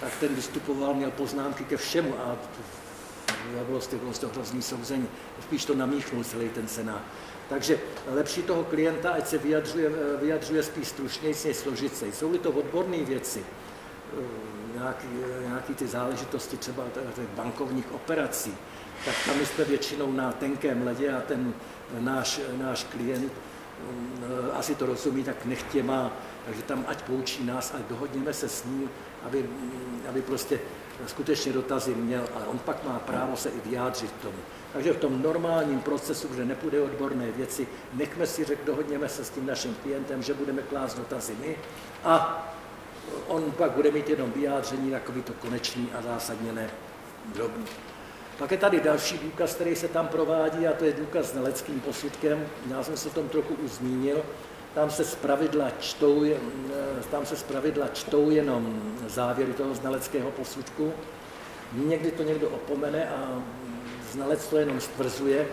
tak ten vystupoval, měl poznámky ke všemu a bylo z toho, hrozný souzení. Spíš to namíchnul celý ten senát. Takže lepší toho klienta, ať se vyjadřuje, vyjadřuje spíš stručněji, složit se. Jsou-li to odborné věci, eh, nějaký, nějaký ty záležitosti třeba těch bankovních operací, tak tam jsme většinou na tenkém ledě a ten náš, náš klient eh, asi to rozumí, tak nechtě má, takže tam ať poučí nás, ať dohodněme se s ním, aby, aby prostě skutečně dotazy měl, ale on pak má právo se i vyjádřit tomu. Takže v tom normálním procesu, kde nepůjde odborné věci, nechme si řek, dohodněme se s tím naším klientem, že budeme klást dotazy my a on pak bude mít jenom vyjádření, takový to konečný a zásadně ne drobný. Pak je tady další důkaz, který se tam provádí, a to je důkaz s znaleckým posudkem. Já jsem se o tom trochu už zmínil tam se zpravidla čtou, eh, tam se zpravidla čtou jenom závěry toho znaleckého posudku. Někdy to někdo opomene a znalec to jenom stvrzuje,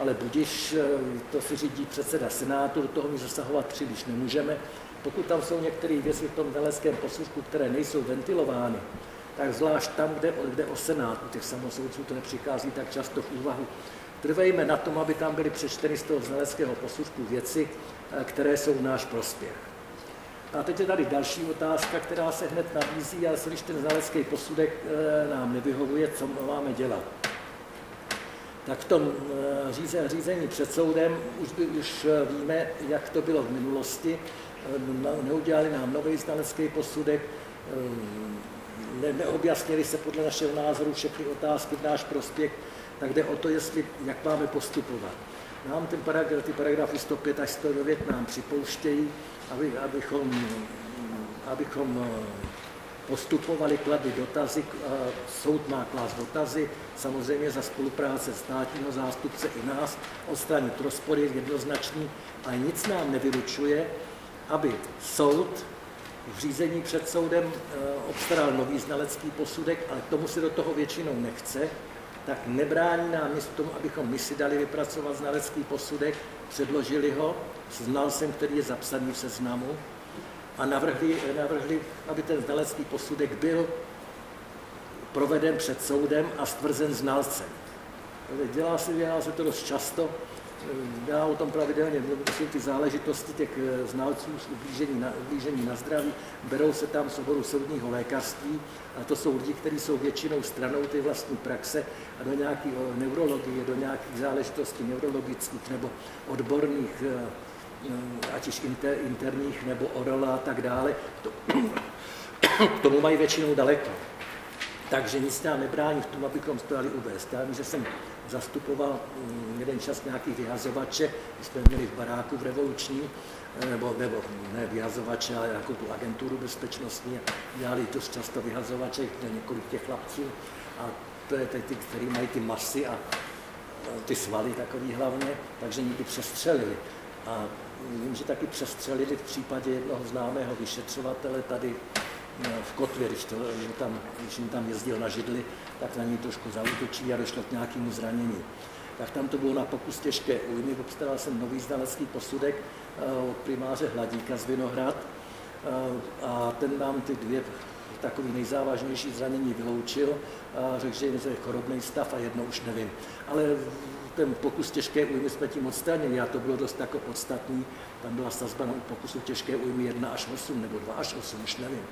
ale budiš, eh, to si řídí předseda Senátu, do toho my zasahovat příliš nemůžeme. Pokud tam jsou některé věci v tom znaleckém posudku, které nejsou ventilovány, tak zvlášť tam, kde, kde o Senátu těch samosoudců to nepřichází tak často v úvahu. Trvejme na tom, aby tam byly přečteny z toho znaleckého posudku věci, Eh, které jsou v náš prospěch. A teď je tady další otázka, která se hned nabízí, a když ten znalecký posudek eh, nám nevyhovuje, co máme dělat. Tak v tom eh, řízení před soudem už, by, už víme, jak to bylo v minulosti. Neudělali nám nový znalecký posudek, ne, neobjasnili se podle našeho názoru všechny otázky v náš prospěch, tak jde o to, jestli, jak máme postupovat. Nám ten paragraf, ty paragrafy 105 až 109 nám připouštějí, aby, abychom, abychom eh, postupovali, kladli dotazy, soud má klást dotazy, samozřejmě za spolupráce státního zástupce i nás, odstranit rozpory jednoznačný, ale nic nám nevylučuje, aby soud v řízení před soudem eh, obstaral nový znalecký posudek, ale tomu se do toho většinou nechce, tak nebrání nám nic v tom, abychom my si dali vypracovat znalecký posudek, předložili ho s znalcem, který je zapsaný v seznamu a navrhli, navrhli, aby ten znalecký posudek byl proveden před soudem a stvrzen znalcem. Dělá se, dělá se to dost často, já o tom pravidelně mluvím, ty záležitosti těch eh, znalců z ublížení na, ublížení na zdraví, berou se tam z oboru soudního lékařství a to jsou lidi, kteří jsou většinou stranou té vlastní praxe a do nějaké neurologie, do nějakých záležitostí neurologických nebo odborných, eh, eh, ať už inter, interních nebo orola a tak dále, to, k tomu mají většinou daleko. Takže nic nám nebrání v tom, abychom to dali uvést. Já vím, že jsem zastupoval mm, jeden čas nějaký vyhazovače, my jsme měli v baráku v revoluční, eh, nebo, nebo ne vyhazovače, ale jako tu agenturu bezpečnostní, dělali to často vyhazovače, několik těch chlapců a to je ty, kteří mají ty masy a ty svaly takový hlavně, takže někdy přestřelili. A vím, že taky přestřelili v případě jednoho známého vyšetřovatele tady No, v kotvě, když, to, že tam, když jim tam jezdil na židli, tak na něj trošku zautočí a došlo k nějakému zranění. Tak tam to bylo na pokus těžké újmy, obstaral jsem nový znalecký posudek eh, od primáře Hladíka z Vinohrad eh, a ten nám ty dvě takový nejzávažnější zranění vyloučil a řekl, že je chorobný stav a jedno už nevím. Ale ten pokus těžké újmy jsme tím odstranili a to bylo dost jako podstatný. Tam byla sazba na pokusu těžké újmy 1 až 8 nebo 2 až 8, už nevím.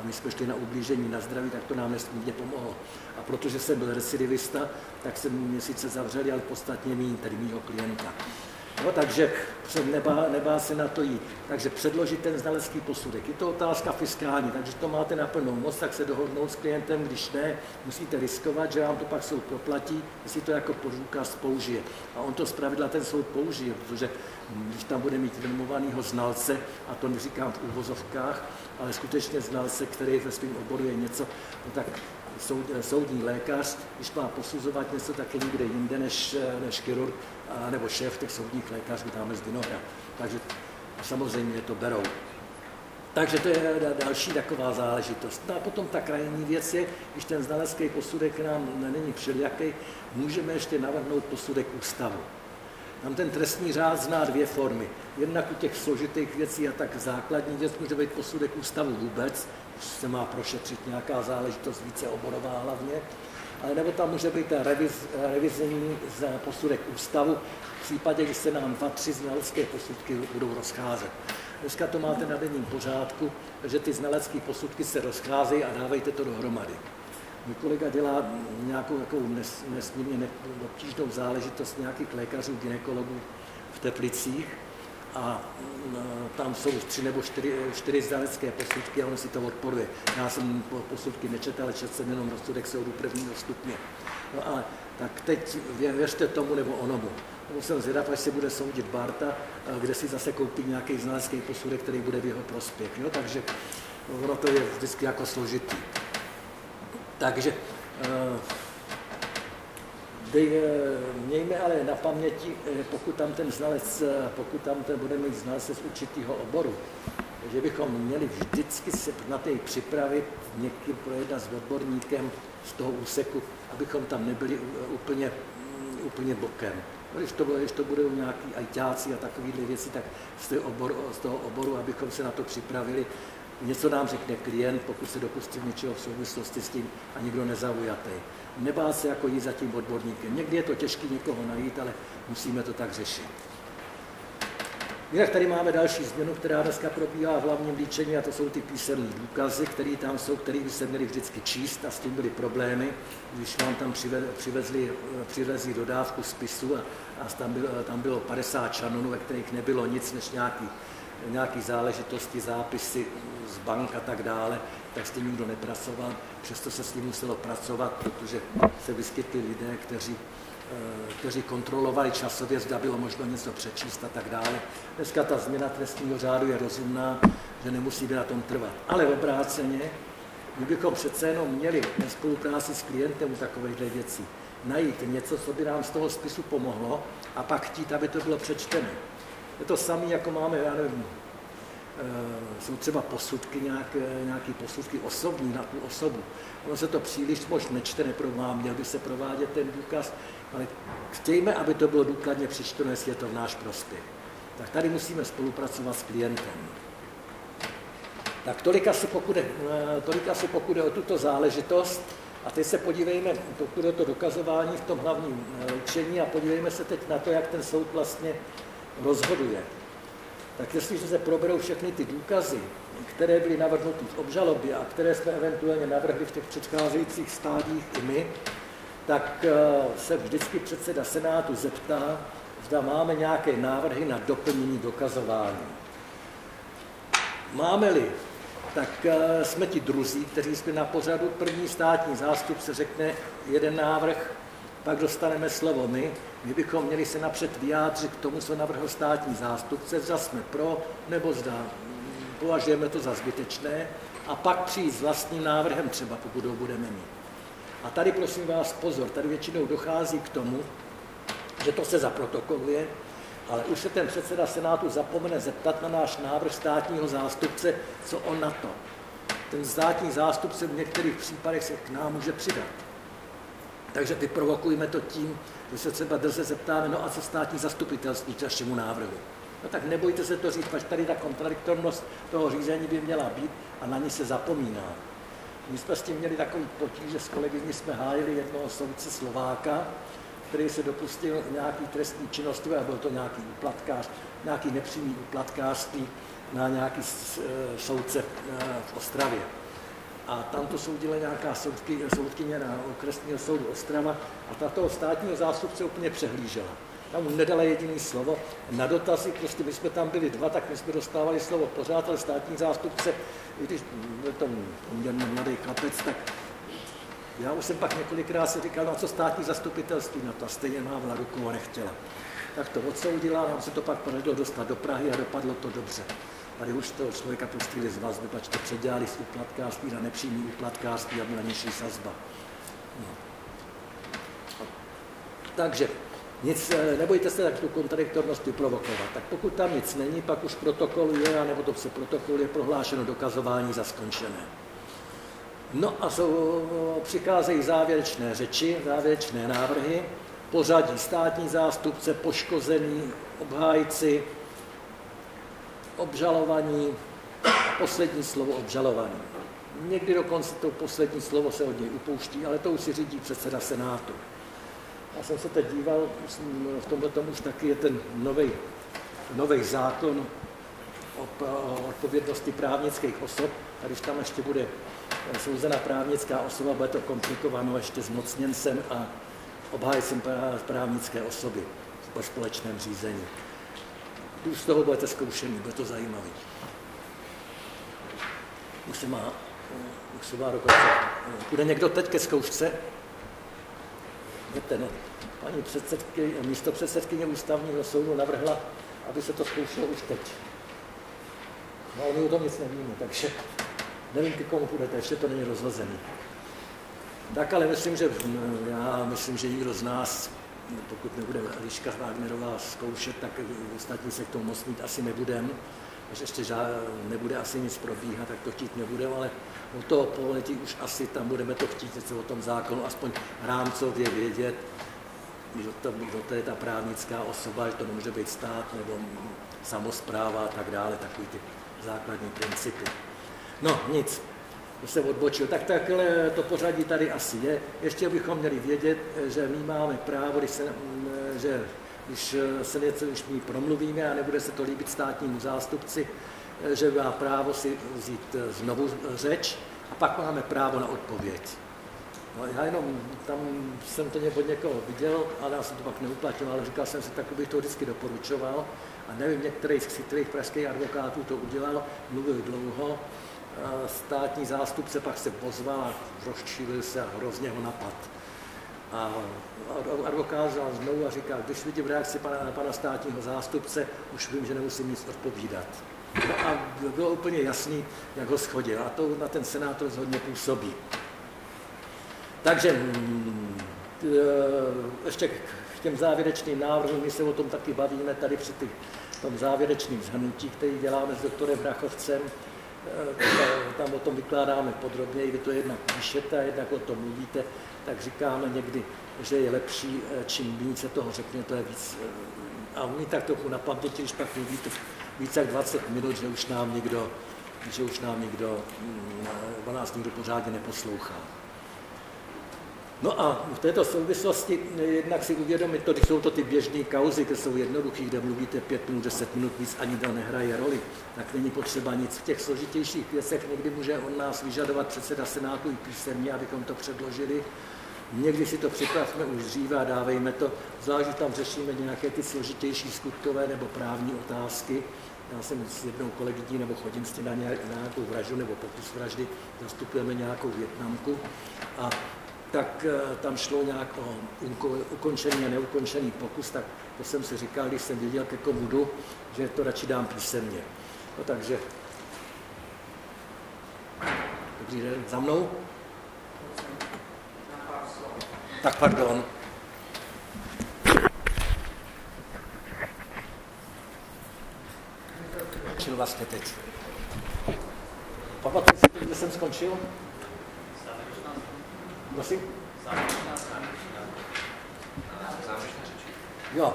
A my jsme šli na ublížení na zdraví, tak to nám nesmírně pomohlo. A protože jsem byl recidivista, tak jsem měsíce zavřeli, ale podstatně méně, tedy mýho klienta. No, takže nebá, nebá se na to jít. Takže předložit ten znalecký posudek. Je to otázka fiskální, takže to máte na plnou moc, tak se dohodnout s klientem, když ne, musíte riskovat, že vám to pak soud proplatí, jestli to jako důkaz použije. A on to zpravidla ten soud použije, protože když tam bude mít renomovaného znalce, a to neříkám v úvozovkách, ale skutečně znalce, který ve svém oboru je něco, no tak soud, soudní lékař, když má posuzovat něco, tak je někde jinde než, než chirurg, nebo šéf těch soudních lékařů tam z Vinohrad. Takže samozřejmě to berou. Takže to je další taková záležitost. No a potom ta krajní věc je, když ten znalecký posudek nám není všelijaký, můžeme ještě navrhnout posudek ústavu. Tam ten trestní řád zná dvě formy. Jednak u těch složitých věcí a tak základní věc může být posudek ústavu vůbec, se má prošetřit nějaká záležitost více oborová hlavně, nebo tam může být reviz, revizní za posudek ústavu v případě, kdy se nám dva, tři znalecké posudky budou rozcházet. Dneska to máte na denním pořádku, že ty znalecké posudky se rozcházejí a dávejte to dohromady. Můj kolega dělá nějakou takovou nes, nesmírně obtížnou záležitost nějakých lékařů, ginekologů v Teplicích a tam jsou tři nebo čtyři, čtyři znalecké posudky a on si to odporuje. Já jsem posudky nečetl, ale četl jsem jenom rozsudek soudu prvního stupně. No ale tak teď věřte tomu nebo onomu. Musím zvědat, až se bude soudit Barta, kde si zase koupí nějaký znalecký posudek, který bude v jeho prospěch. Jo? Takže ono to je vždycky jako složitý. Takže eh, dej, eh, mějme ale na paměti, eh, pokud tam ten znalec, pokud tam ten bude mít znalec z určitého oboru, že bychom měli vždycky se na té připravit někým projednat s odborníkem z toho úseku, abychom tam nebyli úplně, mm, úplně bokem. Když to, když to budou nějaký ajťáci a takovéhle věci, tak z toho, oboru, z toho oboru, abychom se na to připravili, něco nám řekne klient, pokud se dopustí něčeho v souvislosti s tím a nikdo nezaujatý. Nebá se jako jít za tím odborníkem. Někdy je to těžké někoho najít, ale musíme to tak řešit. Jinak tady máme další změnu, která dneska probíhá v hlavním líčení, a to jsou ty písemné důkazy, které tam jsou, které by se měly vždycky číst a s tím byly problémy, když vám tam přivezli, přivezli dodávku spisu a, a tam, bylo, tam bylo 50 šanonů, ve kterých nebylo nic než nějaký, nějaký záležitosti, zápisy z bank a tak dále, tak s tím nikdo nepracoval. Přesto se s tím muselo pracovat, protože se vyskytli lidé, kteří Eh, kteří kontrolovali časově, zda bylo možno něco přečíst a tak dále. Dneska ta změna trestního řádu je rozumná, že nemusí na tom trvat. Ale obráceně, my bychom přece jenom měli ve spolupráci s klientem u takovéhle věcí najít něco, co by nám z toho spisu pomohlo a pak chtít, aby to bylo přečtené. Je to samé, jako máme, já nevím, jsou třeba posudky, nějaké, nějaké posudky osobní na tu osobu. Ono se to příliš moc nečte, neprová, měl by se provádět ten důkaz, ale chtějme, aby to bylo důkladně přečteno, jestli je to v náš prospěch. Tak tady musíme spolupracovat s klientem. Tak tolik asi pokud je, eh, tolik asi pokud je o tuto záležitost. A teď se podívejme, pokud je to dokazování v tom hlavním učení, a podívejme se teď na to, jak ten soud vlastně rozhoduje. Tak jestliže se proberou všechny ty důkazy, které byly navrhnuty v obžalobě a které jsme eventuálně navrhli v těch předcházejících stádích i my, tak eh, se vždycky předseda Senátu zeptá, zda máme nějaké návrhy na doplnění dokazování. Máme-li, tak eh, jsme ti druzí, kteří jsme na pořadu. První státní zástupce řekne jeden návrh, pak dostaneme slovo my. My bychom měli se napřed vyjádřit k tomu, co navrhl státní zástupce, zda jsme pro, nebo zda považujeme to za zbytečné, a pak přijít s vlastním návrhem třeba, pokud ho budeme mít. A tady prosím vás pozor, tady většinou dochází k tomu, že to se zaprotokoluje, ale už se ten předseda Senátu zapomene zeptat na náš návrh státního zástupce, co on na to. Ten státní zástupce v některých případech se k nám může přidat. Takže vyprovokujeme to tím, že se třeba drze zeptáme, no a co státní zastupitelství k našemu návrhu. No tak nebojte se to říct, pač tady ta kontradiktornost toho řízení by měla být a na ní se zapomíná. My jsme s tím měli takový potíž, že s kolegyní jsme hájili jednoho soudce Slováka, který se dopustil nějaký trestní činnosti, a byl to nějaký úplatkář, nějaký nepřímý úplatkářství na nějaký soudce eh, v Ostravě. A tam to soudila nějaká soudky, soudkyně na okresního soudu Ostrava a tato státního zástupce úplně přehlížela. Tam mu nedala jediný slovo. Na dotazy, prostě my jsme tam byli dva, tak my jsme dostávali slovo pořád, ale státní zástupce, i když byl to poměrně mladý chlapec, tak já už jsem pak několikrát si říkal, no co státní zastupitelství na to, stejně mávla ruku a nechtěla. Tak to odsoudila, nám se to pak podařilo dostat do Prahy a dopadlo to dobře. Tady už toho člověka pustili z vazby, pač to předělali z úplatkářství na nepřímý úplatkářství a byla nižší sazba. No. Takže nic, eh, nebojte se tak tu kontradiktornost vyprovokovat. Tak pokud tam nic není, pak už protokoluje, anebo to se protokoluje prohlášeno dokazování za skončené. No a jsou, přicházejí závěrečné řeči, závěrečné návrhy, pořadí státní zástupce, poškozený, obhájci, obžalovaní, poslední slovo obžalovaný. Někdy dokonce to poslední slovo se od něj upouští, ale to už si řídí předseda Senátu. Já jsem se teď díval, v tomhle tomu už taky je ten nový zákon o, odpovědnosti právnických osob. A když tam ještě bude souzena právnická osoba, bude to komplikováno ještě s mocněncem a obhájcem právnické osoby po společném řízení. Už z toho budete zkoušený, bude to zajímavý. Už se má, už se má dokonce. Bude někdo teď ke zkoušce? Víte, ne? Paní předsedky, místo předsedkyně ústavního soudu navrhla, aby se to zkoušelo už teď. No, my o tom nic nevíme, takže nevím, k komu půjdete, ještě to není rozhozený. Tak ale myslím, že já myslím, že nikdo z nás, pokud nebude Eliška Wagnerová zkoušet, tak ostatní se k tomu moc mít asi nebudem. Až ještě žád, nebude asi nic probíhat, tak to chtít nebudeme, ale u toho poletí už asi tam budeme to chtít něco o tom zákonu, aspoň rámcově vědět, když to, kdo to je ta právnická osoba, že to nemůže být stát nebo samozpráva a tak dále, takový ty základní principy. No, nic, se odbočil. Tak takhle to pořadí tady asi je. Ještě bychom měli vědět, že my máme právo, když se, že když se něco už my promluvíme a nebude se to líbit státnímu zástupci, že má právo si vzít znovu řeč a pak máme právo na odpověď. No, já jenom tam jsem to od někoho viděl, ale já jsem to pak neuplatňoval, ale říkal jsem si, tak bych to vždycky doporučoval. A nevím, některý z chytrých pražských advokátů to udělal, mluvil dlouho, státní zástupce pak se pozval rozčílil se a hrozně ho napad. A advokát znovu a říká, když vidím reakci pana, pana státního zástupce, už vím, že nemusím nic odpovídat. No a bylo úplně jasný, jak ho schodil. A to na ten senátor hodně působí. Takže mm, e, ještě k těm závěrečným návrhům, my se o tom taky bavíme tady při tom závěrečným zhrnutí, který děláme s doktorem Brachovcem. Tam o tom vykládáme podrobněji, vy to jednak píšete a jednak o tom mluvíte, tak říkáme někdy, že je lepší, e, čím více toho řekne, to je víc. A my tak trochu na paměti, když pak mluvíte více jak 20 minut, že už nám někdo, že už nám někdo, mm, o nás někdo pořádně neposlouchá. No a v této souvislosti jednak si uvědomit to, když jsou to ty běžné kauzy, které jsou jednoduché, kde mluvíte pět minut, deset minut, víc ani to nehraje roli, tak není potřeba nic. V těch složitějších věcech někdy může od nás vyžadovat předseda Senátu i písemně, abychom to předložili. Někdy si to připravme už dříve a dávejme to, zvlášť, tam řešíme nějaké ty složitější skutkové nebo právní otázky. Já jsem s jednou kolegyní nebo chodím s tím na nějakou vraždu nebo pokus vraždy, zastupujeme nějakou Větnamku a tak eh, tam šlo nějak o ukončený a neukončený pokus, tak to jsem si říkal, když jsem věděl, ke komu že to radši dám písemně. No takže, dobrý den, za mnou? Tak pardon. Čil vlastně teď. Pamatujete si, kde jsem skončil? Prosím? Jo,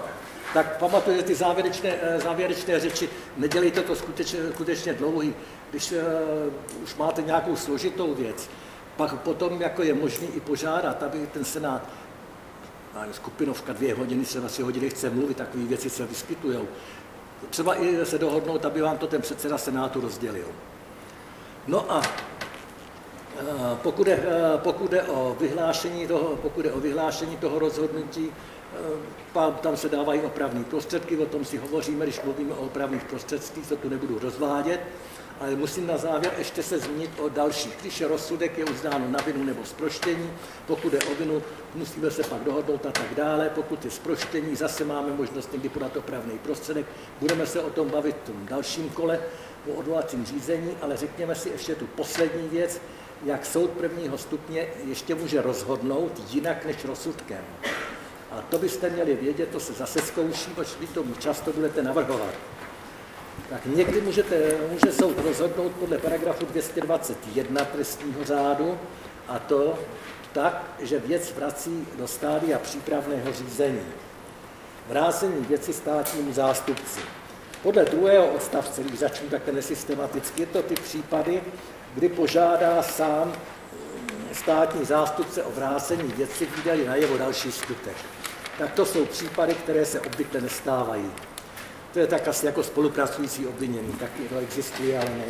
tak pamatujte ty závěrečné, eh, závěrečné řeči, nedělejte to skutečně, skutečně dlouhý. Když uh, už máte nějakou složitou věc, pak potom jako je možný i požádat, aby ten senát, skupinovka dvě hodiny, třeba si hodiny chce mluvit, takové věci se vyskytují. Třeba i se dohodnout, aby vám to ten předseda senátu rozdělil. No a pokud je, eh, pokud je o vyhlášení toho, pokud je o vyhlášení toho rozhodnutí, eh, tam se dávají opravní prostředky, o tom si hovoříme, když mluvíme o opravných prostředcích, to tu nebudu rozvádět, ale musím na závěr ještě se zmínit o dalších. Když je rozsudek, je uznáno na vinu nebo zproštění, pokud je o vinu, musíme se pak dohodnout a tak dále. Pokud je zproštění, zase máme možnost někdy podat opravný prostředek. Budeme se o tom bavit v tom dalším kole o odvolacím řízení, ale řekněme si ještě tu poslední věc, jak soud prvního stupně ještě může rozhodnout jinak než rozsudkem. A to byste měli vědět, to se zase zkouší, protože vy to často budete navrhovat. Tak někdy můžete, může soud rozhodnout podle paragrafu 221 trestního řádu a to tak, že věc vrací do stádia přípravného řízení. Vrácení věci státnímu zástupci. Podle druhého odstavce, když začnu takhle nesystematicky, je to ty případy, kdy požádá sám státní zástupce o vrácení věci, vydali na jeho další skutek. Tak to jsou případy, které se obvykle nestávají. To je tak asi jako spolupracující obvinění, taky to existuje, ale ne,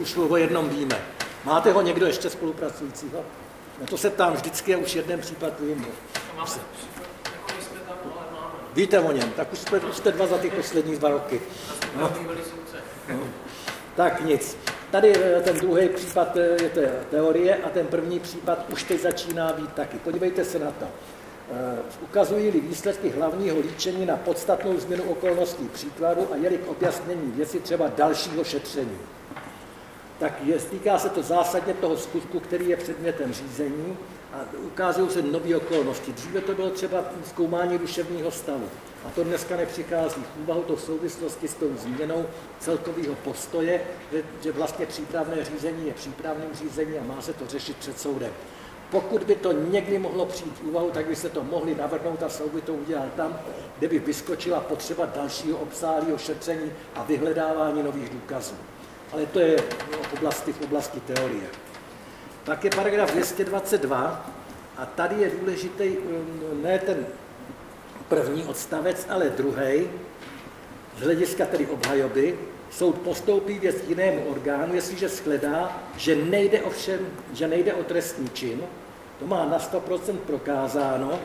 už o jednom víme. Máte ho někdo ještě spolupracujícího? Na to se tam vždycky a už jeden případ vím. Víte o něm, tak už jste, už jste dva za ty poslední dva roky. No. No. Tak nic. Tady eh, ten druhý případ eh, je to teorie a ten první případ už teď začíná být taky. Podívejte se na to. Eh, ukazují-li výsledky hlavního líčení na podstatnou změnu okolností příkladu a je k objasnění věci třeba dalšího šetření. Tak je, týká se to zásadně toho skutku, který je předmětem řízení a ukázují se nové okolnosti. Dříve to bylo třeba zkoumání duševního stavu. A to dneska nepřichází v úvahu to v souvislosti s tou změnou celkového postoje, že, že vlastně přípravné řízení je přípravným řízení a má se to řešit před soudem. Pokud by to někdy mohlo přijít v úvahu, tak by se to mohli navrhnout a soud by to udělal tam, kde by vyskočila potřeba dalšího obsálího šetření a vyhledávání nových důkazů. Ale to je v oblasti, v oblasti teorie. Pak je paragraf 222 a tady je důležitý um, ne ten první odstavec, ale druhý, z hlediska tedy obhajoby, soud postoupí věc jinému orgánu, jestliže shledá, že nejde, ovšem, že nejde o trestní čin, to má na 100% prokázáno,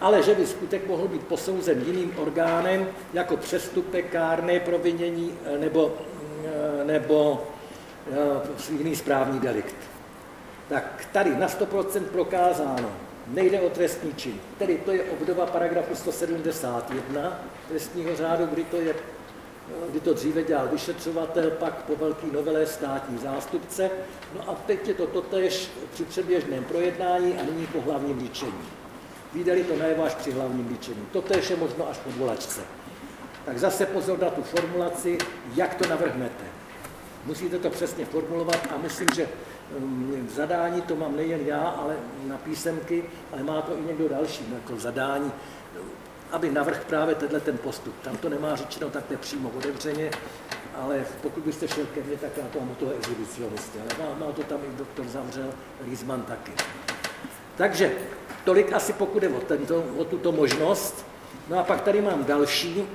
ale že by skutek mohl být posouzen jiným orgánem jako přestupek, kárné provinění eh, nebo, eh, nebo eh, jiný správní delikt. Tak tady na 100% prokázáno, nejde o trestní čin. Tedy to je obdoba paragrafu 171 trestního řádu, kdy to, je, kdy to dříve dělal vyšetřovatel, pak po velký novele státní zástupce. No a teď je to totéž při předběžném projednání a nyní po hlavním líčení. Vídeli to najevo až při hlavním líčení. Totéž je možno až po volačce. Tak zase pozor na tu formulaci, jak to navrhnete. Musíte to přesně formulovat a myslím, že v zadání to mám nejen já, ale na písemky, ale má to i někdo další, jako v zadání, aby navrh právě tenhle ten postup. Tam to nemá řečeno tak nepřímo otevřeně, ale pokud byste šel ke mně, tak já to mám toho exhibicionisty, ale má, má to tam i doktor Zavřel, Riesman taky. Takže tolik asi pokud je o, tento, o tuto možnost. No a pak tady mám další,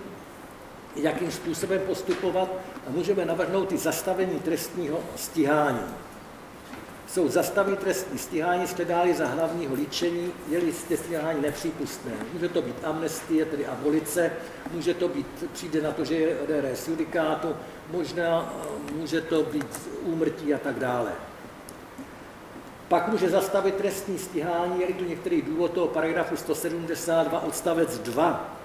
jakým způsobem postupovat a můžeme navrhnout i zastavení trestního stíhání. Jsou zastavit trestní stíhání shledáli za hlavního líčení, je-li stíhání nepřípustné. Může to být amnestie, tedy abolice, může to být, přijde na to, že je RS judikátu, možná může to být úmrtí a tak dále. Pak může zastavit trestní stíhání, je tu některý důvod toho paragrafu 172 odstavec 2.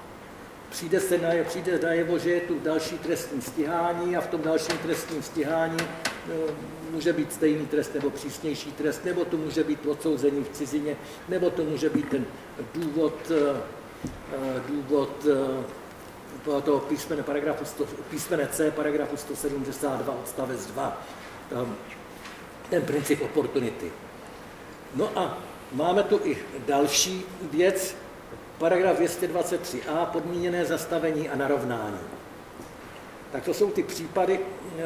Přijde se na, přijde najevo, že je tu další trestní stíhání a v tom dalším trestním stíhání no, může být stejný trest nebo přísnější trest, nebo to může být odsouzení v cizině, nebo to může být ten důvod, eh, eh, důvod eh, toho písmene, paragrafu 100, písmene C paragrafu 172 odstavec 2. Ten princip oportunity. No a máme tu i další věc, paragraf 223a, podmíněné zastavení a narovnání. Tak to jsou ty případy,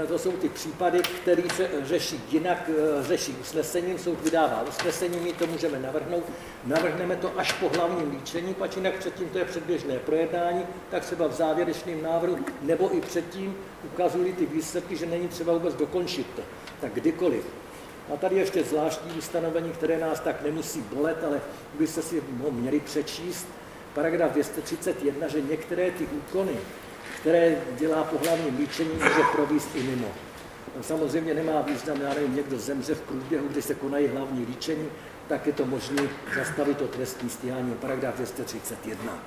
to jsou ty případy, které se řeší jinak, eh, řeší usnesením, soud vydává usnesení, my to můžeme navrhnout, navrhneme to až po hlavním líčení, pač jinak předtím to je předběžné projednání, tak třeba v závěrečném návrhu, nebo i předtím ukazují ty výsledky, že není třeba vůbec dokončit to. Tak kdykoliv. A tady ještě zvláštní ustanovení, které nás tak nemusí bolet, ale byste si ho měli přečíst. Paragraf 231, že některé ty úkony, které dělá po hlavním líčení, může províst i mimo. No, samozřejmě nemá význam, já nevím, někdo zemře v průběhu, kdy se konají hlavní líčení, tak je to možné zastavit to trestní stíhání, paragraf 231.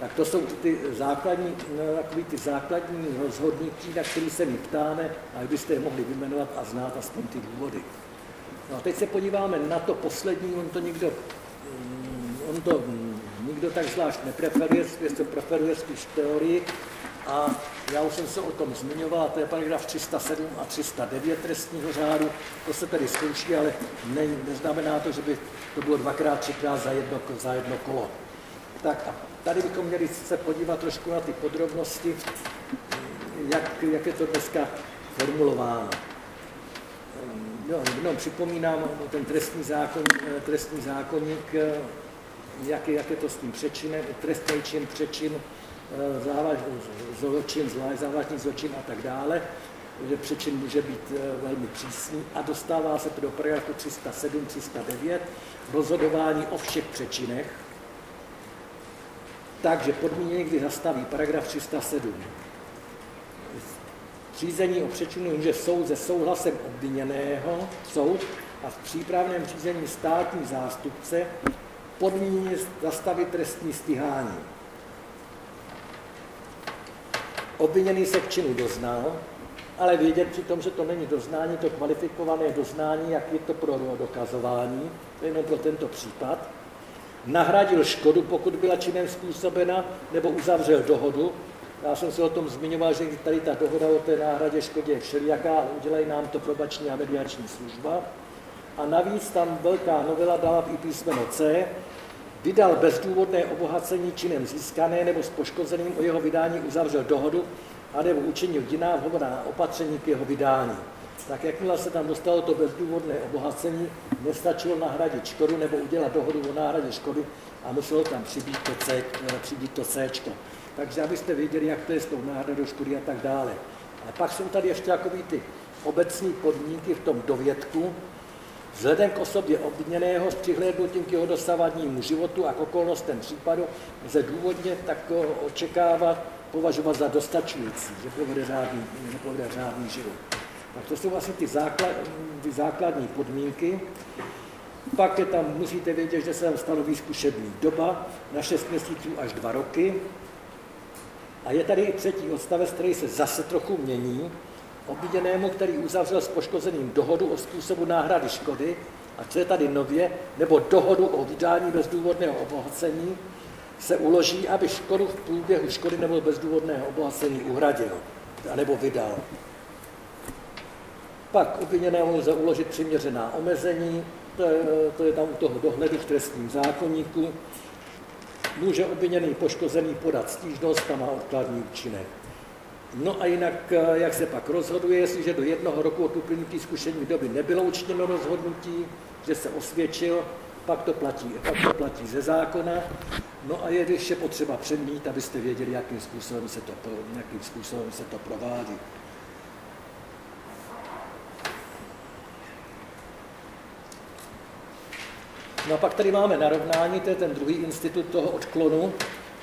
Tak to jsou ty základní, no, takový ty základní rozhodnutí, na které se my ptáme, a byste je mohli vyjmenovat a znát aspoň ty důvody. No a teď se podíváme na to poslední, on to nikdo, mm, on to mm, nikdo tak zvlášť nepreferuje, to preferuje spíš teorii, a já už jsem se o tom zmiňoval, to je paragraf 307 a 309 trestního řádu. To se tedy zkouší, ale ne, neznamená to, že by to bylo dvakrát, třikrát za jedno, za jedno kolo. Tak a tady bychom měli se podívat trošku na ty podrobnosti, jak, jak je to dneska formulováno. No, jenom připomínám ten trestní, zákon, trestní zákonník, jak je, jak je to s tím přečinem, trestný čin, přečin, závaž, zločin, závažný zločin a tak dále, že přečin může být velmi přísný a dostává se to do paragrafu 307, 309, rozhodování o všech přečinech, takže podmíněně, kdy zastaví paragraf 307. Řízení o přečinu může soud se souhlasem obviněného, soud a v přípravném řízení státní zástupce podmíněně zastavit trestní stíhání. Obviněný se k činu doznal, ale vědět přitom, že to není doznání, to kvalifikované doznání, jak je to pro dokazování, to je jenom pro tento případ, nahradil škodu, pokud byla činem způsobena, nebo uzavřel dohodu. Já jsem se o tom zmiňoval, že tady ta dohoda o té náhradě škodě je všelijaká, ale udělají nám to probační a mediační služba. A navíc tam velká novela dala i písmeno C, vydal bezdůvodné obohacení činem získané nebo s poškozeným o jeho vydání uzavřel dohodu a nebo učinil jiná vhodná opatření k jeho vydání. Tak jakmile se tam dostalo to bezdůvodné obohacení, nestačilo nahradit škodu nebo udělat dohodu o náhradě škody a muselo tam přibít to C. Přibít to C. Takže abyste věděli, jak to je s tou náhradou škody a tak dále. Ale pak jsou tady ještě takový ty obecní podmínky v tom dovědku, Vzhledem k osobě obviněného s přihlédnutím k jeho dosavadnímu životu a k okolnostem případu lze důvodně tak očekávat, považovat za dostačující, že povede řádný, že povede řádný život. Tak to jsou vlastně ty, základ, ty základní podmínky. Pak je tam, musíte vědět, že se tam stanoví zkušební doba na 6 měsíců až 2 roky. A je tady i třetí odstavec, který se zase trochu mění. Obviněnému, který uzavřel s poškozeným dohodu o způsobu náhrady škody, a co je tady nově, nebo dohodu o vydání bezdůvodného obohacení, se uloží, aby škodu v průběhu škody nebo bezdůvodného obohacení uhradil, nebo vydal. Pak obviněnému lze uložit přiměřená omezení, to je, to je tam u toho dohledu v trestním zákonníku. Může obviněný poškozený podat stížnost, tam má odkladný účinek. No a jinak, jak se pak rozhoduje, jestliže do jednoho roku od uplynutí zkušení doby nebylo učiněno rozhodnutí, že se osvědčil, pak to platí, pak to platí ze zákona, no a je ještě potřeba přemít, abyste věděli, jakým způsobem se to, jakým způsobem se to provádí. No a pak tady máme narovnání, to je ten druhý institut toho odklonu.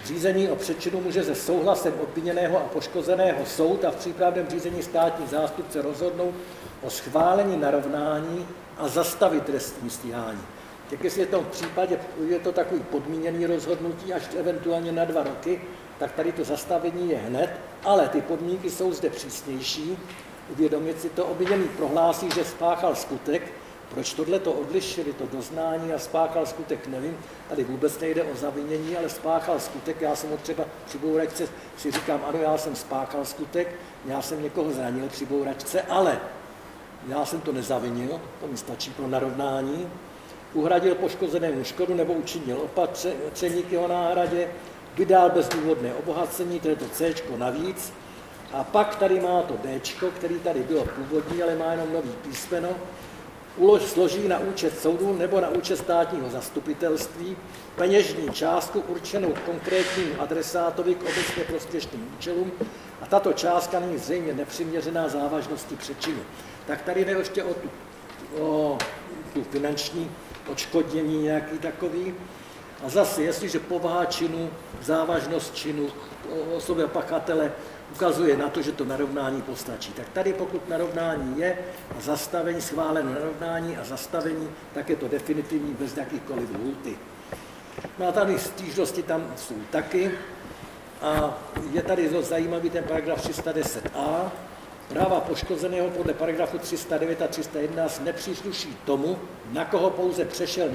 Řízení o přečinu může se souhlasem obviněného a poškozeného soud a v přípravném řízení státní zástupce rozhodnout o schválení narovnání a zastavit trestní stíhání. Tak jestli je to v případě, je to takový podmíněný rozhodnutí až eventuálně na dva roky, tak tady to zastavení je hned, ale ty podmínky jsou zde přísnější. Uvědomit si to, obviněný prohlásí, že spáchal skutek, proč tohle to odlišili, to doznání a spáchal skutek, nevím. Tady vůbec nejde o zavinění, ale spáchal skutek. Já jsem ho třeba při bouračce si říkám, ano, já jsem spáchal skutek, já jsem někoho zranil při bouračce, ale já jsem to nezavinil, to mi stačí pro narovnání. Uhradil poškozenému škodu nebo učinil opatření k jeho náhradě, vydal bezdůvodné obohacení, to je to C navíc. A pak tady má to D, který tady bylo původní, ale má jenom nový písmeno, ulož, složí na účet soudu nebo na účet státního zastupitelství peněžní částku určenou konkrétnímu adresátovi k obecně prospěšným účelům a tato částka není zřejmě nepřiměřená závažnosti přečinu. Tak tady jde ještě o tu, o tu finanční odškodnění nějaký takový. A zase, jestliže povaha činu, závažnost činu, osoby pachatele ukazuje na to, že to narovnání postačí. Tak tady pokud narovnání je a zastavení, schváleno narovnání a zastavení, tak je to definitivní bez jakýchkoliv lhuty. No a tady stížnosti tam jsou taky. A je tady dost zajímavý ten paragraf 310a. Práva poškozeného podle paragrafu 309 a 311 nepřísluší tomu, na koho pouze přešel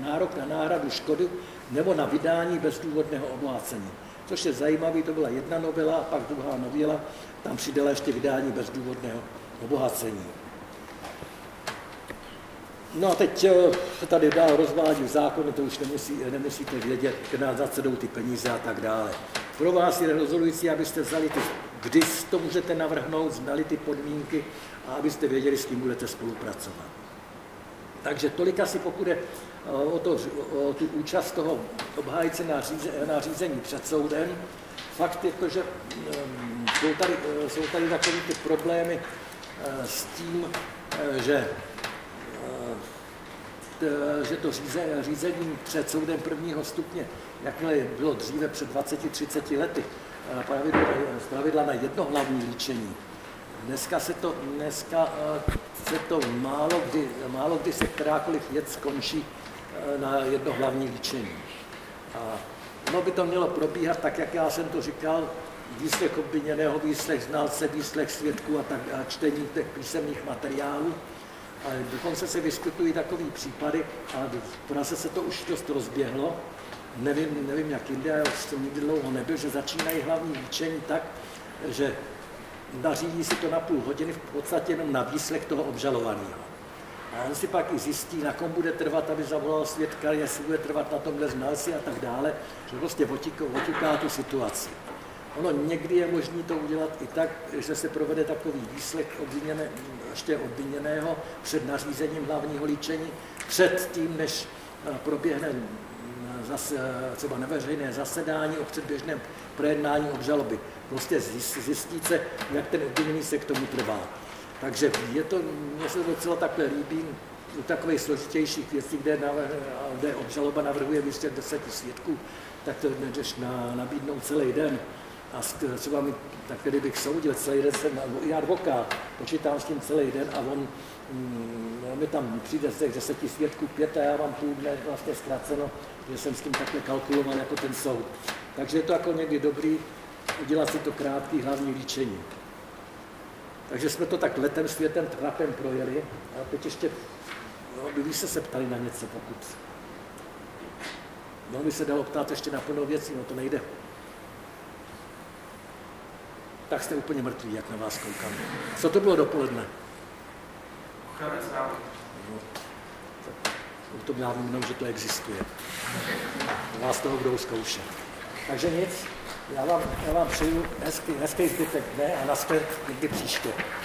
nárok na náhradu škody nebo na vydání bezdůvodného obohacení což je zajímavé, to byla jedna novela a pak druhá novela, tam přidala ještě vydání bezdůvodného obohacení. No a teď eh, se tady dál rozvádí zákony, to už nemusí, nemusíte vědět, kde zacedou ty peníze a tak dále. Pro vás je rozhodující, abyste vzali ty, kdy to můžete navrhnout, znali ty podmínky a abyste věděli, s kým budete spolupracovat. Takže tolik asi pokud je o, to, o tu účast toho obhájce na, říze, na řízení před soudem. Fakt je to, že um, jsou tady, uh, jsou tady takové ty problémy s tím, že že to řízení před soudem prvního stupně, jakmile bylo dříve před 20-30 lety, pravidla, na jedno hlavní líčení. Dneska se to, dneska se to málo kdy, málo kdy se kterákoliv věc skončí Eh, na jedno hlavní líčení. A ono by to mělo probíhat tak, jak já jsem to říkal, výslech obviněného, výslech znalce, výslech svědků a, tak, a čtení těch písemných materiálů. A dokonce se vyskytují takové případy, a v Praze se to už dost rozběhlo, nevím, nevím jak jinde, já jsem nikdy dlouho nebyl, že začínají hlavní líčení tak, že nařídí si to na půl hodiny v podstatě jenom na výslech toho obžalovaného. A on si pak i zjistí, na kom bude trvat, aby zavolal svědka, jestli bude trvat na tomhle znalci a tak dále, že prostě oťuká tu situaci. Ono někdy je možné to udělat i tak, že se provede takový výslech obviněné, ještě obviněného před nařízením hlavního líčení, před tím, než eh, proběhne mm, zase, eh, třeba neveřejné zasedání o předběžném projednání obžaloby. Prostě zjistí se, jak ten obviněný se k tomu trvá. Takže je to, mně se docela takhle líbí, u takových složitějších věcí, kde, na, kde obžaloba navrhuje vyštět deset svědků, tak to jdeš na, nabídnout celý den. A třeba mi, tak kdybych soudil celý den, jsem, i advokát, počítám s tím celý den a on mm, mi tam přijde z těch deseti svědků pět a já mám půl dne vlastně zkraceno, že jsem s tím takhle kalkuloval jako ten soud. Takže je to jako někdy dobrý udělat si to krátký hlavní líčení. Takže jsme to tak letem, světem, trapem projeli. A teď ještě, no, by se se ptali na něco, pokud... No, by se dalo ptát ještě na plnou věcí, no to nejde. Tak jste úplně mrtví, jak na vás koukám. Co to bylo dopoledne? No, to já vím, že to existuje. Vás toho budou zkoušet. Takže nic. Já vám, já vám přeju hezký, hezký zbytek dne a naschle někdy příště.